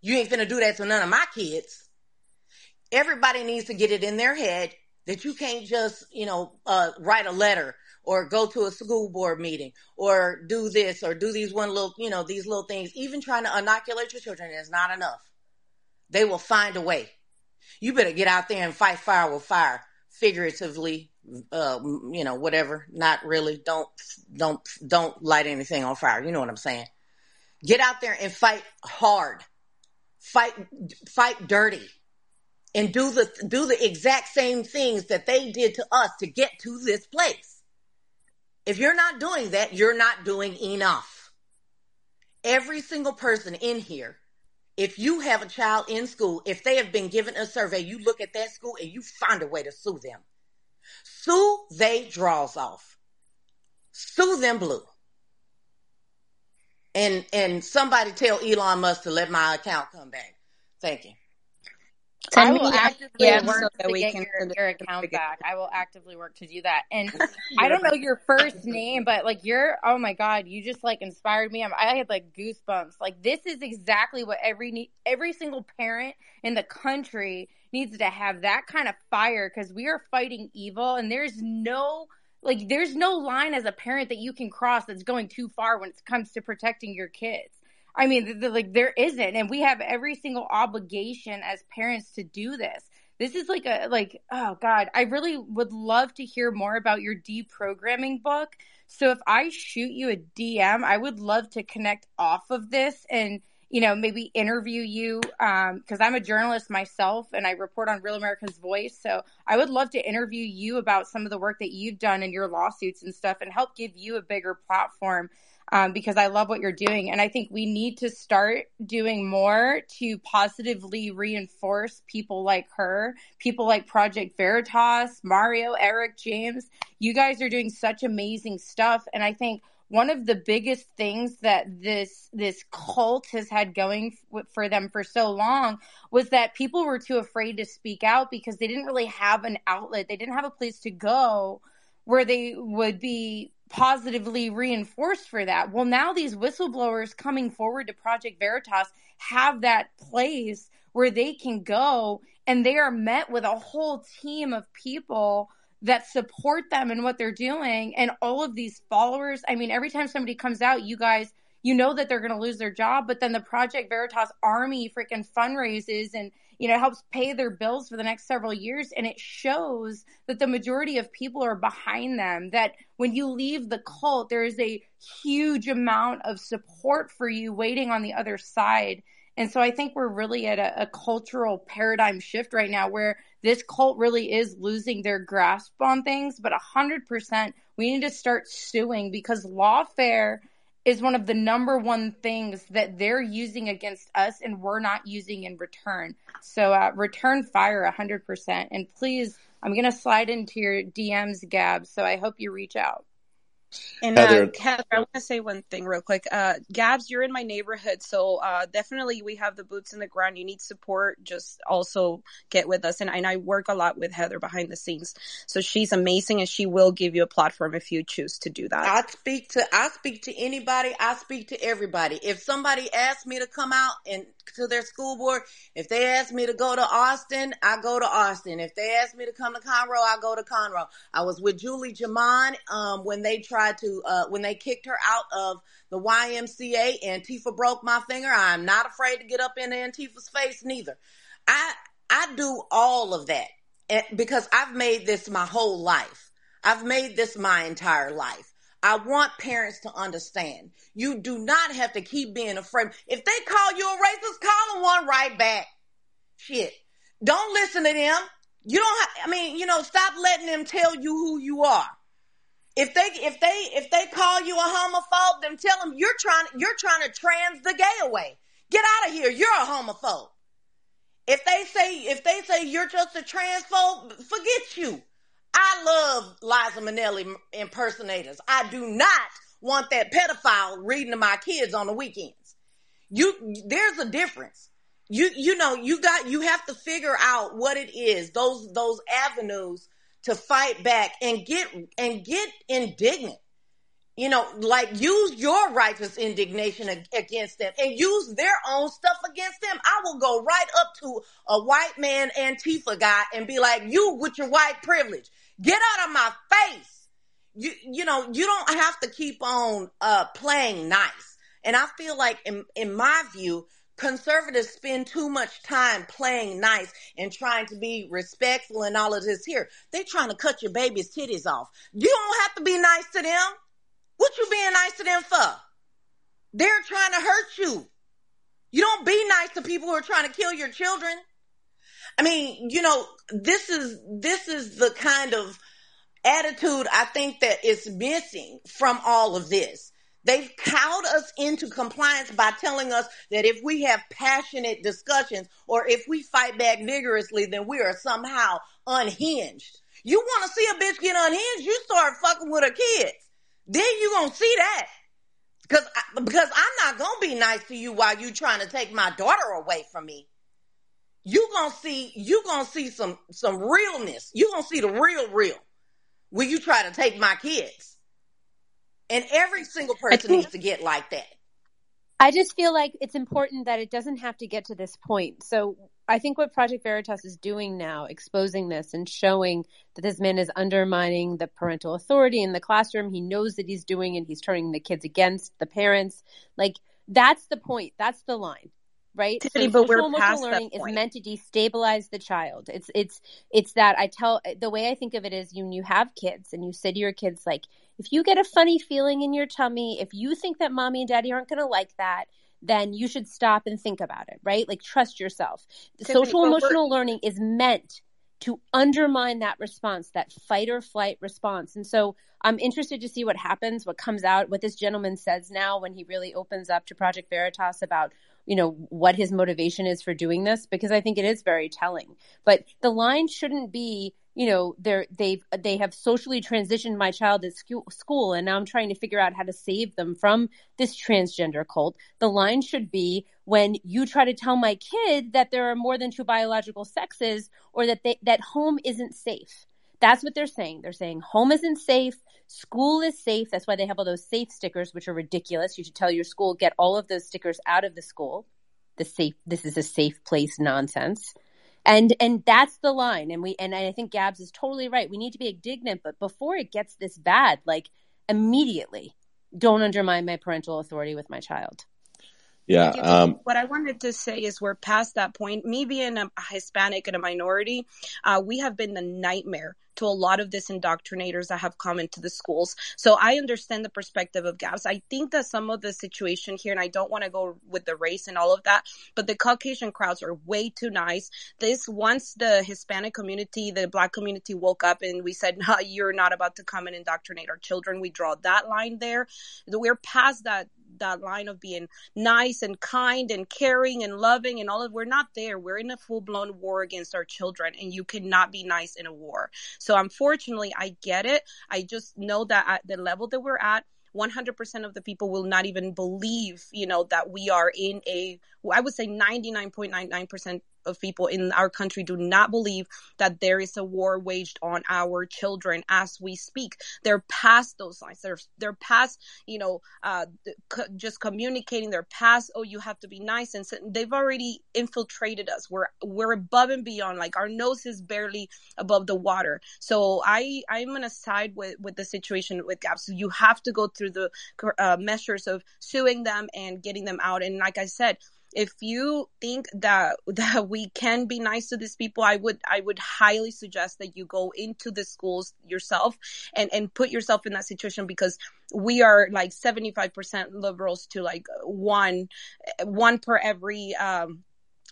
You ain't finna do that to none of my kids. Everybody needs to get it in their head that you can't just, you know, uh, write a letter or go to a school board meeting or do this or do these one little, you know, these little things. Even trying to inoculate your children is not enough. They will find a way. You better get out there and fight fire with fire, figuratively, uh, you know, whatever. Not really. Don't, don't, don't light anything on fire. You know what I'm saying? Get out there and fight hard. Fight, fight dirty and do the do the exact same things that they did to us to get to this place. If you're not doing that, you're not doing enough. Every single person in here, if you have a child in school, if they have been given a survey, you look at that school and you find a way to sue them. Sue they draws off. Sue them blue. And and somebody tell Elon Musk to let my account come back. Thank you. I will actively work so to get your, your account back. I will actively work to do that. And I don't know your first name, but like you're, oh my god, you just like inspired me. I had like goosebumps. Like this is exactly what every every single parent in the country needs to have that kind of fire because we are fighting evil, and there's no like there's no line as a parent that you can cross that's going too far when it comes to protecting your kids. I mean, the, like there isn't, and we have every single obligation as parents to do this. This is like a like oh god, I really would love to hear more about your deprogramming book. So if I shoot you a DM, I would love to connect off of this and you know maybe interview you because um, I'm a journalist myself and I report on Real America's Voice. So I would love to interview you about some of the work that you've done in your lawsuits and stuff and help give you a bigger platform um, because I love what you're doing. And I think we need to start doing more to positively reinforce people like her, people like Project Veritas, Mario, Eric, James. You guys are doing such amazing stuff. And I think one of the biggest things that this this cult has had going f- for them for so long was that people were too afraid to speak out because they didn't really have an outlet they didn't have a place to go where they would be positively reinforced for that. Well, now these whistleblowers coming forward to Project Veritas have that place where they can go and they are met with a whole team of people that support them and what they're doing and all of these followers. I mean, every time somebody comes out, you guys you know that they're going to lose their job, but then the Project Veritas army freaking fundraises and you know helps pay their bills for the next several years and it shows that the majority of people are behind them that when you leave the cult there is a huge amount of support for you waiting on the other side and so I think we're really at a, a, cultural paradigm shift right now where this cult really is losing their grasp on things. But 100%, we need to start suing because lawfare is one of the number one things that they're using against us and we're not using in return. So uh, return fire 100%. And please, I'm going to slide into your DMs, Gab. So I hope you reach out. And Heather, uh, Heather I want to say one thing real quick. Uh, Gabs, you're in my neighborhood, so uh, definitely we have the boots in the ground. You need support. Just also get with us, and, and I work a lot with Heather behind the scenes, so she's amazing, and she will give you a platform if you choose to do that. I speak to I speak to anybody. I speak to everybody. If somebody asks me to come out and to their school board, if they ask me to go to Austin, I go to Austin. If they ask me to come to Conroe, I go to Conroe. I was with Julie Jaman um, when they tried to, uh, when they kicked her out of the YMCA, Antifa broke my finger. I'm not afraid to get up in Antifa's face neither. I, I do all of that because I've made this my whole life. I've made this my entire life. I want parents to understand. You do not have to keep being afraid. If they call you a racist, call them one right back. Shit. Don't listen to them. You don't have, I mean, you know, stop letting them tell you who you are. If they if they if they call you a homophobe, then tell them you're trying you're trying to trans the gay away. Get out of here. You're a homophobe. If they say if they say you're just a transphobe, forget you. I love Liza Minnelli impersonators. I do not want that pedophile reading to my kids on the weekends. You there's a difference. You you know you got you have to figure out what it is those those avenues to fight back and get and get indignant. You know, like use your righteous indignation against them and use their own stuff against them. I will go right up to a white man Antifa guy and be like, you with your white privilege, get out of my face. you you know you don't have to keep on uh playing nice. And i feel like in in my view conservatives spend too much time playing nice and trying to be respectful and all of this here. They're trying to cut your baby's titties off. You don't have to be nice to them. What you being nice to them for? They're trying to hurt you. You don't be nice to people who are trying to kill your children i mean you know this is this is the kind of attitude I think that is missing from all of this. They've cowed us into compliance by telling us that if we have passionate discussions or if we fight back vigorously, then we are somehow unhinged. You want to see a bitch get unhinged? You start fucking with her kids. Then you gonna see that. Because because I'm not gonna be nice to you while you trying to take my daughter away from me. You gonna see you gonna see some some realness. You gonna see the real real will you try to take my kids? And every single person think, needs to get like that. I just feel like it's important that it doesn't have to get to this point. So I think what Project Veritas is doing now, exposing this and showing that this man is undermining the parental authority in the classroom. He knows that he's doing it. He's turning the kids against the parents. Like that's the point. That's the line right? Tiffany, so social emotional learning is meant to destabilize the child. It's it's it's that I tell the way I think of it is you you have kids and you say to your kids like if you get a funny feeling in your tummy, if you think that mommy and daddy aren't going to like that, then you should stop and think about it, right? Like trust yourself. Tiffany, social emotional learning is meant to undermine that response, that fight or flight response. And so I'm interested to see what happens, what comes out, what this gentleman says now when he really opens up to Project Veritas about you know what his motivation is for doing this because i think it is very telling. But the line shouldn't be you know they're they've they have socially transitioned my child at school and now i'm trying to figure out how to save them from this transgender cult. The line should be when you try to tell my kid that there are more than two biological sexes or that they that home isn't safe that's what they're saying. They're saying home isn't safe, school is safe. That's why they have all those safe stickers, which are ridiculous. You should tell your school get all of those stickers out of the school. The safe, this is a safe place nonsense. And and that's the line. And we and I think Gabs is totally right. We need to be indignant, but before it gets this bad, like immediately, don't undermine my parental authority with my child. Yeah. Um, what I wanted to say is we're past that point. Me being a Hispanic and a minority, uh, we have been the nightmare to a lot of this indoctrinators that have come into the schools. So I understand the perspective of gaps. I think that some of the situation here, and I don't want to go with the race and all of that, but the Caucasian crowds are way too nice. This once the Hispanic community, the black community woke up and we said, no, you're not about to come and indoctrinate our children. We draw that line there. We're past that that line of being nice and kind and caring and loving and all of we're not there. We're in a full-blown war against our children and you cannot be nice in a war. So unfortunately i get it. I just know that at the level that we're at 100% of the people will not even believe, you know, that we are in a, I would say 99.99% of people in our country do not believe that there is a war waged on our children as we speak. They're past those lines. They're they're past you know uh, just communicating. They're past oh you have to be nice and they've already infiltrated us. We're we're above and beyond. Like our nose is barely above the water. So I I'm gonna side with with the situation with Gabs. So you have to go through the uh, measures of suing them and getting them out. And like I said, if you think that that we can be nice to these people i would i would highly suggest that you go into the schools yourself and and put yourself in that situation because we are like 75% liberals to like one one per every um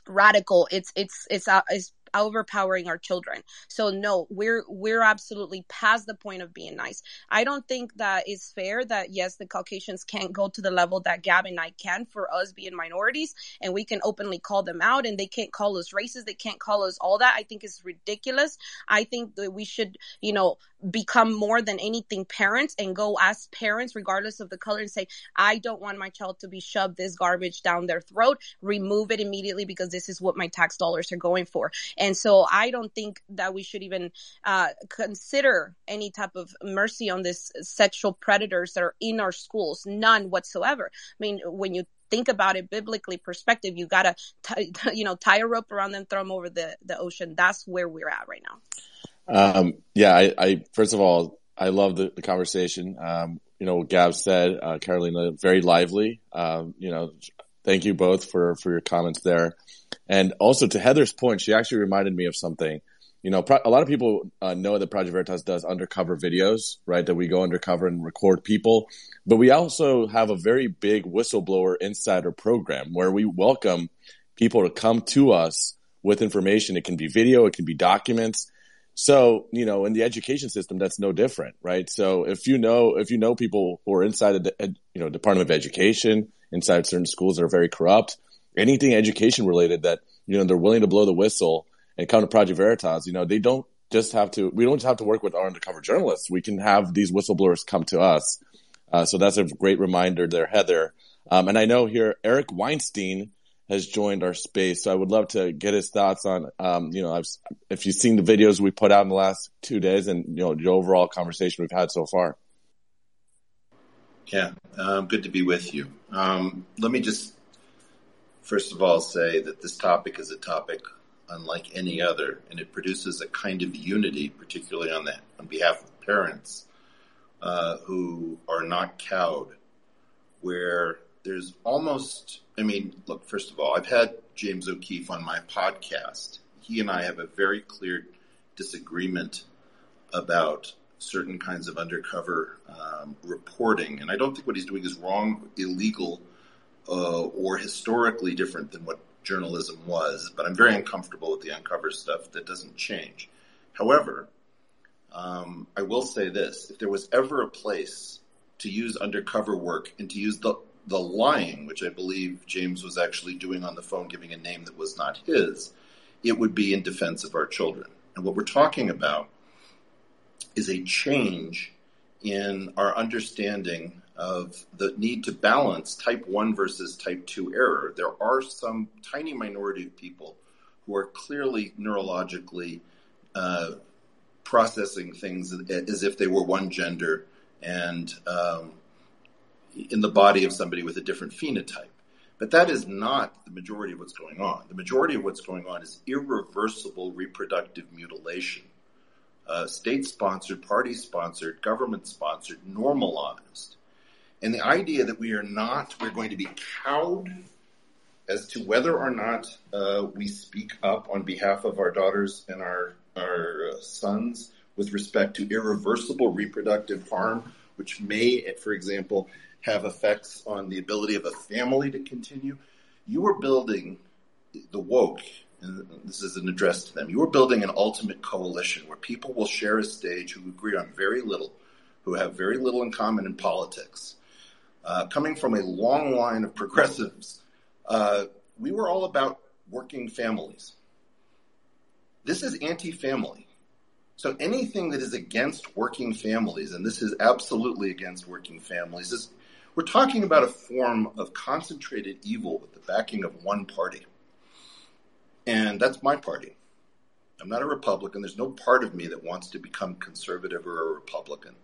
radical. It's it's it's uh, it's overpowering our children. So no, we're we're absolutely past the point of being nice. I don't think that is fair that yes, the Caucasians can't go to the level that Gab and I can for us being minorities and we can openly call them out and they can't call us racist, they can't call us all that. I think is ridiculous. I think that we should, you know, become more than anything parents and go as parents regardless of the color and say i don't want my child to be shoved this garbage down their throat remove it immediately because this is what my tax dollars are going for and so I don't think that we should even uh, consider any type of mercy on these sexual predators that are in our schools. None whatsoever. I mean, when you think about it biblically perspective, you gotta, you know, tie a rope around them, throw them over the, the ocean. That's where we're at right now. Um, yeah, I, I, first of all, I love the, the conversation. Um, you know, Gab said, uh, Carolina, very lively. Um, you know, thank you both for, for your comments there. And also to Heather's point, she actually reminded me of something. You know, a lot of people uh, know that Project Veritas does undercover videos, right? That we go undercover and record people. But we also have a very big whistleblower insider program where we welcome people to come to us with information. It can be video, it can be documents. So, you know, in the education system, that's no different, right? So if you know, if you know people who are inside the, you know, Department of Education, inside certain schools that are very corrupt, anything education related that, you know, they're willing to blow the whistle and come to Project Veritas, you know, they don't just have to, we don't just have to work with our undercover journalists. We can have these whistleblowers come to us. Uh, so that's a great reminder there, Heather. Um, and I know here, Eric Weinstein, has joined our space. So I would love to get his thoughts on, um, you know, I've, if you've seen the videos we put out in the last two days and, you know, the overall conversation we've had so far. Yeah, um, good to be with you. Um, let me just, first of all, say that this topic is a topic unlike any other, and it produces a kind of unity, particularly on the on behalf of parents uh, who are not cowed, where there's almost, I mean, look, first of all, I've had James O'Keefe on my podcast. He and I have a very clear disagreement about certain kinds of undercover um, reporting. And I don't think what he's doing is wrong, illegal, uh, or historically different than what journalism was. But I'm very uncomfortable with the uncover stuff that doesn't change. However, um, I will say this if there was ever a place to use undercover work and to use the the lying, which I believe James was actually doing on the phone, giving a name that was not his, it would be in defense of our children. And what we're talking about is a change in our understanding of the need to balance type 1 versus type 2 error. There are some tiny minority of people who are clearly neurologically uh, processing things as if they were one gender and um, in the body of somebody with a different phenotype. But that is not the majority of what's going on. The majority of what's going on is irreversible reproductive mutilation, uh, state sponsored, party sponsored, government sponsored, normalized. And the idea that we are not, we're going to be cowed as to whether or not uh, we speak up on behalf of our daughters and our, our uh, sons with respect to irreversible reproductive harm, which may, for example, have effects on the ability of a family to continue. You are building the woke, and this is an address to them. You are building an ultimate coalition where people will share a stage who agree on very little, who have very little in common in politics. Uh, coming from a long line of progressives, uh, we were all about working families. This is anti family. So anything that is against working families, and this is absolutely against working families, is we're talking about a form of concentrated evil with the backing of one party. And that's my party. I'm not a Republican. There's no part of me that wants to become conservative or a Republican.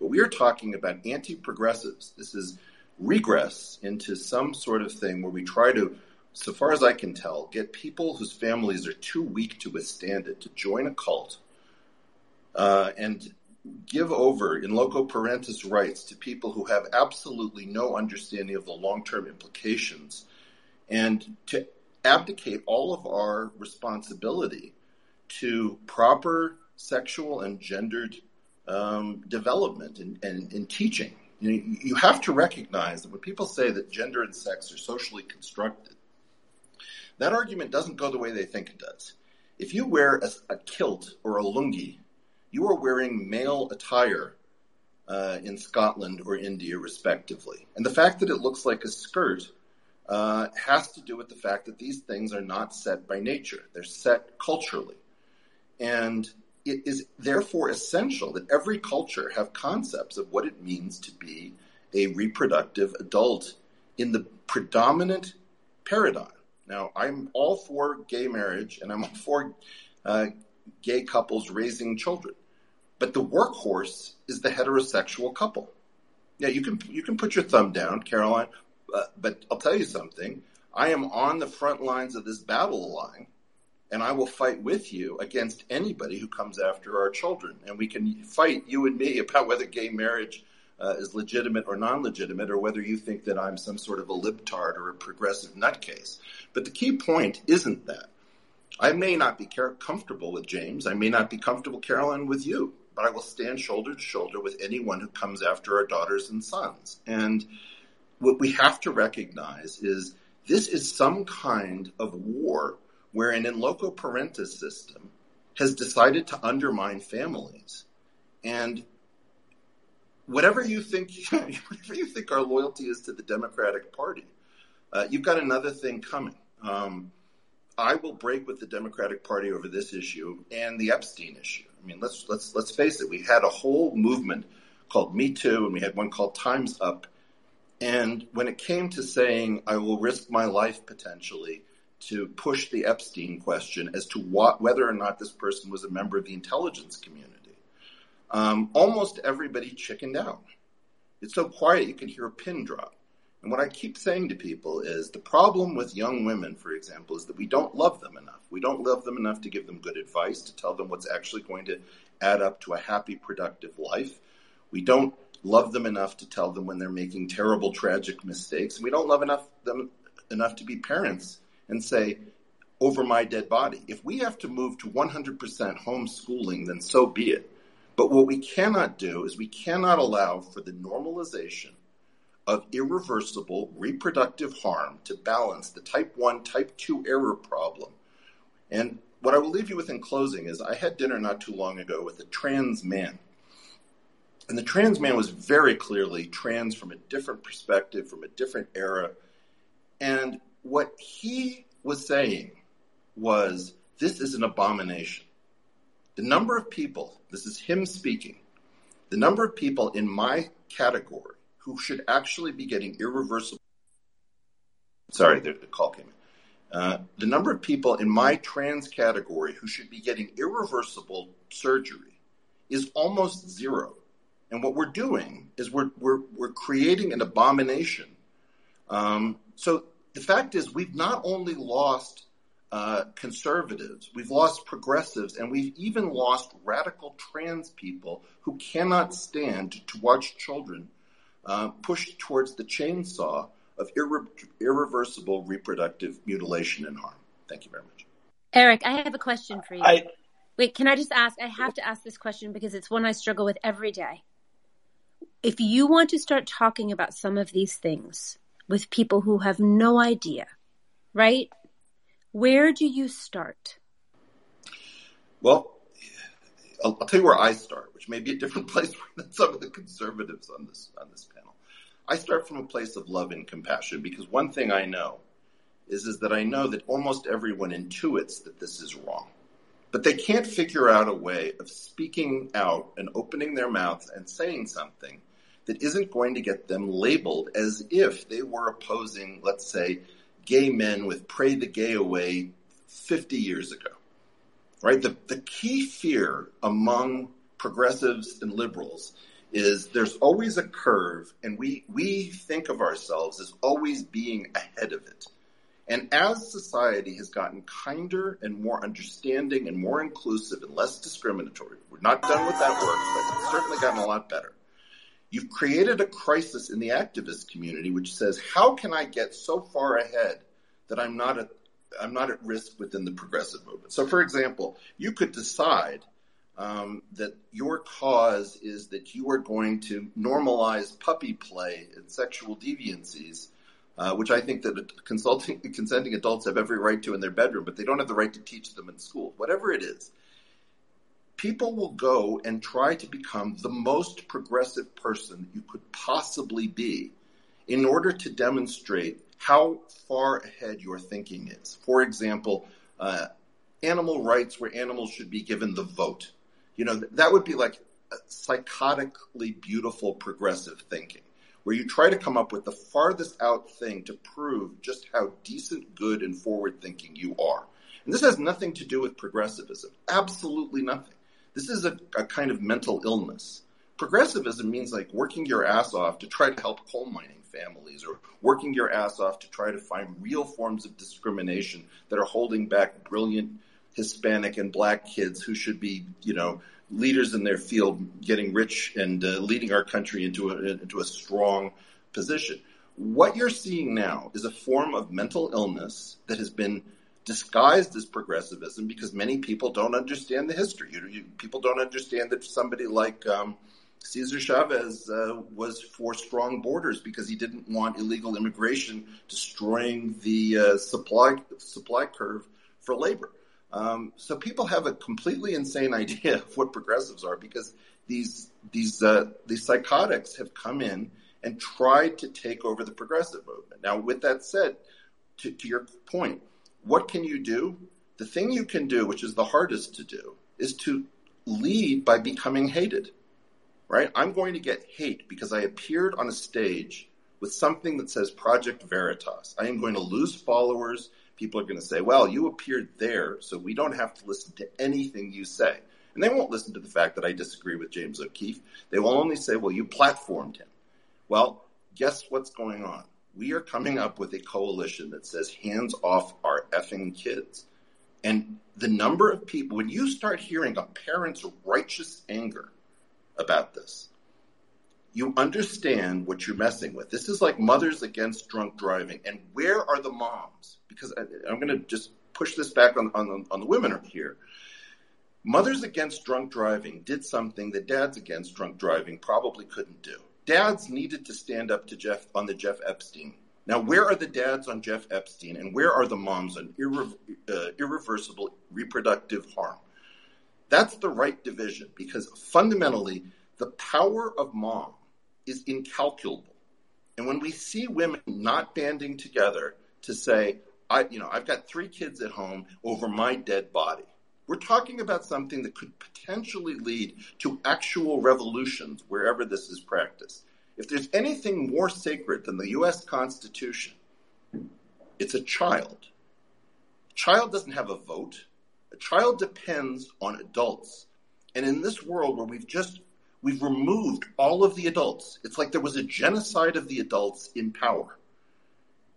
But we are talking about anti progressives. This is regress into some sort of thing where we try to, so far as I can tell, get people whose families are too weak to withstand it to join a cult uh, and give over in loco parentis rights to people who have absolutely no understanding of the long term implications and to abdicate all of our responsibility to proper sexual and gendered um, development and, and, and teaching. You, know, you have to recognize that when people say that gender and sex are socially constructed, that argument doesn't go the way they think it does. If you wear a, a kilt or a lungi you are wearing male attire uh, in Scotland or India, respectively. And the fact that it looks like a skirt uh, has to do with the fact that these things are not set by nature, they're set culturally. And it is therefore essential that every culture have concepts of what it means to be a reproductive adult in the predominant paradigm. Now, I'm all for gay marriage and I'm all for uh, gay couples raising children. But the workhorse is the heterosexual couple. Yeah, you can you can put your thumb down, Caroline. Uh, but I'll tell you something. I am on the front lines of this battle line and I will fight with you against anybody who comes after our children. And we can fight, you and me, about whether gay marriage uh, is legitimate or non legitimate, or whether you think that I'm some sort of a libtard or a progressive nutcase. But the key point isn't that. I may not be comfortable with James. I may not be comfortable, Caroline, with you, but I will stand shoulder to shoulder with anyone who comes after our daughters and sons. And what we have to recognize is this is some kind of war where an in loco parentis system has decided to undermine families. And whatever you think, whatever you think our loyalty is to the Democratic Party, uh, you've got another thing coming. Um, I will break with the Democratic Party over this issue and the Epstein issue. I mean, let's let's let's face it. We had a whole movement called Me Too, and we had one called Times Up. And when it came to saying I will risk my life potentially to push the Epstein question as to what, whether or not this person was a member of the intelligence community, um, almost everybody chickened out. It's so quiet you can hear a pin drop. And what I keep saying to people is the problem with young women, for example, is that we don't love them enough. We don't love them enough to give them good advice, to tell them what's actually going to add up to a happy, productive life. We don't love them enough to tell them when they're making terrible, tragic mistakes. We don't love enough them enough to be parents and say, over my dead body. If we have to move to 100% homeschooling, then so be it. But what we cannot do is we cannot allow for the normalization of irreversible reproductive harm to balance the type 1, type 2 error problem. And what I will leave you with in closing is I had dinner not too long ago with a trans man. And the trans man was very clearly trans from a different perspective, from a different era. And what he was saying was this is an abomination. The number of people, this is him speaking, the number of people in my category who should actually be getting irreversible. Sorry, the, call came in. Uh, the number of people in my trans category who should be getting irreversible surgery is almost zero. And what we're doing is we're, we're, we're creating an abomination. Um, so the fact is, we've not only lost uh, conservatives, we've lost progressives, and we've even lost radical trans people who cannot stand to watch children uh, pushed towards the chainsaw of irre- irreversible reproductive mutilation and harm. Thank you very much. Eric, I have a question for you. I, Wait, can I just ask? I have to ask this question because it's one I struggle with every day. If you want to start talking about some of these things with people who have no idea, right? Where do you start? Well, I'll, tell you where I start, which may be a different place than some of the conservatives on this on this panel. I start from a place of love and compassion because one thing I know is is that I know that almost everyone intuits that this is wrong, but they can't figure out a way of speaking out and opening their mouths and saying something that isn't going to get them labeled as if they were opposing, let's say, gay men with "Pray the Gay Away" 50 years ago right? The, the key fear among progressives and liberals is there's always a curve, and we, we think of ourselves as always being ahead of it. And as society has gotten kinder and more understanding and more inclusive and less discriminatory, we're not done with that work, but it's certainly gotten a lot better. You've created a crisis in the activist community which says, how can I get so far ahead that I'm not a, I'm not at risk within the progressive movement. So, for example, you could decide um, that your cause is that you are going to normalize puppy play and sexual deviancies, uh, which I think that consulting, consenting adults have every right to in their bedroom, but they don't have the right to teach them in school. Whatever it is, people will go and try to become the most progressive person you could possibly be in order to demonstrate how far ahead your thinking is. For example, uh, animal rights where animals should be given the vote. You know, that would be like psychotically beautiful progressive thinking, where you try to come up with the farthest out thing to prove just how decent, good, and forward thinking you are. And this has nothing to do with progressivism. Absolutely nothing. This is a, a kind of mental illness. Progressivism means like working your ass off to try to help coal mining families or working your ass off to try to find real forms of discrimination that are holding back brilliant Hispanic and black kids who should be, you know, leaders in their field, getting rich and uh, leading our country into a, into a strong position. What you're seeing now is a form of mental illness that has been disguised as progressivism because many people don't understand the history. You, you, people don't understand that somebody like um, Cesar Chavez uh, was for strong borders because he didn't want illegal immigration destroying the uh, supply supply curve for labor. Um, so people have a completely insane idea of what progressives are because these these uh, these psychotics have come in and tried to take over the progressive movement. Now, with that said, to, to your point, what can you do? The thing you can do, which is the hardest to do, is to lead by becoming hated. Right? I'm going to get hate because I appeared on a stage with something that says Project Veritas. I am going to lose followers. People are going to say, well, you appeared there, so we don't have to listen to anything you say. And they won't listen to the fact that I disagree with James O'Keefe. They will only say, well, you platformed him. Well, guess what's going on? We are coming up with a coalition that says hands off our effing kids. And the number of people, when you start hearing a parent's righteous anger about this, you understand what you're messing with. This is like mothers against drunk driving. And where are the moms? Because I, am going to just push this back on, on, on the women here. Mothers Against Drunk Driving did something that dads against drunk driving probably couldn't do dads needed to stand up to Jeff on the Jeff Epstein. Now, where are the dads on Jeff Epstein, and where are the moms on irre- uh, irreversible reproductive harm? That's the right division because fundamentally, the power of mom is incalculable. And when we see women not banding together to say, I, you know, I've got three kids at home over my dead body, we're talking about something that could potentially lead to actual revolutions wherever this is practiced. If there's anything more sacred than the US Constitution, it's a child. A child doesn't have a vote. A child depends on adults. And in this world where we've just we've removed all of the adults, it's like there was a genocide of the adults in power.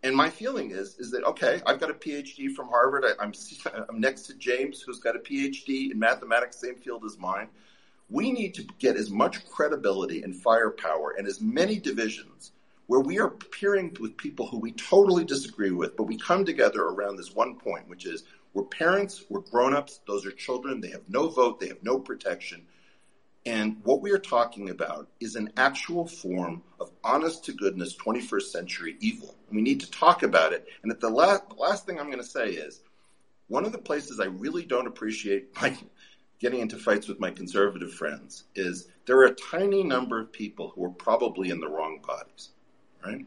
And my feeling is is that okay, I've got a PhD from Harvard. I, am I'm, I'm next to James, who's got a PhD in mathematics, same field as mine. We need to get as much credibility and firepower and as many divisions where we are peering with people who we totally disagree with, but we come together around this one point, which is we're parents, we're grown-ups, those are children, they have no vote, they have no protection. And what we are talking about is an actual form of honest to goodness 21st century evil. We need to talk about it. And at the last, the last thing I'm going to say is one of the places I really don't appreciate my, getting into fights with my conservative friends is there are a tiny number of people who are probably in the wrong bodies, right?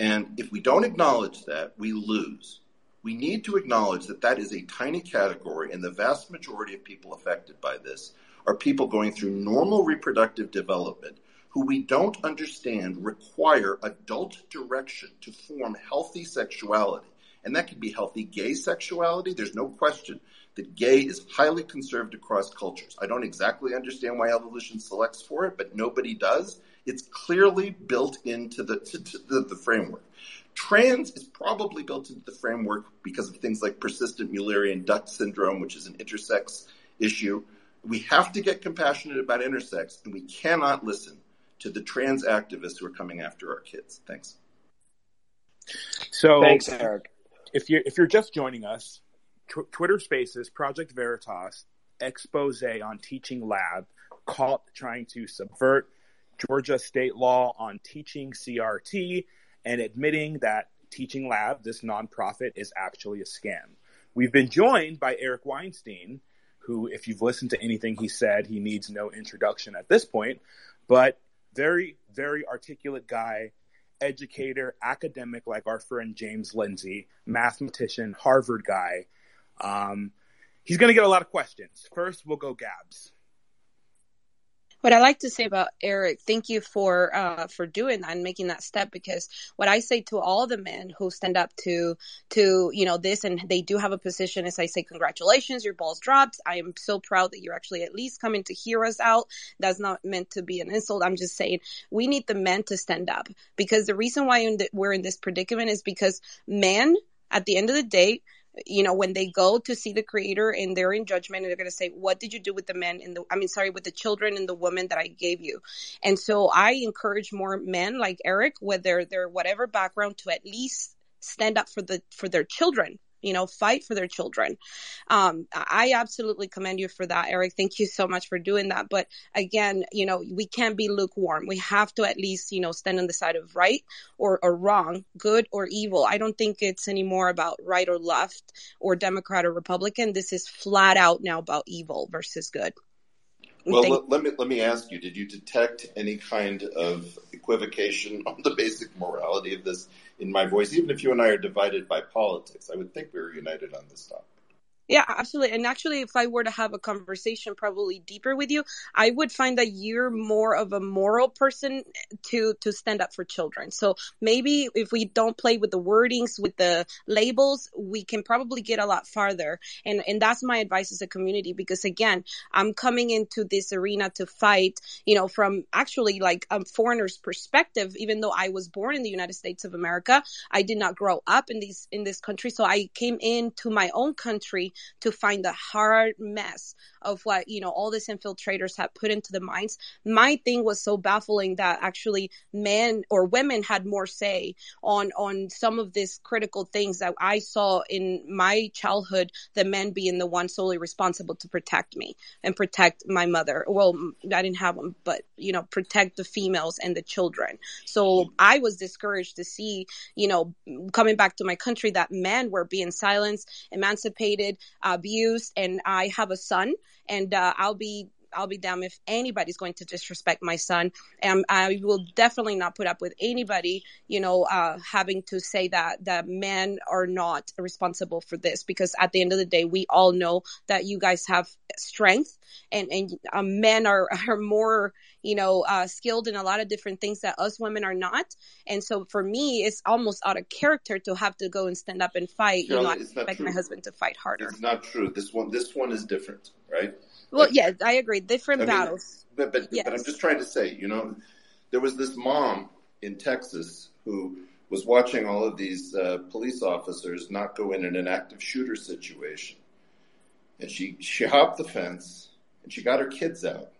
And if we don't acknowledge that, we lose. We need to acknowledge that that is a tiny category, and the vast majority of people affected by this are people going through normal reproductive development who we don't understand require adult direction to form healthy sexuality. And that could be healthy gay sexuality. There's no question that gay is highly conserved across cultures. I don't exactly understand why evolution selects for it, but nobody does. It's clearly built into the, to, to the, the framework. Trans is probably built into the framework because of things like persistent Mullerian duct syndrome, which is an intersex issue. We have to get compassionate about intersex, and we cannot listen to the trans activists who are coming after our kids. Thanks. So, thanks, Eric. If you're if you're just joining us, tw- Twitter Spaces, Project Veritas, expose on Teaching Lab, caught trying to subvert Georgia state law on teaching CRT and admitting that Teaching Lab, this nonprofit, is actually a scam. We've been joined by Eric Weinstein, who, if you've listened to anything he said, he needs no introduction at this point, but very, very articulate guy, educator, academic, like our friend James Lindsay, mathematician, Harvard guy. Um, he's going to get a lot of questions. First, we'll go Gabs what I like to say about Eric, thank you for uh, for doing that and making that step because what I say to all the men who stand up to to you know this and they do have a position is I say congratulations, your balls dropped. I am so proud that you're actually at least coming to hear us out. That's not meant to be an insult. I'm just saying we need the men to stand up because the reason why we're in this predicament is because men at the end of the day you know, when they go to see the creator and they're in judgment and they're going to say, what did you do with the men and the, I mean, sorry, with the children and the women that I gave you? And so I encourage more men like Eric, whether they're whatever background to at least stand up for the, for their children you know, fight for their children. Um, I absolutely commend you for that, Eric. Thank you so much for doing that. But again, you know, we can't be lukewarm. We have to at least, you know, stand on the side of right or, or wrong, good or evil. I don't think it's anymore about right or left or Democrat or Republican. This is flat out now about evil versus good. Well, let, let, me let me ask you: Did you detect any kind of equivocation on the basic morality of this in my voice? Even if you and I are divided by politics, I would think we were united on this topic. Yeah, absolutely. And actually, if I were to have a conversation probably deeper with you, I would find that you're more of a moral person to to stand up for children. So maybe if we don't play with the wordings, with the labels, we can probably get a lot farther. And and that's my advice as a community because again, I'm coming into this arena to fight, you know, from actually like a foreigner's perspective. Even though I was born in the United States of America, I did not grow up in these in this country, so I came into my own country to find the hard mess of what, you know, all these infiltrators have put into the minds. My thing was so baffling that actually men or women had more say on, on some of these critical things that I saw in my childhood, the men being the one solely responsible to protect me and protect my mother. Well, I didn't have them, but, you know, protect the females and the children. So I was discouraged to see, you know, coming back to my country that men were being silenced, emancipated, abused, and I have a son and uh, I'll be I'll be damned if anybody's going to disrespect my son. And I will definitely not put up with anybody, you know, uh, having to say that that men are not responsible for this because at the end of the day, we all know that you guys have strength and and uh, men are are more you know uh, skilled in a lot of different things that us women are not. And so for me, it's almost out of character to have to go and stand up and fight. You know, I expect my husband to fight harder. It's not true. This one, this one is different, right? Well, yeah, I agree. Different I battles. Mean, but but, yes. but I'm just trying to say, you know, there was this mom in Texas who was watching all of these uh, police officers not go in in an active shooter situation, and she she hopped the fence and she got her kids out.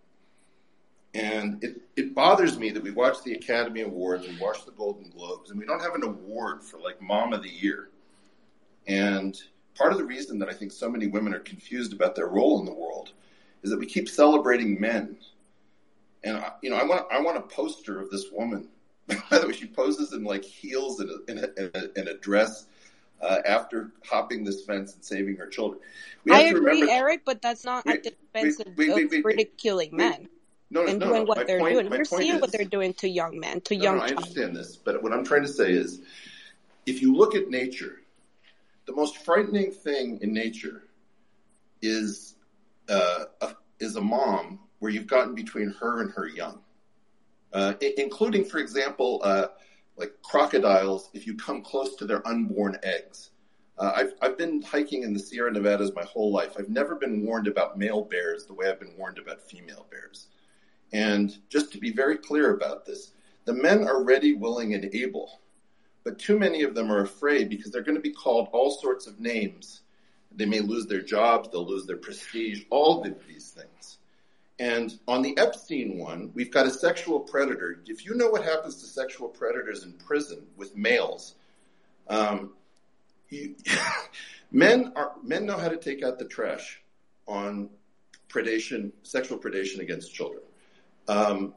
And it, it bothers me that we watch the Academy Awards, and watch the Golden Globes, and we don't have an award for like Mom of the Year. And part of the reason that I think so many women are confused about their role in the world is that we keep celebrating men. And you know, I want I want a poster of this woman. By the way, she poses in like heels and a, in a, in a, dress uh, after hopping this fence and saving her children. I agree, remember, Eric, but that's not at the expense of ridiculing men. No, no, and no, doing no. what my they're point, doing. We're seeing is, what they're doing to young men, to young. No, I understand this, but what I'm trying to say is, if you look at nature, the most frightening thing in nature is uh, is a mom where you've gotten between her and her young, uh, including, for example, uh, like crocodiles. If you come close to their unborn eggs, uh, I've I've been hiking in the Sierra Nevadas my whole life. I've never been warned about male bears the way I've been warned about female bears. And just to be very clear about this, the men are ready, willing, and able, but too many of them are afraid because they're going to be called all sorts of names they may lose their jobs, they'll lose their prestige, all of these things. And on the Epstein one, we've got a sexual predator. If you know what happens to sexual predators in prison with males, um, you, men are men know how to take out the trash on predation, sexual predation against children. Um,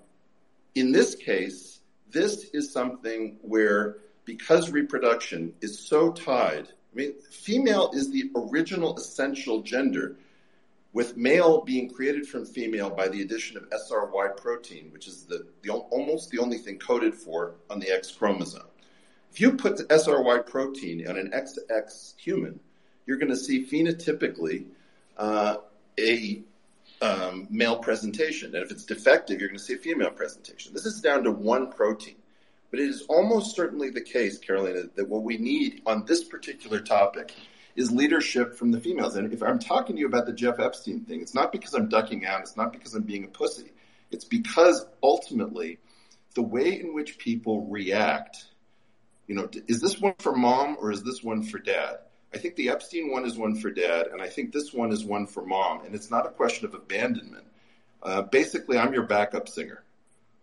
in this case, this is something where because reproduction is so tied I mean, female is the original essential gender, with male being created from female by the addition of SRY protein, which is the, the almost the only thing coded for on the X chromosome. If you put the SRY protein on an XX human, you're going to see phenotypically uh, a um, male presentation. And if it's defective, you're going to see a female presentation. This is down to one protein. But it is almost certainly the case, Carolina, that what we need on this particular topic is leadership from the females. And if I'm talking to you about the Jeff Epstein thing, it's not because I'm ducking out. It's not because I'm being a pussy. It's because ultimately the way in which people react, you know, is this one for mom or is this one for dad? I think the Epstein one is one for dad, and I think this one is one for mom. And it's not a question of abandonment. Uh, basically, I'm your backup singer.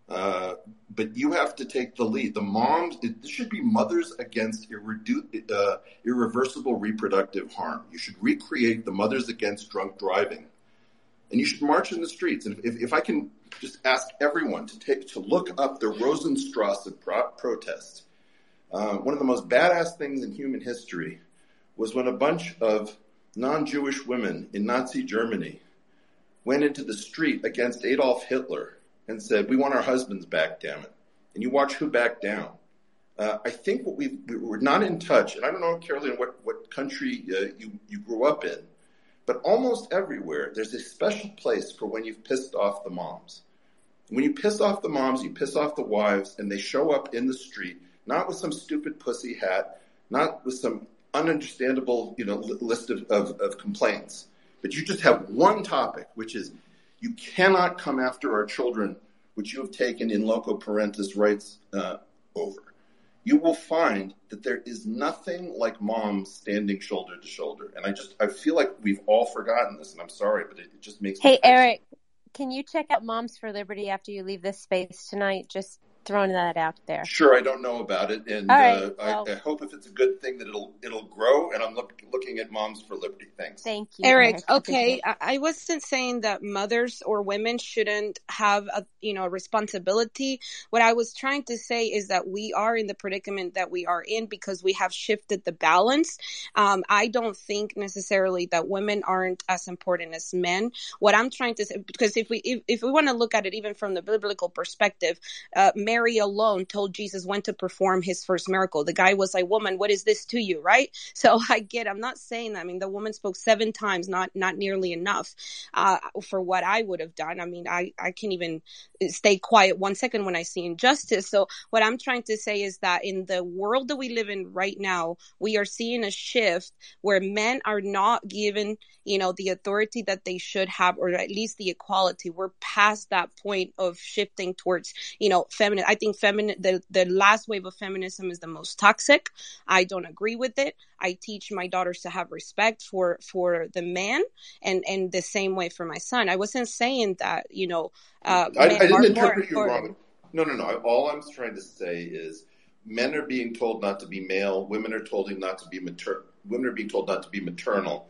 Uh, but you have to take the lead. The moms, it, this should be mothers against irredu- uh, irreversible reproductive harm. You should recreate the mothers against drunk driving. And you should march in the streets. And if, if I can just ask everyone to take to look up the Rosenstrasse pro- protest, uh, one of the most badass things in human history was when a bunch of non-Jewish women in Nazi Germany went into the street against Adolf Hitler and said, "We want our husbands back, damn it!" And you watch who backed down. Uh, I think what we we're not in touch, and I don't know, Carolyn, what what country uh, you you grew up in, but almost everywhere there's a special place for when you've pissed off the moms. When you piss off the moms, you piss off the wives, and they show up in the street, not with some stupid pussy hat, not with some ununderstandable, you know, list of, of, of complaints but you just have one topic, which is you cannot come after our children, which you have taken in loco parentis rights uh, over. You will find that there is nothing like moms standing shoulder to shoulder. And I just, I feel like we've all forgotten this, and I'm sorry, but it, it just makes Hey, Eric, can you check out Moms for Liberty after you leave this space tonight? Just throwing that out there. Sure, I don't know about it, and right, uh, well, I, I, hope if it's a good thing that it'll it'll grow. And I'm look, looking at Moms for Liberty. Thanks. Thank you, Eric. Okay, I, I wasn't saying that mothers or women shouldn't have a you know responsibility. What I was trying to say is that we are in the predicament that we are in because we have shifted the balance. Um, I don't think necessarily that women aren't as important as men. What I'm trying to say, because if we if, if we want to look at it even from the biblical perspective, uh, Mary alone told Jesus when to perform his first miracle. The guy was like, "Woman, what is this to you?" Right? So I get. I'm not saying. I mean, the woman spoke seven times, not not nearly enough uh, for what I would have done. I mean, I I can't even stay quiet one second when I see injustice. So what I'm trying to say is that in the world that we live in right now, we are seeing a shift where men are not given, you know, the authority that they should have, or at least the equality. We're past that point of shifting towards, you know, feminine. I think feminine, the, the last wave of feminism is the most toxic. I don't agree with it. I teach my daughters to have respect for, for the man and, and the same way for my son. I wasn't saying that, you know, uh, I, I didn't interpret you wrong. No, no, no. All I'm trying to say is men are being told not to be male. Women are told not to be mater. Women are being told not to be maternal.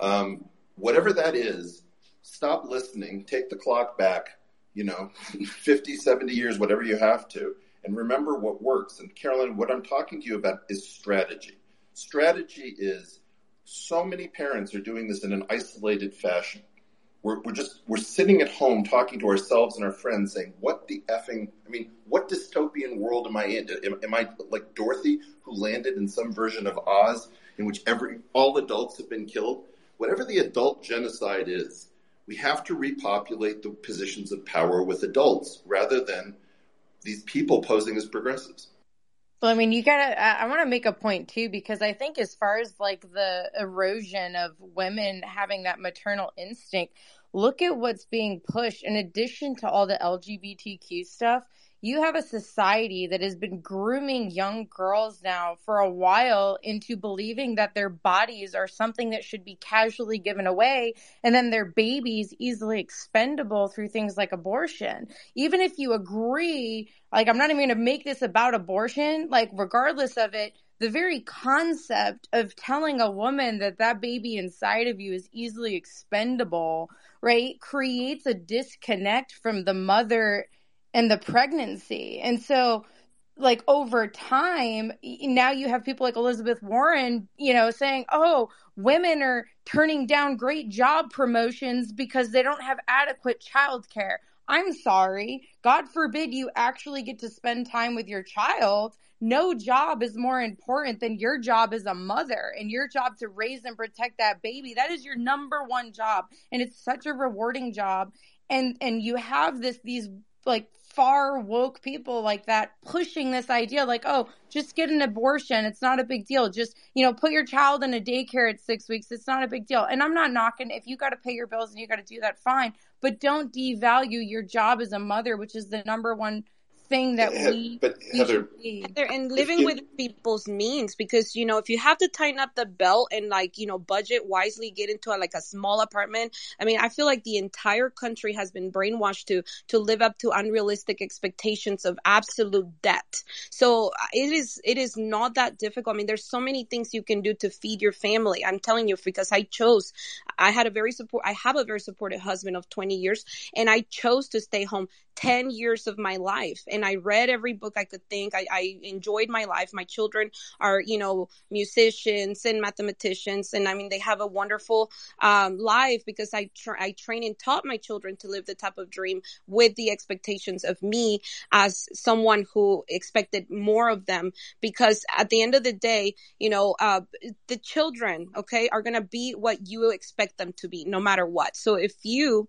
Um, whatever that is, stop listening. Take the clock back. You know, 50, 70 years, whatever you have to, and remember what works. And Carolyn, what I'm talking to you about is strategy. Strategy is so many parents are doing this in an isolated fashion. We're, we're just we're sitting at home talking to ourselves and our friends saying what the effing i mean what dystopian world am i in am, am i like dorothy who landed in some version of oz in which every all adults have been killed whatever the adult genocide is we have to repopulate the positions of power with adults rather than these people posing as progressives Well, I mean, you gotta, I, I want to make a point too, because I think as far as like the erosion of women having that maternal instinct, look at what's being pushed in addition to all the LGBTQ stuff. You have a society that has been grooming young girls now for a while into believing that their bodies are something that should be casually given away and then their babies easily expendable through things like abortion. Even if you agree, like, I'm not even going to make this about abortion, like, regardless of it, the very concept of telling a woman that that baby inside of you is easily expendable, right, creates a disconnect from the mother and the pregnancy. And so, like over time, now you have people like Elizabeth Warren, you know, saying, oh, women are turning down great job promotions because they don't have adequate childcare. I'm sorry. God forbid you actually get to spend time with your child. No job is more important than your job as a mother and your job to raise and protect that baby. That is your number one job. And it's such a rewarding job. And, and you have this, these like far woke people like that pushing this idea like oh just get an abortion. It's not a big deal. Just you know put your child in a daycare at six weeks. It's not a big deal. And i'm not knocking. If you got to pay your bills and you got to do that fine. But don't devalue your job as a mother which is the number one thing that we but we Heather, should. Heather, and living with people's means because you know if you have to tighten up the belt and like you know budget wisely get into a, like a small apartment i mean i feel like the entire country has been brainwashed to to live up to unrealistic expectations of absolute debt. So uh, it is it is not that difficult. I mean there's so many things you can do to feed your family. I'm telling you because i chose i had a very support i have a very supportive husband of 20 years and i chose to stay home 10 years of my life and i read every book i could think. I, I enjoyed my life. My children are you know musicians and mathematicians and i mean they have a wonderful um, life because i tra- i train and taught my children to live the type of dream with the expectations of me as someone who expected more of them because at the end of the day you know uh, the children okay are going to be what you expect them to be no matter what. So if you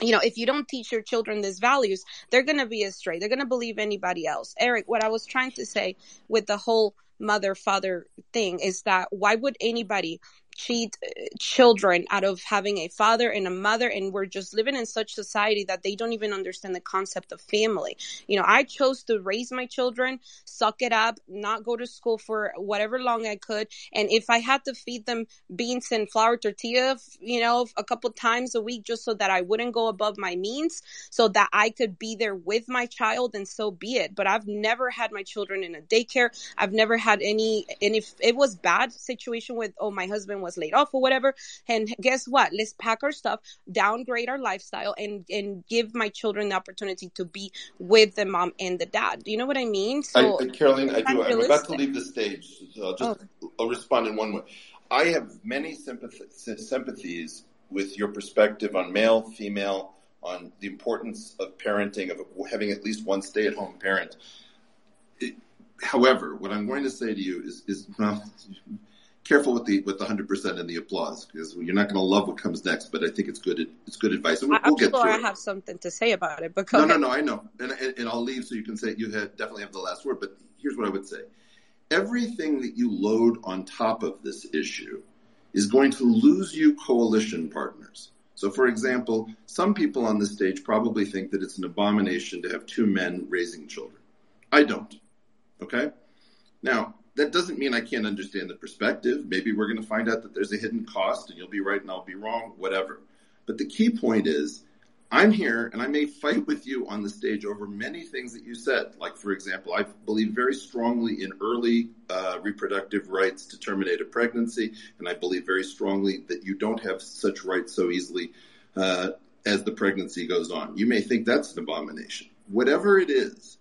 you know, if you don't teach your children these values, they're going to be astray. They're going to believe anybody else. Eric, what I was trying to say with the whole mother father thing is that why would anybody cheat uh, children out of having a father and a mother and we're just living in such society that they don't even understand the concept of family. You know i chose to raise my children suck it up not go to school for whatever long i could and if i had to feed them beans and flour tortilla you know a couple times a week just so that i wouldn't go above my means so that i could be there with my child and so be it. But i've never had my children in a daycare. I've never had any and if it was bad situation with oh my husband was laid off or whatever. And guess what? Let's pack our stuff, downgrade our lifestyle, and and give my children the opportunity to be with the mom and the dad. Do you know what I mean? So, I, Caroline, I do. I'm about to leave the stage. So I'll just oh. I'll respond in one way. I have many sympathies with your perspective on male, female, on the importance of parenting, of having at least one stay-at-home parent. It, however, what I'm going to say to you is, is well, careful with the with the hundred percent and the applause because you're not going to love what comes next. But I think it's good it's good advice. And we'll, we'll get sure through I it. have something to say about it. But no, no, no, I know, and, and, and I'll leave so you can say you had, definitely have the last word. But here's what I would say: everything that you load on top of this issue is going to lose you coalition partners. So, for example, some people on this stage probably think that it's an abomination to have two men raising children. I don't. Okay? Now, that doesn't mean I can't understand the perspective. Maybe we're going to find out that there's a hidden cost and you'll be right and I'll be wrong, whatever. But the key point is I'm here and I may fight with you on the stage over many things that you said. Like, for example, I believe very strongly in early uh, reproductive rights to terminate a pregnancy. And I believe very strongly that you don't have such rights so easily uh, as the pregnancy goes on. You may think that's an abomination. Whatever it is,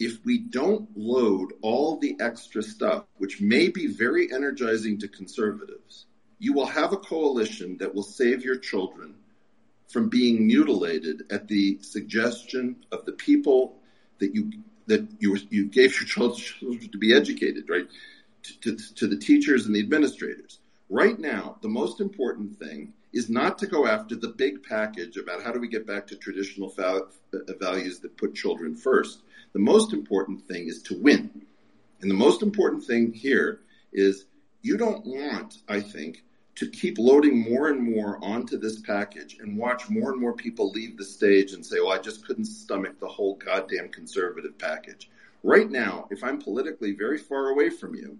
if we don't load all the extra stuff, which may be very energizing to conservatives, you will have a coalition that will save your children from being mutilated at the suggestion of the people that you that you you gave your children to be educated, right? To, to, to the teachers and the administrators. Right now, the most important thing is not to go after the big package about how do we get back to traditional values that put children first. The most important thing is to win. And the most important thing here is you don't want, I think, to keep loading more and more onto this package and watch more and more people leave the stage and say, oh, I just couldn't stomach the whole goddamn conservative package. Right now, if I'm politically very far away from you,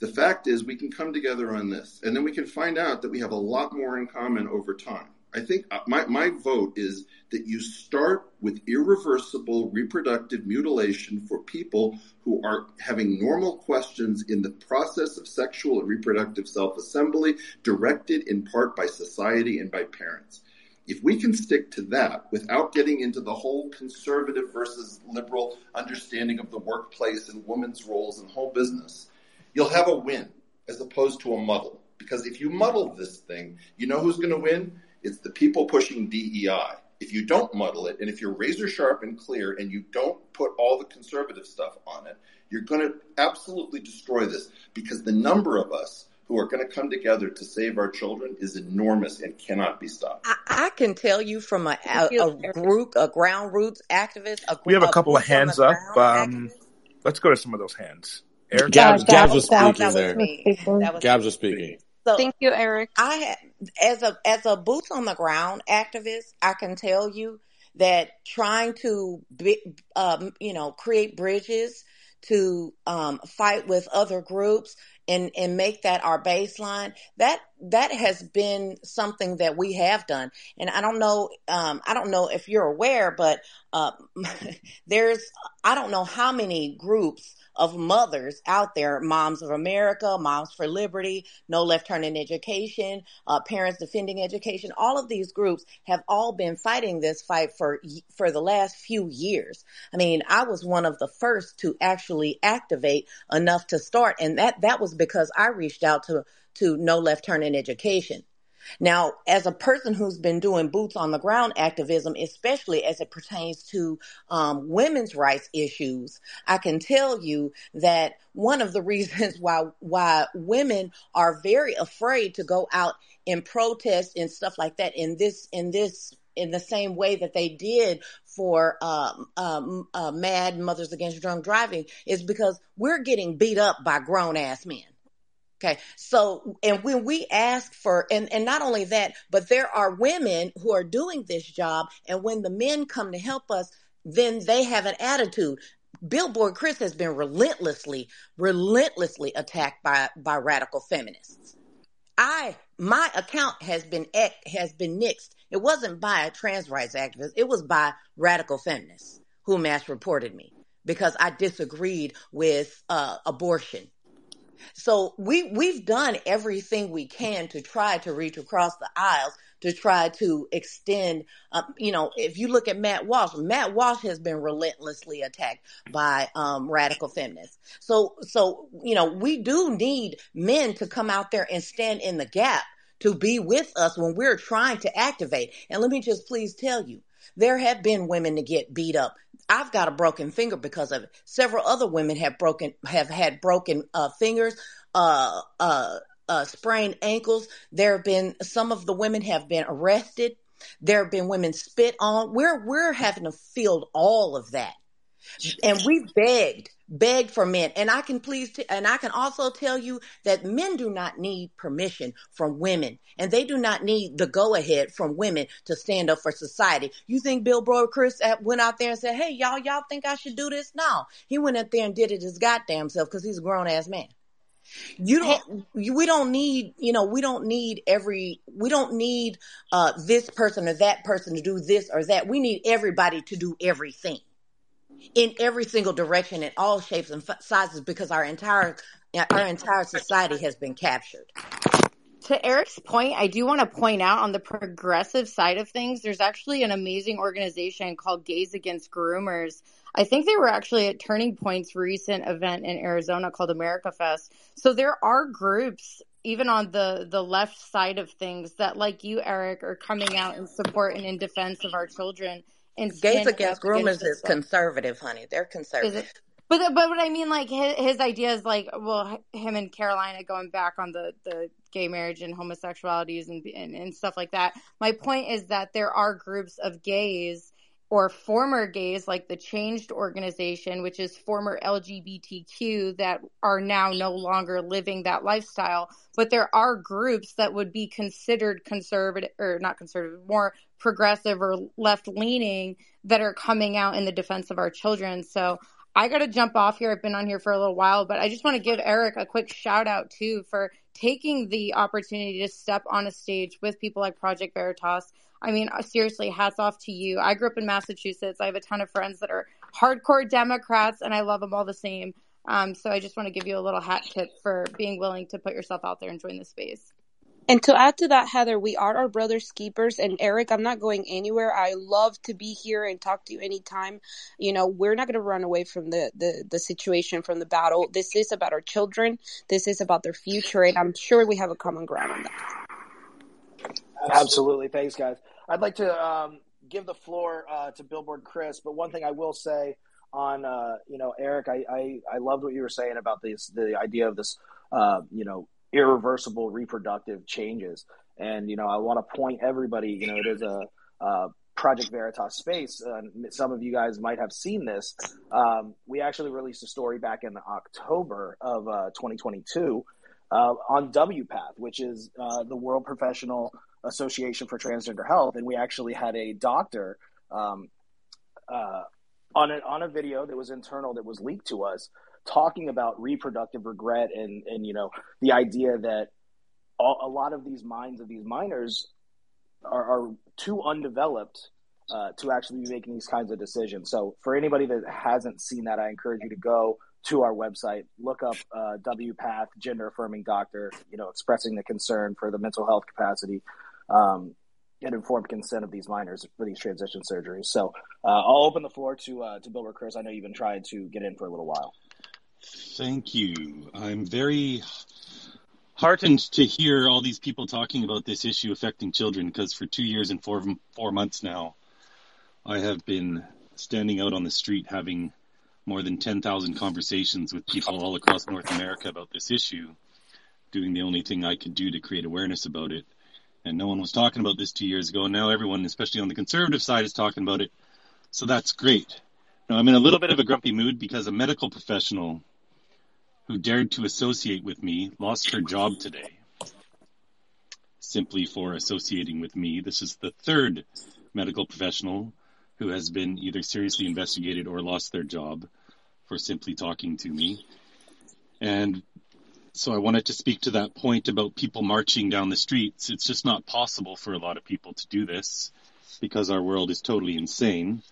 the fact is we can come together on this and then we can find out that we have a lot more in common over time. I think uh, my, my vote is that you start with irreversible reproductive mutilation for people who are having normal questions in the process of sexual and reproductive self assembly, directed in part by society and by parents. If we can stick to that without getting into the whole conservative versus liberal understanding of the workplace and women's roles and whole business, you'll have a win as opposed to a muddle. Because if you muddle this thing, you know who's going to win? It's the people pushing DEI. If you don't muddle it, and if you're razor sharp and clear, and you don't put all the conservative stuff on it, you're going to absolutely destroy this because the number of us who are going to come together to save our children is enormous and cannot be stopped. I, I can tell you from a, a, a, group, a ground roots activist. A, we have a couple of hands up. Um, let's go to some of those hands. Eric? Gabs, Gabs was speaking there. Gabs was speaking. So Thank you, Eric. I as a as a boots on the ground activist, I can tell you that trying to, um, you know, create bridges to um, fight with other groups and and make that our baseline that that has been something that we have done. And i don't know um, i don't know if you're aware but uh, there's i don't know how many groups of mothers out there Moms of America, Moms for Liberty, No Left Turn in Education, uh, Parents Defending Education. All of these groups have all been fighting this fight for for the last few years. I mean, I was one of the first to actually activate enough to start, and that that was because I reached out to to No Left Turn in Education. Now, as a person who's been doing boots on the ground activism, especially as it pertains to um, women's rights issues, I can tell you that one of the reasons why why women are very afraid to go out and protest and stuff like that in this in this in the same way that they did for um, um, uh, Mad Mothers Against Drunk Driving is because we're getting beat up by grown ass men. Okay. So, and when we ask for, and, and not only that, but there are women who are doing this job. And when the men come to help us, then they have an attitude. Billboard Chris has been relentlessly, relentlessly attacked by, by radical feminists. I, my account has been, has been nixed. It wasn't by a trans rights activist. It was by radical feminists who mass reported me because I disagreed with uh, abortion so we we've done everything we can to try to reach across the aisles to try to extend. Uh, you know, if you look at Matt Walsh, Matt Walsh has been relentlessly attacked by um, radical feminists. So so you know we do need men to come out there and stand in the gap to be with us when we're trying to activate. And let me just please tell you, there have been women to get beat up. I've got a broken finger because of it. Several other women have broken have had broken uh, fingers, uh, uh, uh, sprained ankles. There have been some of the women have been arrested. There have been women spit on. We're we're having to field all of that, and we begged begged for men. And I can please, t- and I can also tell you that men do not need permission from women and they do not need the go ahead from women to stand up for society. You think bill Billboard Chris went out there and said, Hey, y'all, y'all think I should do this? No, he went out there and did it his goddamn self because he's a grown ass man. You don't, we don't need, you know, we don't need every, we don't need, uh, this person or that person to do this or that. We need everybody to do everything in every single direction in all shapes and sizes because our entire our entire society has been captured. To Eric's point, I do want to point out on the progressive side of things, there's actually an amazing organization called Gays Against Groomers. I think they were actually at Turning Point's recent event in Arizona called America Fest. So there are groups even on the the left side of things that like you Eric are coming out in support and in defense of our children and gays against groomers is conservative, honey. They're conservative. But but what I mean, like his, his idea is like, well, him and Carolina going back on the the gay marriage and homosexualities and, and and stuff like that. My point is that there are groups of gays or former gays like the Changed organization, which is former LGBTQ that are now no longer living that lifestyle. But there are groups that would be considered conservative or not conservative, more progressive or left leaning that are coming out in the defense of our children. So I got to jump off here. I've been on here for a little while, but I just want to give Eric a quick shout out too for taking the opportunity to step on a stage with people like Project Veritas I mean, uh, seriously, hats off to you. I grew up in Massachusetts. I have a ton of friends that are hardcore Democrats, and I love them all the same. Um, so I just want to give you a little hat tip for being willing to put yourself out there and join the space. And to add to that, Heather, we are our brother's keepers. And Eric, I'm not going anywhere. I love to be here and talk to you anytime. You know, we're not going to run away from the, the, the situation, from the battle. This is about our children. This is about their future. And I'm sure we have a common ground on that. Absolutely. Thanks, guys. I'd like to um, give the floor uh, to Billboard Chris, but one thing I will say on, uh, you know, Eric, I, I, I, loved what you were saying about this, the idea of this, uh, you know, irreversible reproductive changes. And, you know, I want to point everybody, you know, it is a, Project Veritas space. Uh, some of you guys might have seen this. Um, we actually released a story back in October of uh, 2022 uh, on WPATH, which is uh, the World Professional Association for Transgender Health, and we actually had a doctor um, uh, on a, on a video that was internal that was leaked to us, talking about reproductive regret and and you know the idea that all, a lot of these minds of these minors are, are too undeveloped uh, to actually be making these kinds of decisions. So for anybody that hasn't seen that, I encourage you to go to our website, look up uh, WPATH, gender affirming doctor, you know, expressing the concern for the mental health capacity um, and informed consent of these minors for these transition surgeries. So uh, I'll open the floor to uh, to Bill Chris. I know you've been trying to get in for a little while. Thank you. I'm very heartened to hear all these people talking about this issue affecting children because for two years and four four months now, I have been standing out on the street having more than 10,000 conversations with people all across North America about this issue, doing the only thing I could do to create awareness about it. And no one was talking about this two years ago, and now everyone, especially on the conservative side, is talking about it. So that's great. Now, I'm in a little bit of a grumpy mood because a medical professional who dared to associate with me lost her job today simply for associating with me. This is the third medical professional who has been either seriously investigated or lost their job for simply talking to me. And so I wanted to speak to that point about people marching down the streets. It's just not possible for a lot of people to do this because our world is totally insane.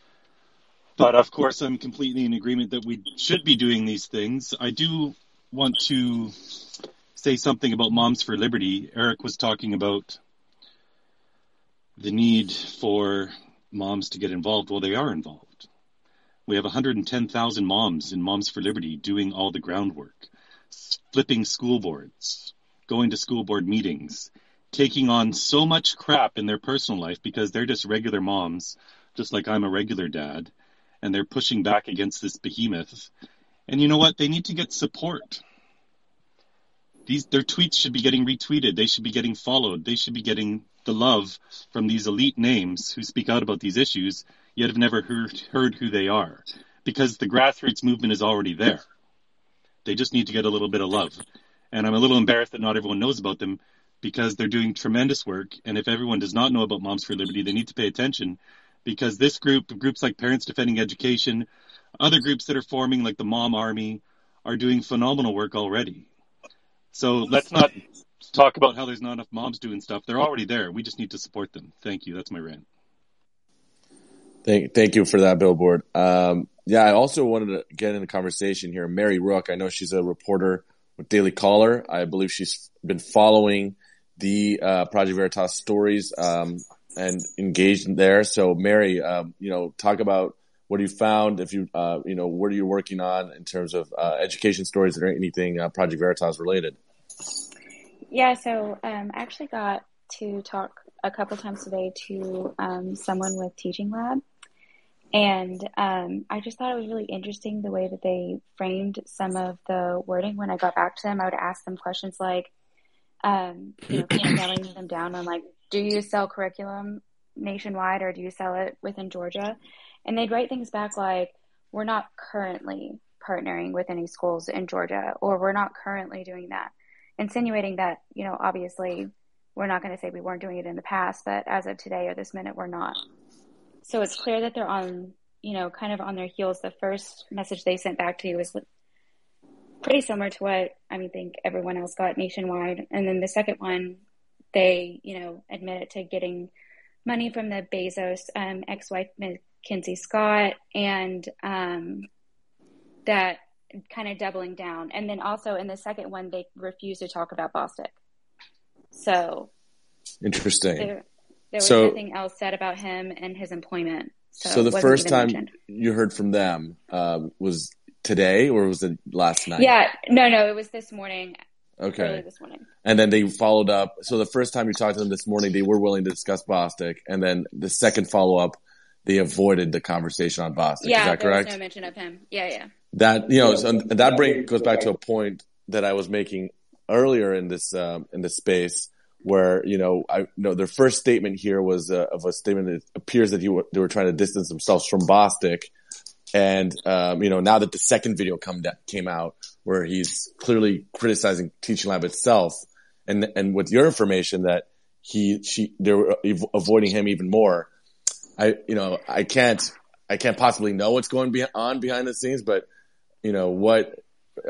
But of course, I'm completely in agreement that we should be doing these things. I do want to say something about Moms for Liberty. Eric was talking about the need for moms to get involved. Well, they are involved. We have 110,000 moms in Moms for Liberty doing all the groundwork, flipping school boards, going to school board meetings, taking on so much crap in their personal life because they're just regular moms, just like I'm a regular dad, and they're pushing back against this behemoth. And you know what? They need to get support. These their tweets should be getting retweeted. They should be getting followed. They should be getting the love from these elite names who speak out about these issues, yet have never heard, heard who they are. Because the grassroots movement is already there. They just need to get a little bit of love. And I'm a little embarrassed that not everyone knows about them because they're doing tremendous work. And if everyone does not know about Moms for Liberty, they need to pay attention because this group, groups like Parents Defending Education, other groups that are forming like the Mom Army, are doing phenomenal work already. So let's not talk about how there's not enough moms doing stuff. They're already there. We just need to support them. Thank you. That's my rant. Thank, thank you for that billboard. Um, yeah, I also wanted to get in the conversation here. Mary Rooke, I know she's a reporter with Daily Caller. I believe she's been following the uh, Project Veritas stories um, and engaged there. So, Mary, um, you know, talk about what do you found. If you, uh, you know, what are you working on in terms of uh, education stories or anything uh, Project Veritas related? Yeah, so um, I actually got to talk a couple times today to um, someone with Teaching Lab. And um, I just thought it was really interesting the way that they framed some of the wording. When I got back to them, I would ask them questions like, um, you know, nailing them down on like, do you sell curriculum nationwide or do you sell it within Georgia? And they'd write things back like, we're not currently partnering with any schools in Georgia, or we're not currently doing that insinuating that, you know, obviously we're not going to say we weren't doing it in the past, but as of today or this minute, we're not. So it's clear that they're on, you know, kind of on their heels. The first message they sent back to you was pretty similar to what I mean, think everyone else got nationwide. And then the second one, they, you know, admitted to getting money from the Bezos um, ex-wife Mackenzie Scott, and um, that kind of doubling down. And then also in the second one, they refuse to talk about Bostic. So interesting. There, there was so, nothing else said about him and his employment. So, so the first time mentioned. you heard from them um, was today, or was it last night? Yeah, no, no, it was this morning. Okay. This morning. And then they followed up. So the first time you talked to them this morning, they were willing to discuss Bostic, and then the second follow up, they avoided the conversation on Bostic. Yeah, Is that there correct? was no mention of him. Yeah, yeah that you know so, that bring goes back to a point that I was making earlier in this um, in this space where you know I you know their first statement here was uh, of a statement that appears that you they were trying to distance themselves from Bostic, and um, you know now that the second video come that came out where he's clearly criticizing Teaching Lab itself, and and with your information that he she they were avoiding him even more. I, you know, I can't, I can't possibly know what's going on behind the scenes, but you know, what,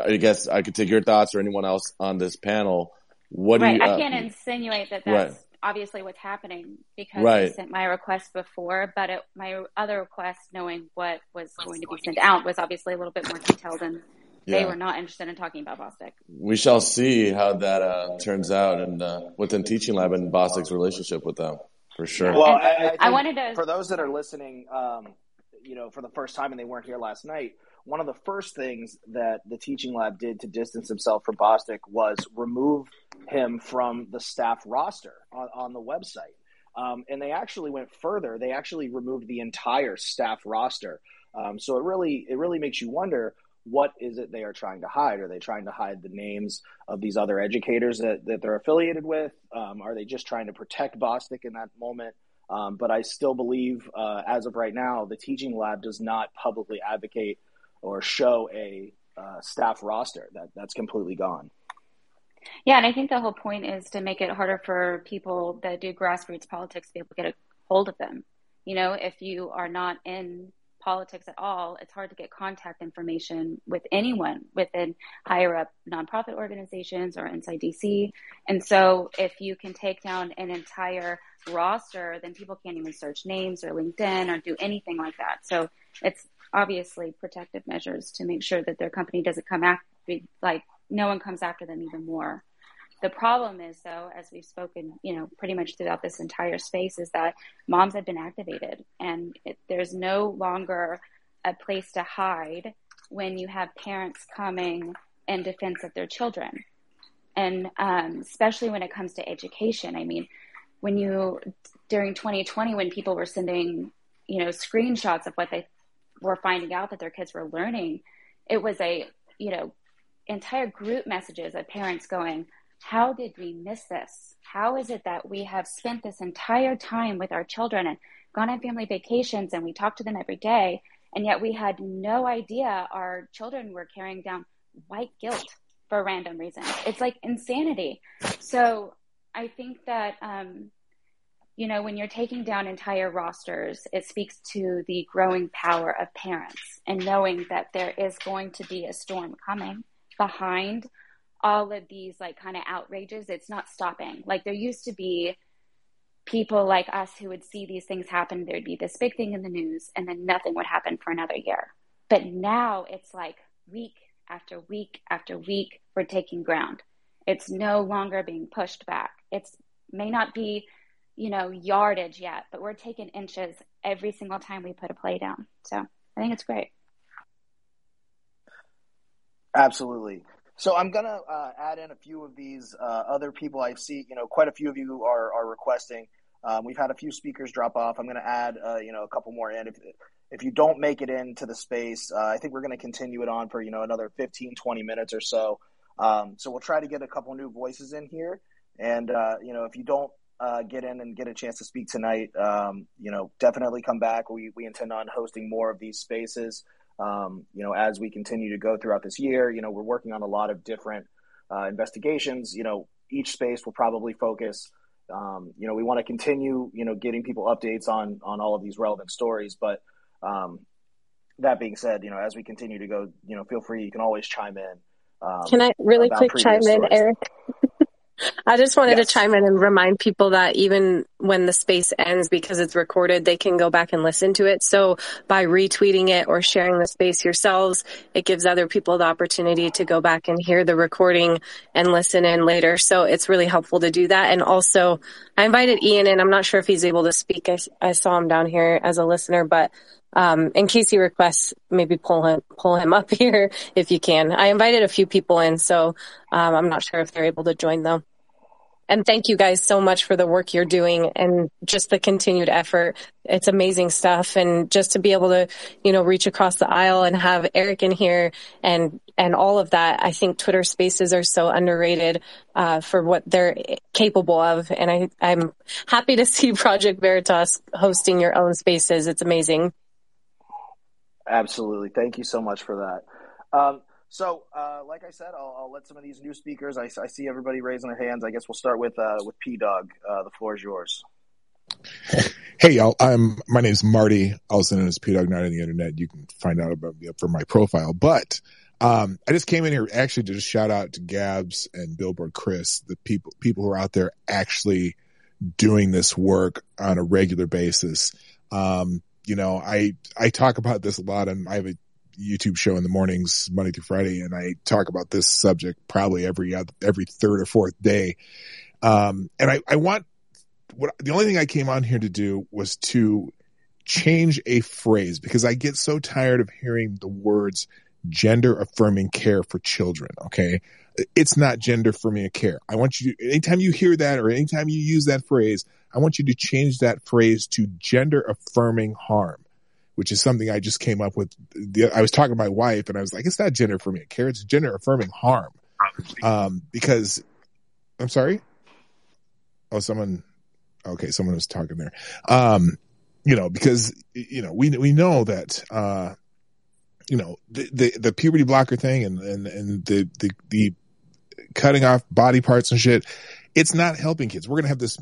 I guess I could take your thoughts or anyone else on this panel. What right. do you, I uh, can't insinuate that that's right. obviously what's happening because I sent my request before, but it, my other request, knowing what was going to be sent out, was obviously a little bit more detailed and they were not interested in talking about Bostic. we shall see how that, uh, turns out and, uh, within Teaching Lab and Bostic's relationship with them for sure. Well, I, I, I wanted to- for those that are listening, um, you know, for the first time and they weren't here last night, one of the first things that the teaching lab did to distance himself from Bostic was remove him from the staff roster on, on the website. Um, and they actually went further. They actually removed the entire staff roster. Um, so it really it really makes you wonder what is it they are trying to hide? Are they trying to hide the names of these other educators that, that they're affiliated with? Um, are they just trying to protect Bostic in that moment? Um, but I still believe, uh, as of right now, the teaching lab does not publicly advocate or show a uh, staff roster. That that's completely gone. Yeah, and I think the whole point is to make it harder for people that do grassroots politics to be able to get a hold of them. You know, if you are not in politics at all, it's hard to get contact information with anyone within higher up nonprofit organizations or inside DC. And so if you can take down an entire roster, then people can't even search names or LinkedIn or do anything like that. So it's obviously protective measures to make sure that their company doesn't come after, like no one comes after them even more. The problem is, though, as we've spoken, you know, pretty much throughout this entire space, is that moms have been activated, and it, there's no longer a place to hide when you have parents coming in defense of their children, and um, especially when it comes to education. I mean, when you during 2020, when people were sending, you know, screenshots of what they were finding out that their kids were learning, it was a, you know, entire group messages of parents going, How did we miss this? How is it that we have spent this entire time with our children and gone on family vacations and we talk to them every day, and yet we had no idea our children were carrying down white guilt for random reasons? It's like insanity. So I think that, um, you know, when you're taking down entire rosters, it speaks to the growing power of parents and knowing that there is going to be a storm coming behind all of these like kind of outrages. It's not stopping. Like there used to be people like us who would see these things happen. There'd be this big thing in the news and then nothing would happen for another year. But now it's like week after week after week, we're taking ground. It's no longer being pushed back. It's may not be you know, yardage yet, but we're taking inches every single time we put a play down. So I think it's great. Absolutely. So I'm gonna uh, add in a few of these uh, other people I see. You know, quite a few of you are are requesting. Um, we've had a few speakers drop off. I'm gonna add, uh, you know, a couple more in. If if you don't make it into the space, uh, I think we're gonna continue it on for you know another 15, 20 minutes or so. Um, so we'll try to get a couple new voices in here. And uh, you know, if you don't uh, get in and get a chance to speak tonight, um, you know, definitely come back. We we intend on hosting more of these spaces. Um, you know, as we continue to go throughout this year, you know, we're working on a lot of different uh, investigations. You know, each space will probably focus. Um, you know, we want to continue, you know, getting people updates on on all of these relevant stories. But um, that being said, you know, as we continue to go, you know, feel free. You can always chime in. Um, Can I really quick chime in, stories. Eric? I just wanted Yes. to chime in and remind people that even when the space ends, because it's recorded, they can go back and listen to it. So by retweeting it or sharing the space yourselves, it gives other people the opportunity to go back and hear the recording and listen in later. So it's really helpful to do that. And also, I invited Ian in. I'm not sure if he's able to speak. I, I saw him down here as a listener, but um, in case he requests, maybe pull him pull him up here if you can. I invited a few people in, so um, I'm not sure if they're able to join though. And thank you guys so much for the work you're doing and just the continued effort. It's amazing stuff. And just to be able to, you know, reach across the aisle and have Eric in here and, and all of that. I think Twitter spaces are so underrated, uh, for what they're capable of. And I, I'm happy to see Project Veritas hosting your own spaces. It's amazing. Absolutely. Thank you so much for that. Um, so, uh, like I said, I'll, I'll, let some of these new speakers. I, I, see everybody raising their hands. I guess we'll start with uh, with P Dog. Uh, the floor is yours. Hey y'all, I'm my name's Marty, also known as P Dog Night on the internet. You can find out about me up from my profile. But um, I just came in here actually to just shout out to Gabs and Billboard Chris, the people people who are out there actually doing this work on a regular basis. Um, you know, I I talk about this a lot, and I have a YouTube show in the mornings, Monday through Friday, and I talk about this subject probably every every third or fourth day. Um, and I, I want what the only thing I came on here to do was to change a phrase because I get so tired of hearing the words gender affirming care for children. Okay. It's not gender affirming care. I want you anytime you hear that or anytime you use that phrase, I want you to change that phrase to gender affirming harm, which is something I just came up with. I was talking to my wife and I was like, it's not gender affirming care. It's gender affirming harm. Um, because I'm sorry. Oh, someone okay, someone was talking there. Um, you know, because you know we we know that uh, you know the, the the puberty blocker thing and and and the the the cutting off body parts and shit. It's not helping kids. We're going to have this.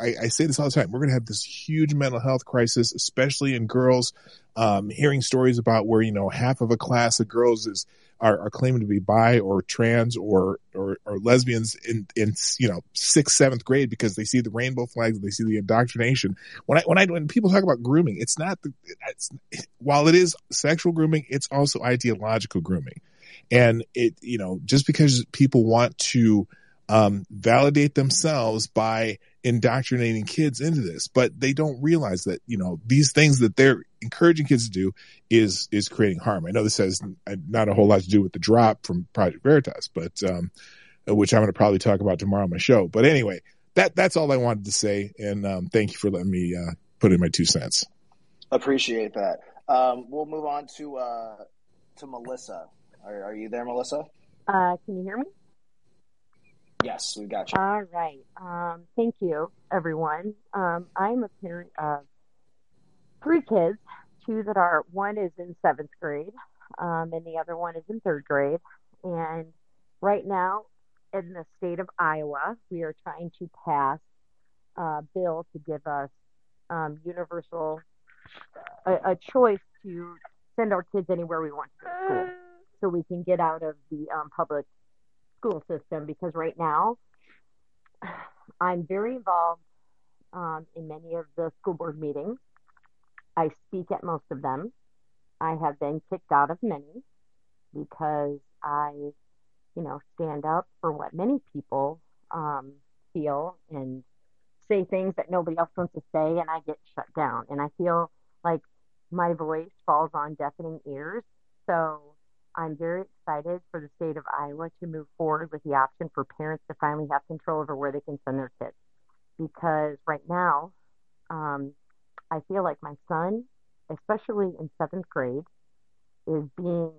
I, I, say this all the time. We're going to have this huge mental health crisis, especially in girls. Um, hearing stories about where you know half of a class of girls is are, are claiming to be bi or trans or, or, or lesbians in, in, you know, sixth, seventh grade because they see the rainbow flags, and they see the indoctrination. When I, when I, when people talk about grooming, it's not the, it's, while it is sexual grooming, it's also ideological grooming. And it, you know, just because people want to, um, validate themselves by indoctrinating kids into this, but they don't realize that, you know, these things that they're encouraging kids to do is, is creating harm. I know this has not a whole lot to do with the drop from Project Veritas, but, um, which I'm going to probably talk about tomorrow on my show. But anyway, that, that's all I wanted to say. And, um, thank you for letting me, uh, put in my two cents. Appreciate that. Um, we'll move on to, uh, to Melissa. Are, are you there, Melissa? Uh, can you hear me? Yes, we got you. All right. Um, thank you, everyone. Um, I'm a parent of three kids, two that are, one is in seventh grade, um, and the other one is in third grade. And right now, in the state of Iowa, we are trying to pass a bill to give us um, universal, a, a, choice to send our kids anywhere we want to go to school so we can get out of the um, public school system because right now I'm very involved um, in many of the school board meetings. I speak at most of them. I have been kicked out of many because I, you know, stand up for what many people um, feel and say things that nobody else wants to say, and I get shut down. And I feel like my voice falls on deafening ears. So I'm very excited for the state of Iowa to move forward with the option for parents to finally have control over where they can send their kids. Because right now, um, I feel like my son, especially in seventh grade, is being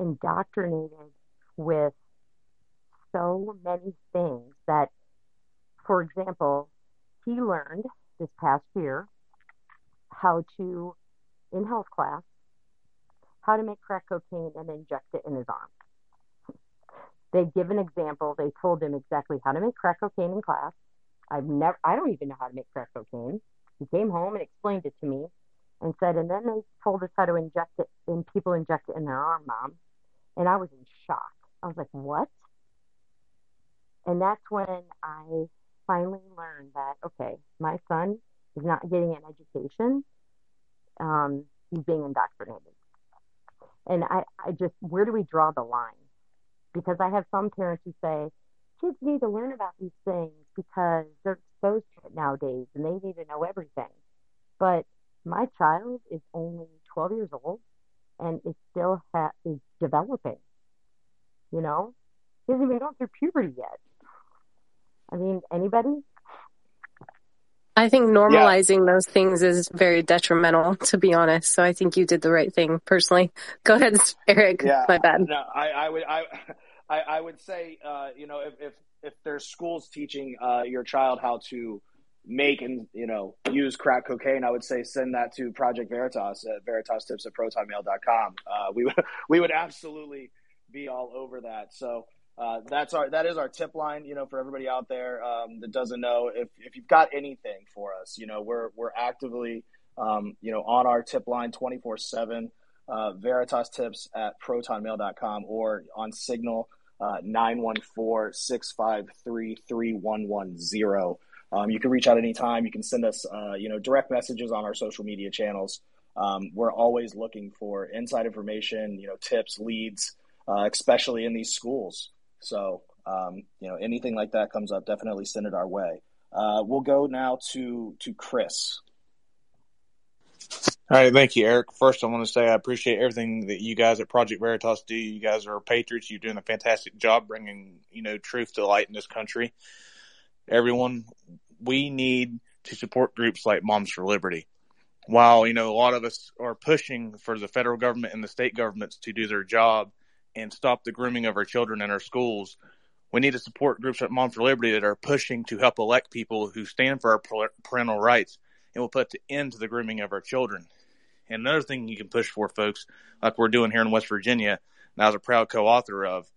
indoctrinated with so many things that, for example, he learned this past year how to, in health class, how to make crack cocaine and inject it in his arm. They give an example. They told him exactly how to make crack cocaine in class. I've never, I don't even know how to make crack cocaine. He came home and explained it to me and said, and then they told us how to inject it, and people inject it in their arm, mom. And I was in shock. I was like, what? And that's when I finally learned that, okay, my son is not getting an education. Um, he's being indoctrinated. And I, I just, where do we draw the line? Because I have some parents who say, kids need to learn about these things because they're exposed to it nowadays and they need to know everything. But my child is only 12 years old and it still ha- is developing. You know, he hasn't even gone through puberty yet. I mean, anybody? I think normalizing yeah. those things is very detrimental, to be honest. So I think you did the right thing personally. Go ahead, Eric. Yeah, My bad. No, I, I would, I, I, I would say, uh, you know, if, if, if there's schools teaching uh, your child how to make and you know use crack cocaine, I would say send that to Project Veritas at veritas tips at protonmail.com. Uh, we would we would absolutely be all over that. So uh, that's our that is our tip line. You know, for everybody out there um, that doesn't know, if if you've got anything for us, you know, we're we're actively um, you know on our tip line twenty four seven. Uh, Veritas tips at protonmail.com or on Signal uh, 914 653 3110. Um, you can reach out anytime. You can send us, uh, you know, direct messages on our social media channels. Um, we're always looking for inside information, you know, tips, leads, uh, especially in these schools. So, um, you know, anything like that comes up, definitely send it our way. Uh, we'll go now to to Chris. All right, thank you, Eric. First, I want to say I appreciate everything that you guys at Project Veritas do. You guys are patriots. You're doing a fantastic job bringing, you know, truth to light in this country. Everyone, we need to support groups like Moms for Liberty. While, you know, a lot of us are pushing for the federal government and the state governments to do their job and stop the grooming of our children in our schools. We need to support groups like Mom for Liberty that are pushing to help elect people who stand for our parental rights and will put an end to the grooming of our children. And another thing you can push for, folks, like we're doing here in West Virginia, and I was a proud co-author of,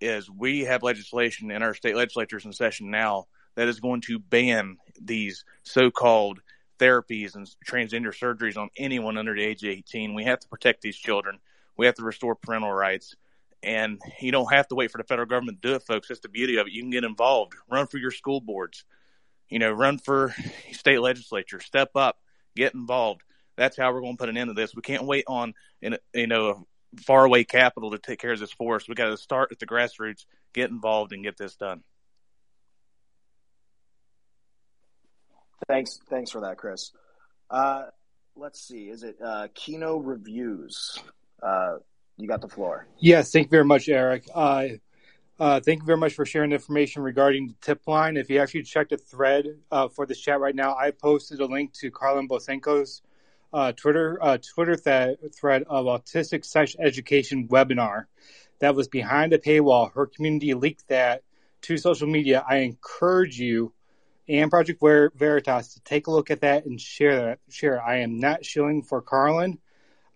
is we have legislation in our state legislatures in session now that is going to ban these so-called therapies and transgender surgeries on anyone under the age of 18. We have to protect these children. We have to restore parental rights. And you don't have to wait for the federal government to do it, folks. That's the beauty of it. You can get involved. Run for your school boards. You know, run for state legislature. Step up. Get involved. That's how we're going to put an end to this. We can't wait on, you know, faraway capital to take care of this for us. We got to start at the grassroots, get involved, and get this done. Thanks, thanks for that, Chris. Uh, let's see. Is it uh, Kino Reviews? Uh, you got the floor. Yes, thank you very much, Eric. Uh, uh, thank you very much for sharing information regarding the tip line. If you actually check the thread uh, for this chat right now, I posted a link to Carlin Bosenko's uh, Twitter uh, Twitter th- thread of autistic sex education webinar that was behind a paywall. Her community leaked that to social media. I encourage you and Project Ver- Veritas to take a look at that and share that. Share. I am not shilling for Carlin.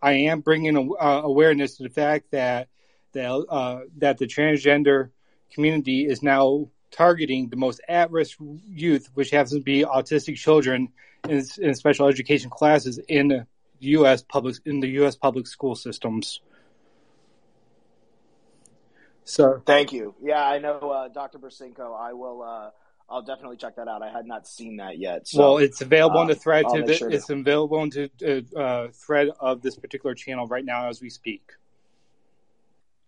I am bringing uh, awareness to the fact that that uh, that the transgender community is now targeting the most at-risk youth, which happens to be autistic children in, in special education classes in U.S. public in the U.S. public school systems. So, thank you. Yeah, I know, uh, Dr. Bosenko. I will. Uh, I'll definitely check that out. I had not seen that yet. So, well, it's available uh, on the thread. To the, sure it's available on the uh, thread of this particular channel right now as we speak.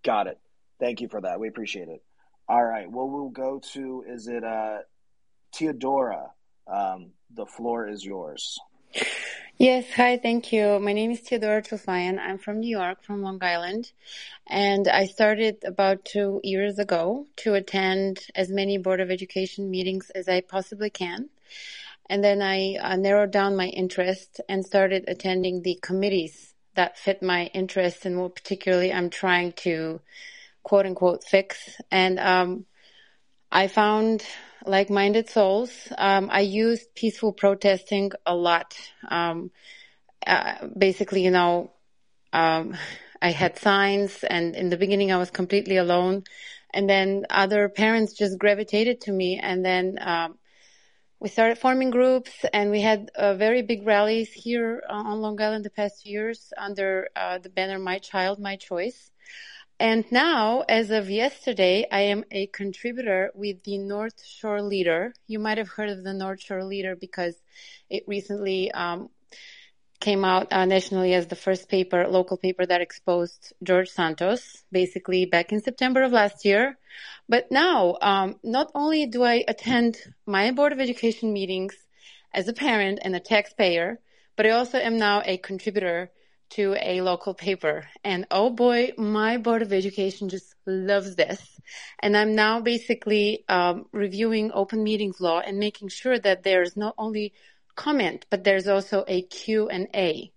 Got it. Thank you for that. We appreciate it. All right. Well, we'll go to is it uh, Theodora? Um, the floor is yours. Yes, hi, thank you. My name is Theodora Trufayan. I'm from New York, from Long Island, and I started about two years ago to attend as many Board of Education meetings as I possibly can. And then I uh, narrowed down my interest and started attending the committees that fit my interest and what particularly I'm trying to quote unquote fix. And um, I found like-minded souls. Um, I used peaceful protesting a lot. Um, uh, basically, you know, um, I had signs, and in the beginning, I was completely alone. And then other parents just gravitated to me, and then um, we started forming groups, and we had uh, very big rallies here on Long Island the past years under uh, the banner "My Child, My Choice." And now, as of yesterday, I am a contributor with the North Shore Leader. You might have heard of the North Shore Leader because it recently um, came out uh, nationally as the first paper, local paper that exposed George Santos, basically back in September of last year. But now, um, not only do I attend my Board of Education meetings as a parent and a taxpayer, but I also am now a contributor to a local paper. And oh boy, my Board of Education just loves this. And I'm now basically um, reviewing open meetings law and making sure that there's not only comment, but there's also a Q and A.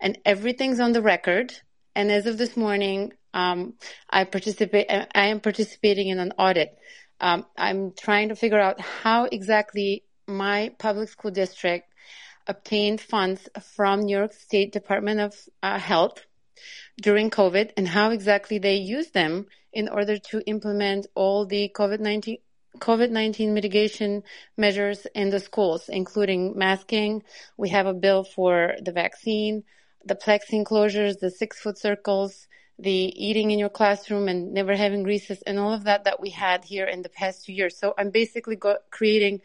And everything's on the record. And as of this morning, um, I participate. I am participating in an audit. Um, I'm trying to figure out how exactly my public school district obtained funds from New York State Department of uh, Health during COVID and how exactly they used them in order to implement all the COVID-19 COVID-19 mitigation measures in the schools, including masking. We have a bill for the vaccine, the plexi enclosures, the six foot circles, the eating in your classroom and never having recess and all of that that we had here in the past two years. So I'm basically go- creating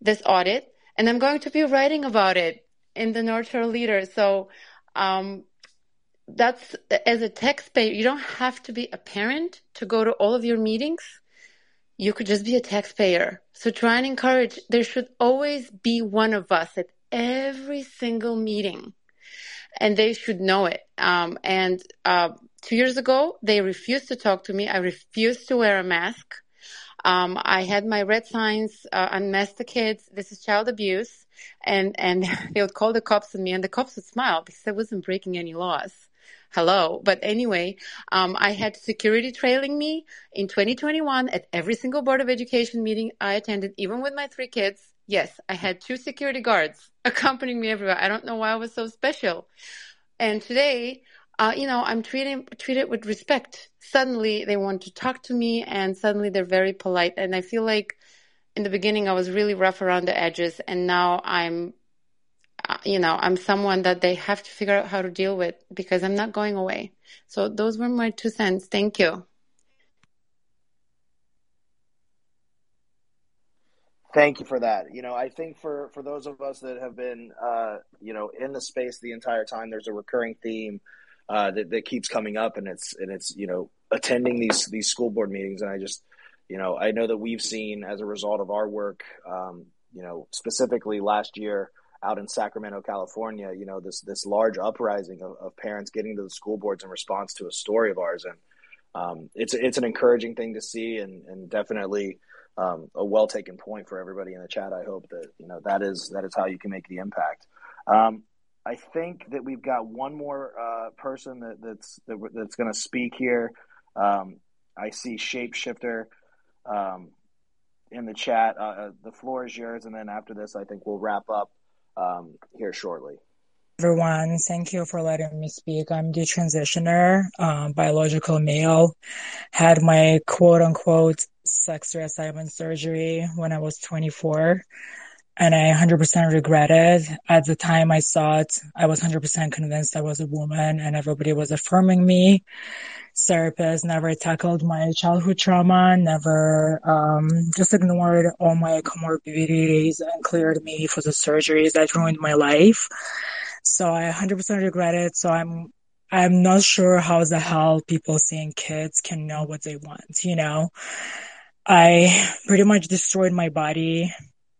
this audit and I'm going to be writing about it in the North Shore Leader. So, um, that's as a taxpayer, you don't have to be a parent to go to all of your meetings. You could just be a taxpayer. So try and encourage, there should always be one of us at every single meeting and they should know it. Um, and, uh, two years ago, they refused to talk to me. I refused to wear a mask. Um, I had my red signs, uh, unmask the kids. This is child abuse. And, and they would call the cops on me and the cops would smile because I wasn't breaking any laws. Hello. But anyway, um, I had security trailing me in 2021 at every single board of education meeting I attended, even with my three kids. Yes, I had two security guards accompanying me everywhere. I don't know why I was so special. And today, uh, you know, I'm treated treated with respect. Suddenly, they want to talk to me, and suddenly they're very polite. And I feel like in the beginning I was really rough around the edges, and now I'm, uh, you know, I'm someone that they have to figure out how to deal with because I'm not going away. So those were my two cents. Thank you. Thank you for that. You know, I think for for those of us that have been, uh, you know, in the space the entire time, there's a recurring theme uh, that, that keeps coming up, and it's and it's you know attending these these school board meetings, and I just you know I know that we've seen as a result of our work, um, you know specifically last year out in Sacramento, California, you know this this large uprising of, of parents getting to the school boards in response to a story of ours, and um, it's it's an encouraging thing to see, and and definitely. Um, a well taken point for everybody in the chat. I hope that you know that is that is how you can make the impact. Um, I think that we've got one more uh, person that, that's that, that's going to speak here. Um, I see Shapeshifter um, in the chat. Uh, uh, the floor is yours, and then after this, I think we'll wrap up um, here shortly. Everyone, thank you for letting me speak. I'm the transitioner, um, biological male. Had my quote unquote sex reassignment surgery when I was 24 and I 100% regret it. At the time I saw it, I was 100% convinced I was a woman and everybody was affirming me. Therapists never tackled my childhood trauma, never, um, just ignored all my comorbidities and cleared me for the surgeries that ruined my life. So I 100% regret it. So I'm, I'm not sure how the hell people seeing kids can know what they want, you know? I pretty much destroyed my body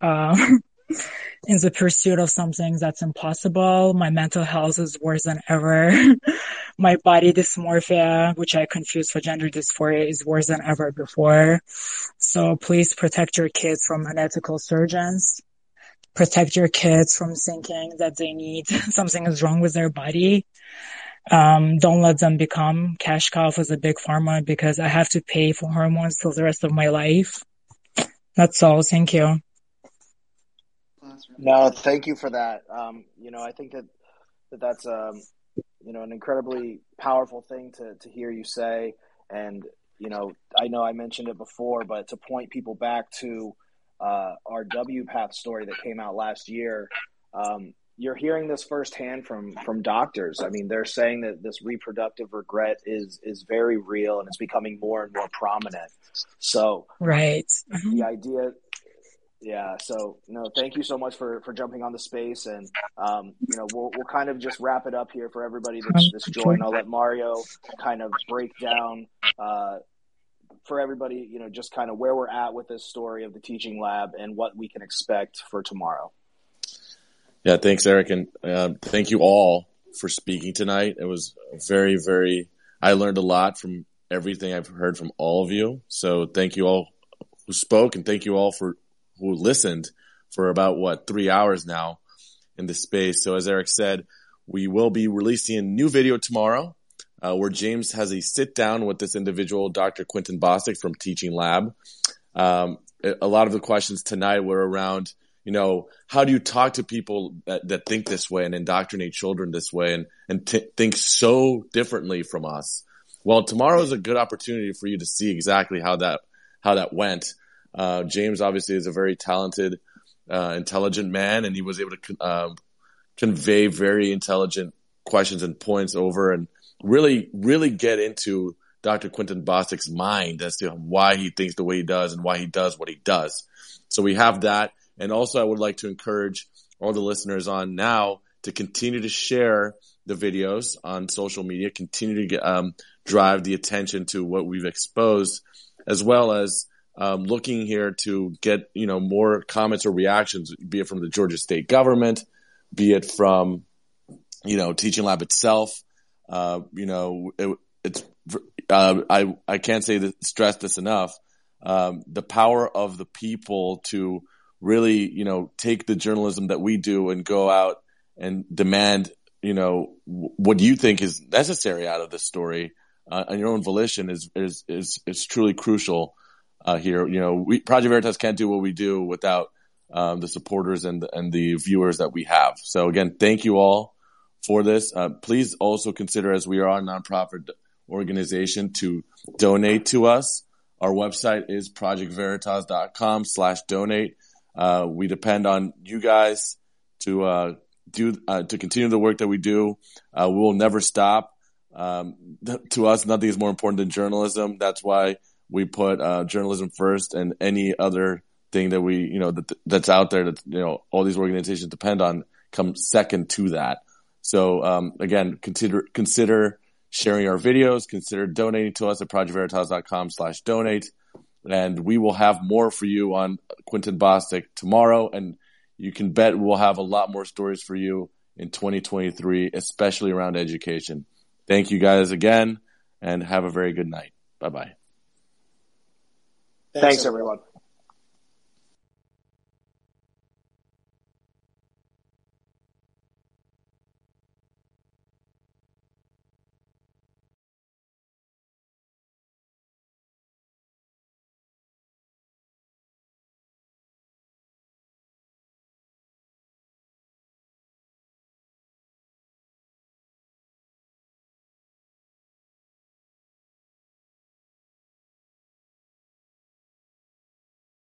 um, in the pursuit of something that's impossible. My mental health is worse than ever. my body dysmorphia, which I confuse for gender dysphoria, is worse than ever before. So please protect your kids from unethical surgeons. Protect your kids from thinking that they need something is wrong with their body. Um, don't let them become cash cow as a big pharma because I have to pay for hormones for the rest of my life. That's all. Thank you. No, thank you for that. Um, you know, I think that, that that's um, you know an incredibly powerful thing to to hear you say, and you know, I know I mentioned it before, but to point people back to uh, our WPATH story that came out last year. Um, you're hearing this firsthand from from doctors. I mean, they're saying that this reproductive regret is is very real and it's becoming more and more prominent. So, right, the idea yeah. So no, thank you so much for for jumping on the space, and um, you know we'll we'll kind of just wrap it up here for everybody that's, that's joined. I'll let Mario kind of break down uh, for everybody, you know, just kind of where we're at with this story of the teaching lab and what we can expect for tomorrow. Yeah, thanks, Eric, and uh, thank you all for speaking tonight. It was very, very. I learned a lot from everything I've heard from all of you. So thank you all who spoke, and thank you all for who listened for about what three hours now in the space. So as Eric said, we will be releasing a new video tomorrow uh, where James has a sit down with this individual, Dr. Quentin Bostic from Teaching Lab. Um, a lot of the questions tonight were around, you know, how do you talk to people that, that think this way and indoctrinate children this way and, and t- think so differently from us? Well, tomorrow is a good opportunity for you to see exactly how that, how that went. Uh, James obviously is a very talented, uh, intelligent man and he was able to, uh, convey very intelligent questions and points over and really, really get into Dr. Quentin Bostic's mind as to why he thinks the way he does and why he does what he does. So we have that. And also I would like to encourage all the listeners on now to continue to share the videos on social media, continue to get, um, drive the attention to what we've exposed, as well as um, looking here to get you know more comments or reactions, be it from the Georgia state government, be it from you know Teaching Lab itself. Uh, you know, it, it's uh, I I can't say that stress this enough. Um, the power of the people to really you know take the journalism that we do and go out and demand you know what you think is necessary out of this story uh, on your own volition is is is is truly crucial uh, here. You know, we, Project Veritas can't do what we do without um, the supporters and and the viewers that we have. So again, thank you all for this. Uh, please also consider, as we are a nonprofit organization, to donate to us. Our website is projectveritas.com slash donate. Uh, we depend on you guys to, uh, do, uh, to continue the work that we do. Uh, we will never stop. Um, to us, nothing is more important than journalism. That's why we put, uh, journalism first and any other thing that we, you know, that, that's out there that, you know, all these organizations depend on comes second to that. So, um, again, consider, consider sharing our videos, consider donating to us at projectveritas.com slash donate. And we will have more for you on Quentin Bostic tomorrow. And you can bet we'll have a lot more stories for you in 2023, especially around education. Thank you guys again and have a very good night. Bye bye. Thanks, everyone.